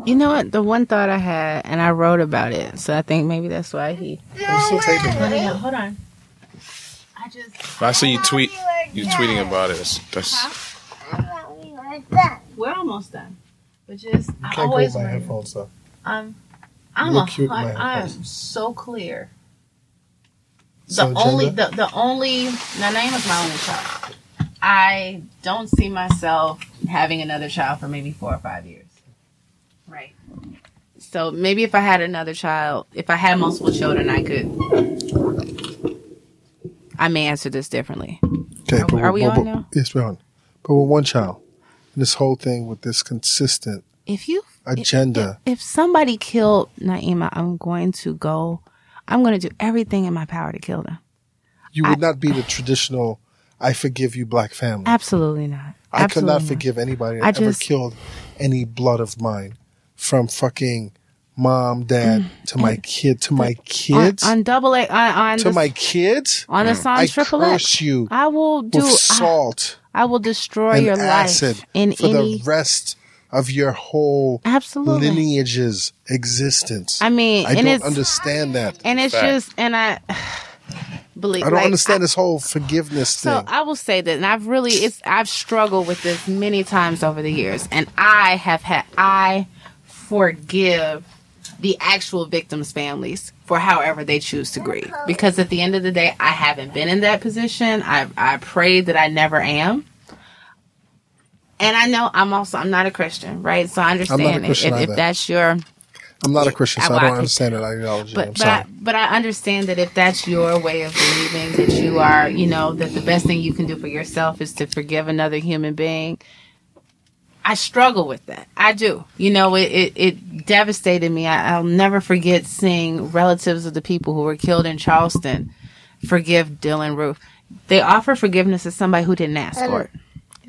You know what? The one thought I had, and I wrote about it, so I think maybe that's why he. We're still taping that. hold on. I just. I see you tweet you tweeting about it. That's, that's We're almost done. But just. You I can't go always. with my wonder- headphones though. Um, I'm. I'm look a, cute in my I am so clear. The So only gender? the, the only now Naima is my only child. I don't see myself having another child for maybe four or five years. Right. So maybe if I had another child, if I had multiple children, I could. I may answer this differently. Okay, Are we- are we but- on but- now? Yes, we're on. But with one child, this whole thing with this consistent If you agenda. if somebody killed Naima, I'm going to go. I'm going to do everything in my power to kill them. you would not be the traditional I forgive you, black family. Absolutely not. I could not Absolutely forgive anybody I that ever killed any blood of mine, from fucking mom, dad Mm. to my kid to my kids On, on double A, on, on to the, my kids. on the song I Triple curse X. you I will do. with I, salt I will destroy and your acid life in for any. the rest of your whole Absolutely. lineage's existence. I mean, I don't understand that. and it's Fact. just and I believe. I don't like, understand this whole forgiveness So thing. I will say that, and I've really, it's, I've struggled with this many times over the years, and I have had, I forgive the actual victims' families for however they choose to grieve, because at the end of the day, I haven't been in that position. I, I pray that I never am. And I know I'm also I'm not a Christian, right? So I understand if, if, that's your I'm not a Christian, so I- don't understand that ideology. But but. I, but I understand that if that's your way of believing that you are, you know, that the best thing you can do for yourself is to forgive another human being. I struggle with that. I do. You know, it it, it devastated me. I, I'll never forget seeing relatives of the people who were killed in Charleston forgive Dylann Roof. They offer forgiveness to somebody who didn't ask for it.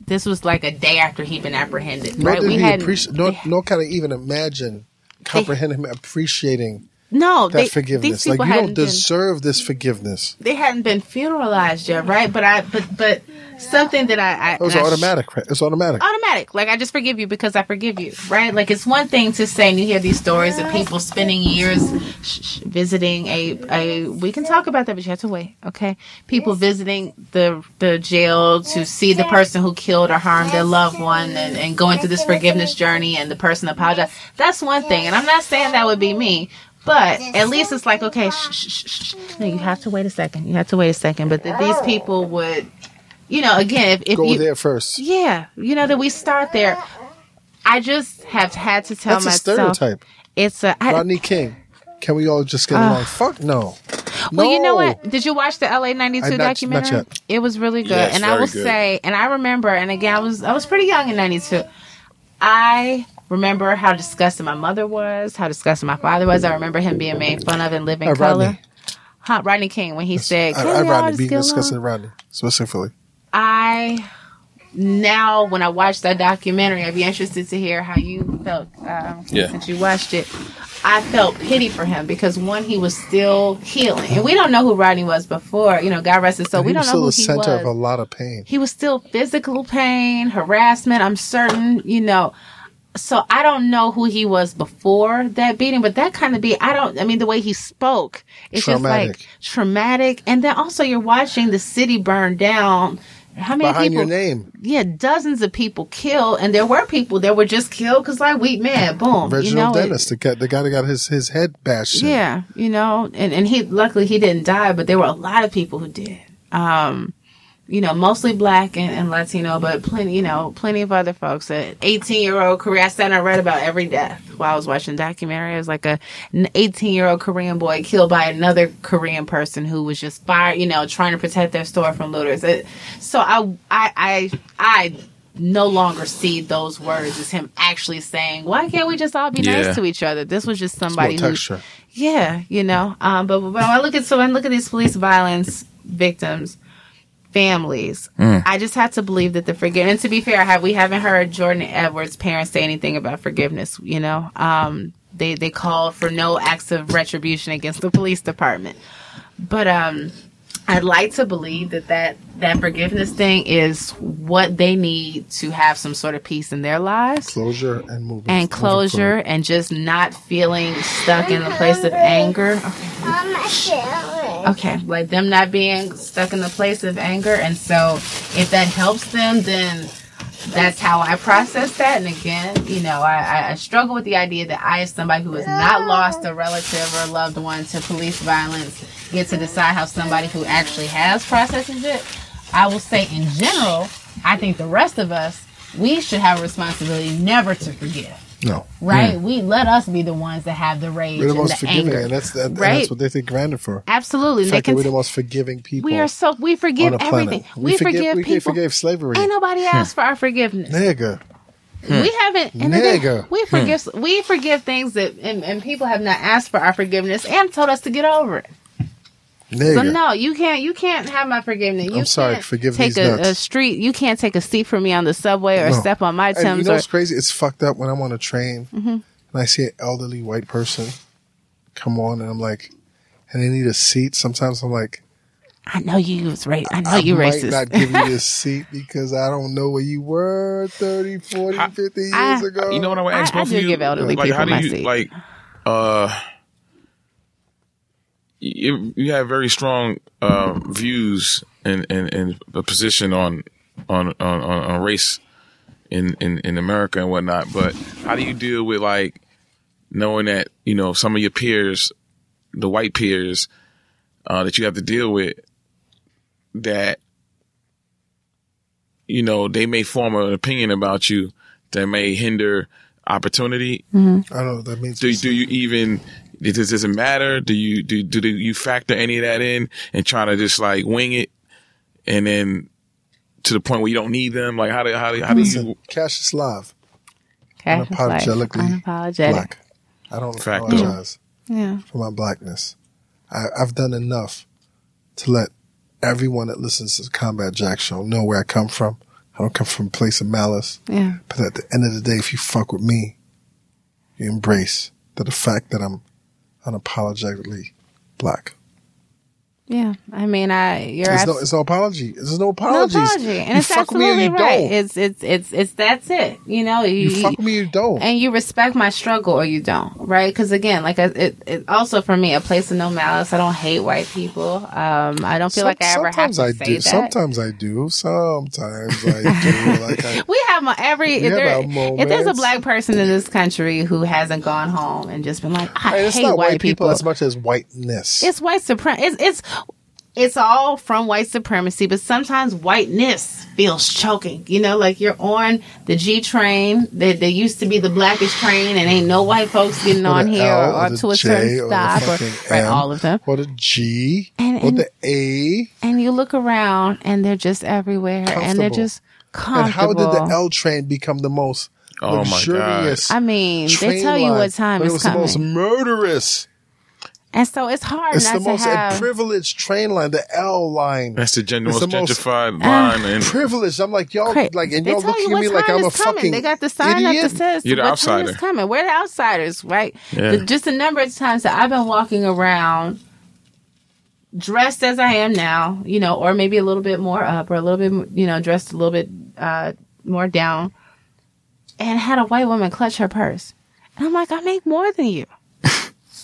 This was like a day after he'd been apprehended. nor right? We he hadn't- appreciate, nor, they- nor can I even imagine, comprehend him appreciating no, that they, forgiveness. These Like you don't hadn't been- deserve this forgiveness. they hadn't been funeralized yet, right? But I, but but something that I, I It was I automatic. right? It's automatic. automatic. Like I just forgive you because I forgive you, right? Like it's one thing to say, and you hear these stories of people spending years sh- sh- visiting a a. We can talk about that, but you have to wait, okay? People visiting the the jail to see the person who killed or harmed their loved one, and, and going through this forgiveness journey, and the person apologize. That's one thing, and I'm not saying that would be me. But at least it's like okay, shh, shh, shh, shh. No, you have to wait a second. You have to wait a second. But that these people would, you know, again, if, if Go you there first. yeah, you know that we start there. I just have had to tell That's a myself stereotype. it's a. I, Rodney King. Can we all just get along? Fuck no. well, you know what? Did you watch the LA ninety I- two not- not documentary? yet. It was really good, Yes, and I will good. say, and I remember, and again, I was I was pretty young in ninety two. I remember how disgusted my mother was, how disgusted my father was. I remember him being made fun of and Living Uh, Color. Rodney. Huh, Rodney King when he said, I, "Can I we Rodney being get discussing? Rodney specifically. I now when I watch that documentary, I'd be interested to hear how you felt um, Yeah. since you watched it. I felt pity for him because one, he was still healing, and we don't know who Rodney was before. You know, God rest his soul. we don't was know still who the he center was. of a lot of pain. he was still physical pain, harassment. I'm certain. You know. So I don't know who he was before that beating, but that kind of beat, I don't, I mean, the way he spoke, it's just like traumatic. And then also you're watching the city burn down. How many Behind people? your name, yeah, dozens of people killed, and there were people that were just killed because like we man, boom, Reginald you know, it- Dennis, the guy, the guy that got his, his head bashed. in. yeah, you know, and and he luckily he didn't die, but there were a lot of people who did. Um, you know, mostly black and, and Latino, but plenty, you know, plenty of other folks. An 18 year old Korean, I sat and I read about every death while I was watching the documentary. It was like a, an 18 year old Korean boy killed by another Korean person who was just fired, you know, trying to protect their store from looters. It, so I, I, I, I no longer see those words as him actually saying, why can't we just all be Yeah. nice to each other? This was just somebody who, yeah, you know. Um, but, but when I look at so when I look at these police violence victims, families, I just have to believe that the forgiveness. And to be fair, I have we haven't heard Jordan Edwards' parents say anything about forgiveness. You know, um, they they called for no acts of retribution against the police department, but um. I'd like to believe that, that that forgiveness thing is what they need to have some sort of peace in their lives Closure and moving. and closure and just not feeling stuck in a place of anger. Show Okay, like them not being stuck in the place of anger. And so if that helps them, then that's how I process that. And again, you know, I, I, I struggle with the idea that I, as somebody who has not lost a relative or a loved one to police violence, get to decide how somebody who actually has processes it. I will say, in general, I think the rest of us, we should have a responsibility never to forgive. No, Right? Mm. We let us be the ones that have the rage we're the and most the forgiving, anger. and that's that, and Right. that's what they take granted for. Absolutely. The They fact that we're the most forgiving people. we are so we forgive everything. We We, forgive- forgive, we people. forgave slavery. Ain't nobody hmm. asked for our forgiveness. Nigga, We hmm. haven't. Nigga. we hmm. forgive. We forgive things that and, and people have not asked for our forgiveness and told us to get over it. Nigga. So no, you can't. You can't have my forgiveness. You I'm sorry, can't forgive take these a, nuts. a street. You can't take a seat for me on the subway or No. step on my And you Tim's. know or, what's crazy? It's fucked up when I'm on a train Mm-hmm. and I see an elderly white person come on and I'm like, and they need a seat. Sometimes I'm like, I know you was right. I know I you might racist. not give you this seat because I don't know where you were 30, 40, I- 50 years I- ago. You know what I want to I- ask I do of you? give elderly like, people how do my you seat. like? Uh, you, you have very strong uh, views and, and, and a position on on, on on race in, in in America and whatnot. But how do you deal with like knowing that you know some of your peers, the white peers, uh, that you have to deal with, that you know they may form an opinion about you that may hinder opportunity I don't know what that means. do, do you even does, does it matter do you do, do you factor any of that in and try to just like wing it and then to the point where you don't need them like how do how do, how do Listen, you CassiusLife. Cash is. Unapologetically unapologetic. Black. I don't Facto. apologize Yeah. for my blackness. I, I've done enough to let everyone that listens to the Combat Jack show know where I come from. I don't come from a place of malice. Yeah. But at the end of the day, if you fuck with me, you embrace that the fact that I'm unapologetically black. Yeah. I mean, I you're There's abs- no, it's no apology. There's no no apology, and you it's fuck with me absolutely right. don't. It's it's it's it's that's it. You know, you, you fuck me you don't. and you respect my struggle or you don't, right? Because again, like it, it also for me, a place of no malice. I don't hate white people. Um, I don't feel Some- like I ever have sometimes to I say do. that. Sometimes I do. Sometimes I do. like I, we have my every. If, have there, if there's a black person in this country who hasn't gone home and just been like, I it's hate white white people people, as much as whiteness. it's white supremacy. It's, it's it's all from white supremacy, but sometimes whiteness feels choking. You know, like you're on the G train. That there used to be the blackish train, and ain't no white folks getting on here L, or, or the to a J, certain stop, or fucking right, M. all of them. or the G, And- or the A. And you look around, and they're just everywhere, and they're just Comfortable. just And how did the L train become the most Oh my God. I mean, they train tell you what time but is it was coming, the most murderous. And so it's hard It's not the to most have. privileged train line, the L line. that's the gen- It's most the most- gentrified line and privileged. I'm like y'all, Great. like, and they y'all tell look you at me like I'm a coming. fucking They got the sign idiot. up that says You're the what time is coming. We're the outsiders, right? Yeah. The- just the number of times that I've been walking around dressed as I am now, you know, or maybe a little bit more up or a little bit, you know, dressed a little bit uh, more down, and had a white woman clutch her purse, and I'm like, I make more than you.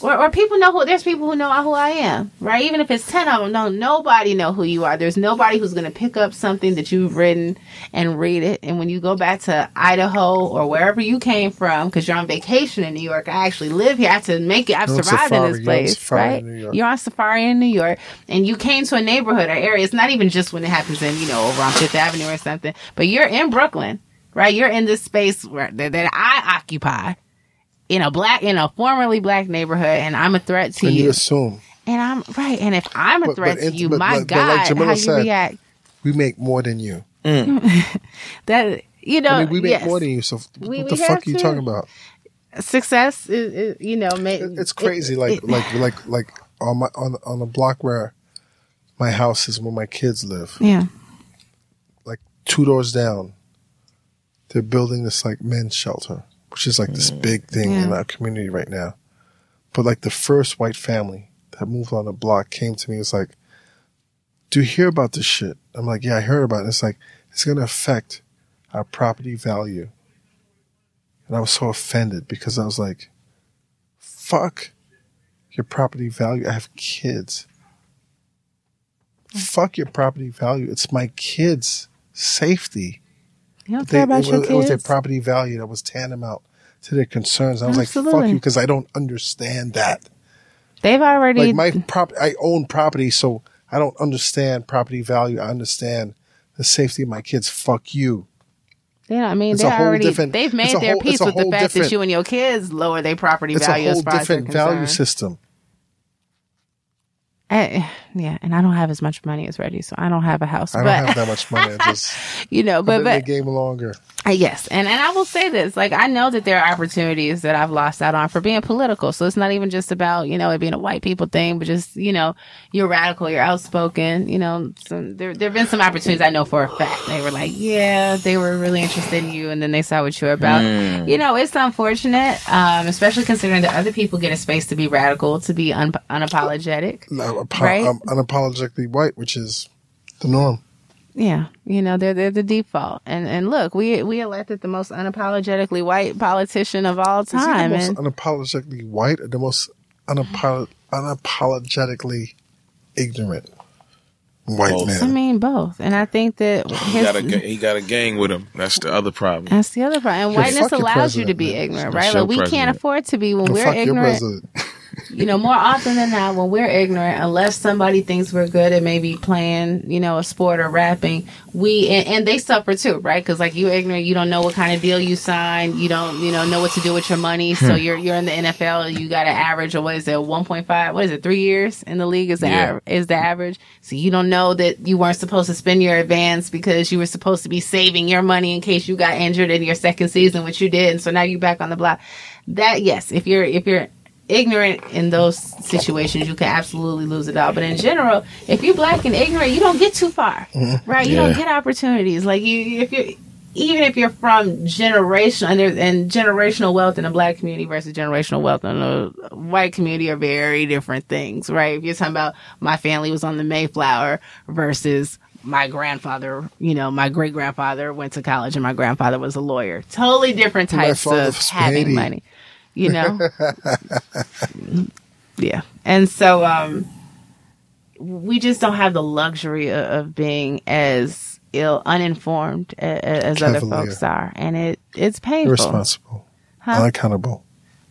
Or, or people know who there's people who know who I am, right? Even if it's ten of them, no, nobody know who you are. There's nobody who's gonna pick up something that you've written and read it. And when you go back to Idaho or wherever you came from, because you're on vacation in New York, I actually live here. I have to make it. I've You're survived in this place, safari right? in You're on safari in New York, and you came to a neighborhood or area. It's not even just when it happens in you know over on Fifth Avenue or something, but you're in Brooklyn, right? You're in this space where that, that I occupy in a black in a formerly black neighborhood, and I'm a threat to And you you. assume And I'm right. And if I'm a But- threat but to you, but- my but- but like God, Jamilah how you react? we make more than you. Mm. That you know, I mean, we make yes. more than you. So We- what we the fuck have are you talking about? success. Is, is, you know, ma- It- It's crazy. like it- like like like on my on on the block where my house is where my kids live. yeah, Like two doors down, they're building this like men's shelter, which is like this mm. big thing in our community right now. But like the first white family that moved on the block came to me. It's like, do you hear about this shit? I'm like, yeah, I heard about it. It's like it's gonna affect our property value. And I was so offended because I was like, fuck your property value. I have kids. Mm. Fuck your property value. It's my kids' safety. You don't They- care about it, your was, it was their property value that was tantamount to their concerns. I was like, fuck you, because I don't understand that. They've already Like my prop, I own property, so I don't understand property value. I understand the safety of my kids. Fuck you. Yeah, I mean, It's they a already they've made their whole- peace with the fact that you and your kids lower their property It's value a whole different value system. I, yeah, and I don't have as much money as Reggie, so I don't have a house. I don't but have that much money. Just you know, I've but been in the but game longer. Uh, Yes, and and I will say this: like I know that there are opportunities that I've lost out on for being political. So it's not even just about you know it being a white people thing, but just you know you're radical, you're outspoken. You know, some, there there have been some opportunities I know for a fact they were like, yeah, they were really interested in you, and then they saw what you were about. You know, it's unfortunate, um, especially considering that other people get a space to be radical, to be un- unapologetic. No, apo- Right? um, unapologetically white, which is the norm. Yeah, you know they're they're the default, and and look, we we elected the most unapologetically white politician of all time. Is he time, the most and unapologetically white or the most unapolo- unapologetically ignorant white Both. I mean both. And I think that He got a he got a gang with him. That's the other problem. that's the other problem. And whiteness allows you to be man. ignorant, right? your Like we can't afford to be when we're fuck your ignorant. You know, more often than not, when we're ignorant, unless somebody thinks we're good at maybe playing, you know, a sport or rapping, we and, and they suffer too, right? Because like you ignorant, you don't know what kind of deal you signed, you don't, you know, know what to do with your money. Hmm. So you're you're in the NFL, you got an average of what is it, one point five? What is it, three years in the league is the Yeah. aver- is the average. So you don't know that you weren't supposed to spend your advance because you were supposed to be saving your money in case you got injured in your second season, which you did, and so now you're back on the block. That yes, if you're if you're ignorant in those situations, you can absolutely lose it all. But in general, if you're black and ignorant, you don't get too far, right? You don't get opportunities. Like you, if you're even if you're from generational and, and generational wealth in the black community versus generational wealth in the white community are very different things, right? If you're talking about my family was on the Mayflower versus my grandfather, you know, my great grandfather went to college and my grandfather was a lawyer. Totally different types of having money, you know? yeah. And so, um, we just don't have the luxury of, of being as ill, uninformed as, as other folks are. And it, it's painful. Irresponsible, Huh? unaccountable.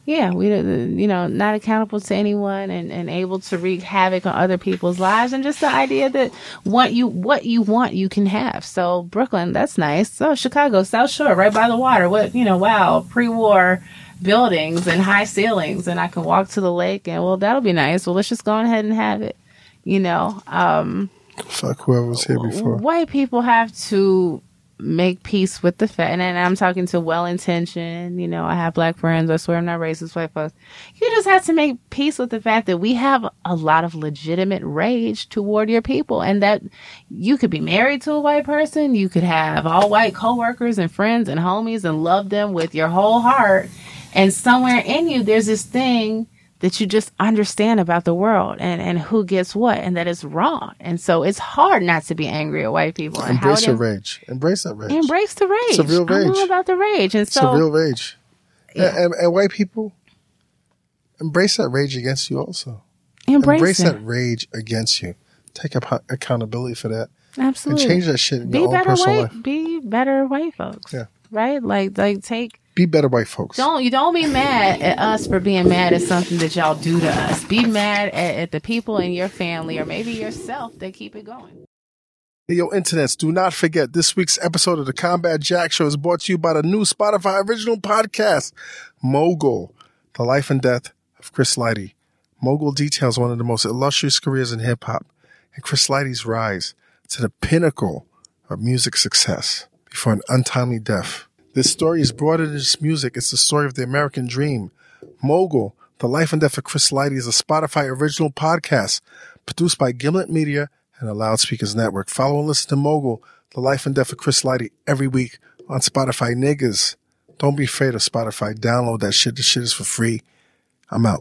Yeah, we, uh, you know, not accountable to anyone and, and able to wreak havoc on other people's lives, and just the idea that what you what you want you can have. So Brooklyn, that's nice. So Chicago, South Shore, right by the water. What you know, wow, pre-war buildings and high ceilings, and I can walk to the lake, and well, that'll be nice. Well, let's just go ahead and have it. You know, um, Fuck whoever was here before. white people have to make peace with the fact, and, and I'm talking to well intentioned, you know, I have black friends, I swear I'm not racist, white folks. You just have to make peace with the fact that we have a lot of legitimate rage toward your people, and that you could be married to a white person, you could have all white coworkers and friends and homies and love them with your whole heart, and somewhere in you, there's this thing that you just understand about the world and, and who gets what and that it's wrong. And so it's hard not to be angry at white people. Embrace your rage. Embrace that rage. Embrace the rage. It's a real I'm all about the rage. And It's so a real rage. Yeah. And, and, and white people, embrace that rage against you also. embrace, Embrace that rage against you. Take up accountability for that. Absolutely. And change that shit in be your own better personal white life. be better white folks. Yeah. Right? Like like take Be better white folks. don't you don't be mad at us for being mad at something that y'all do to us. Be mad at, at the people in your family or maybe yourself that keep it going. Hey, yo, internets, do not forget this week's episode of the Combat Jack Show is brought to you by the new Spotify original podcast, Mogul, The Life and Death of Chris Lighty. Mogul details one of the most illustrious careers in hip hop and Chris Lighty's rise to the pinnacle of music success before an untimely death. This story is broader than just music. It's the story of the American dream. Mogul, The Life and Death of Chris Lighty is a Spotify original podcast produced by Gimlet Media and the Loudspeakers Network. Follow and listen to Mogul, The Life and Death of Chris Lighty every week on Spotify. Niggas, don't be afraid of Spotify. Download that shit. The shit is for free. I'm out.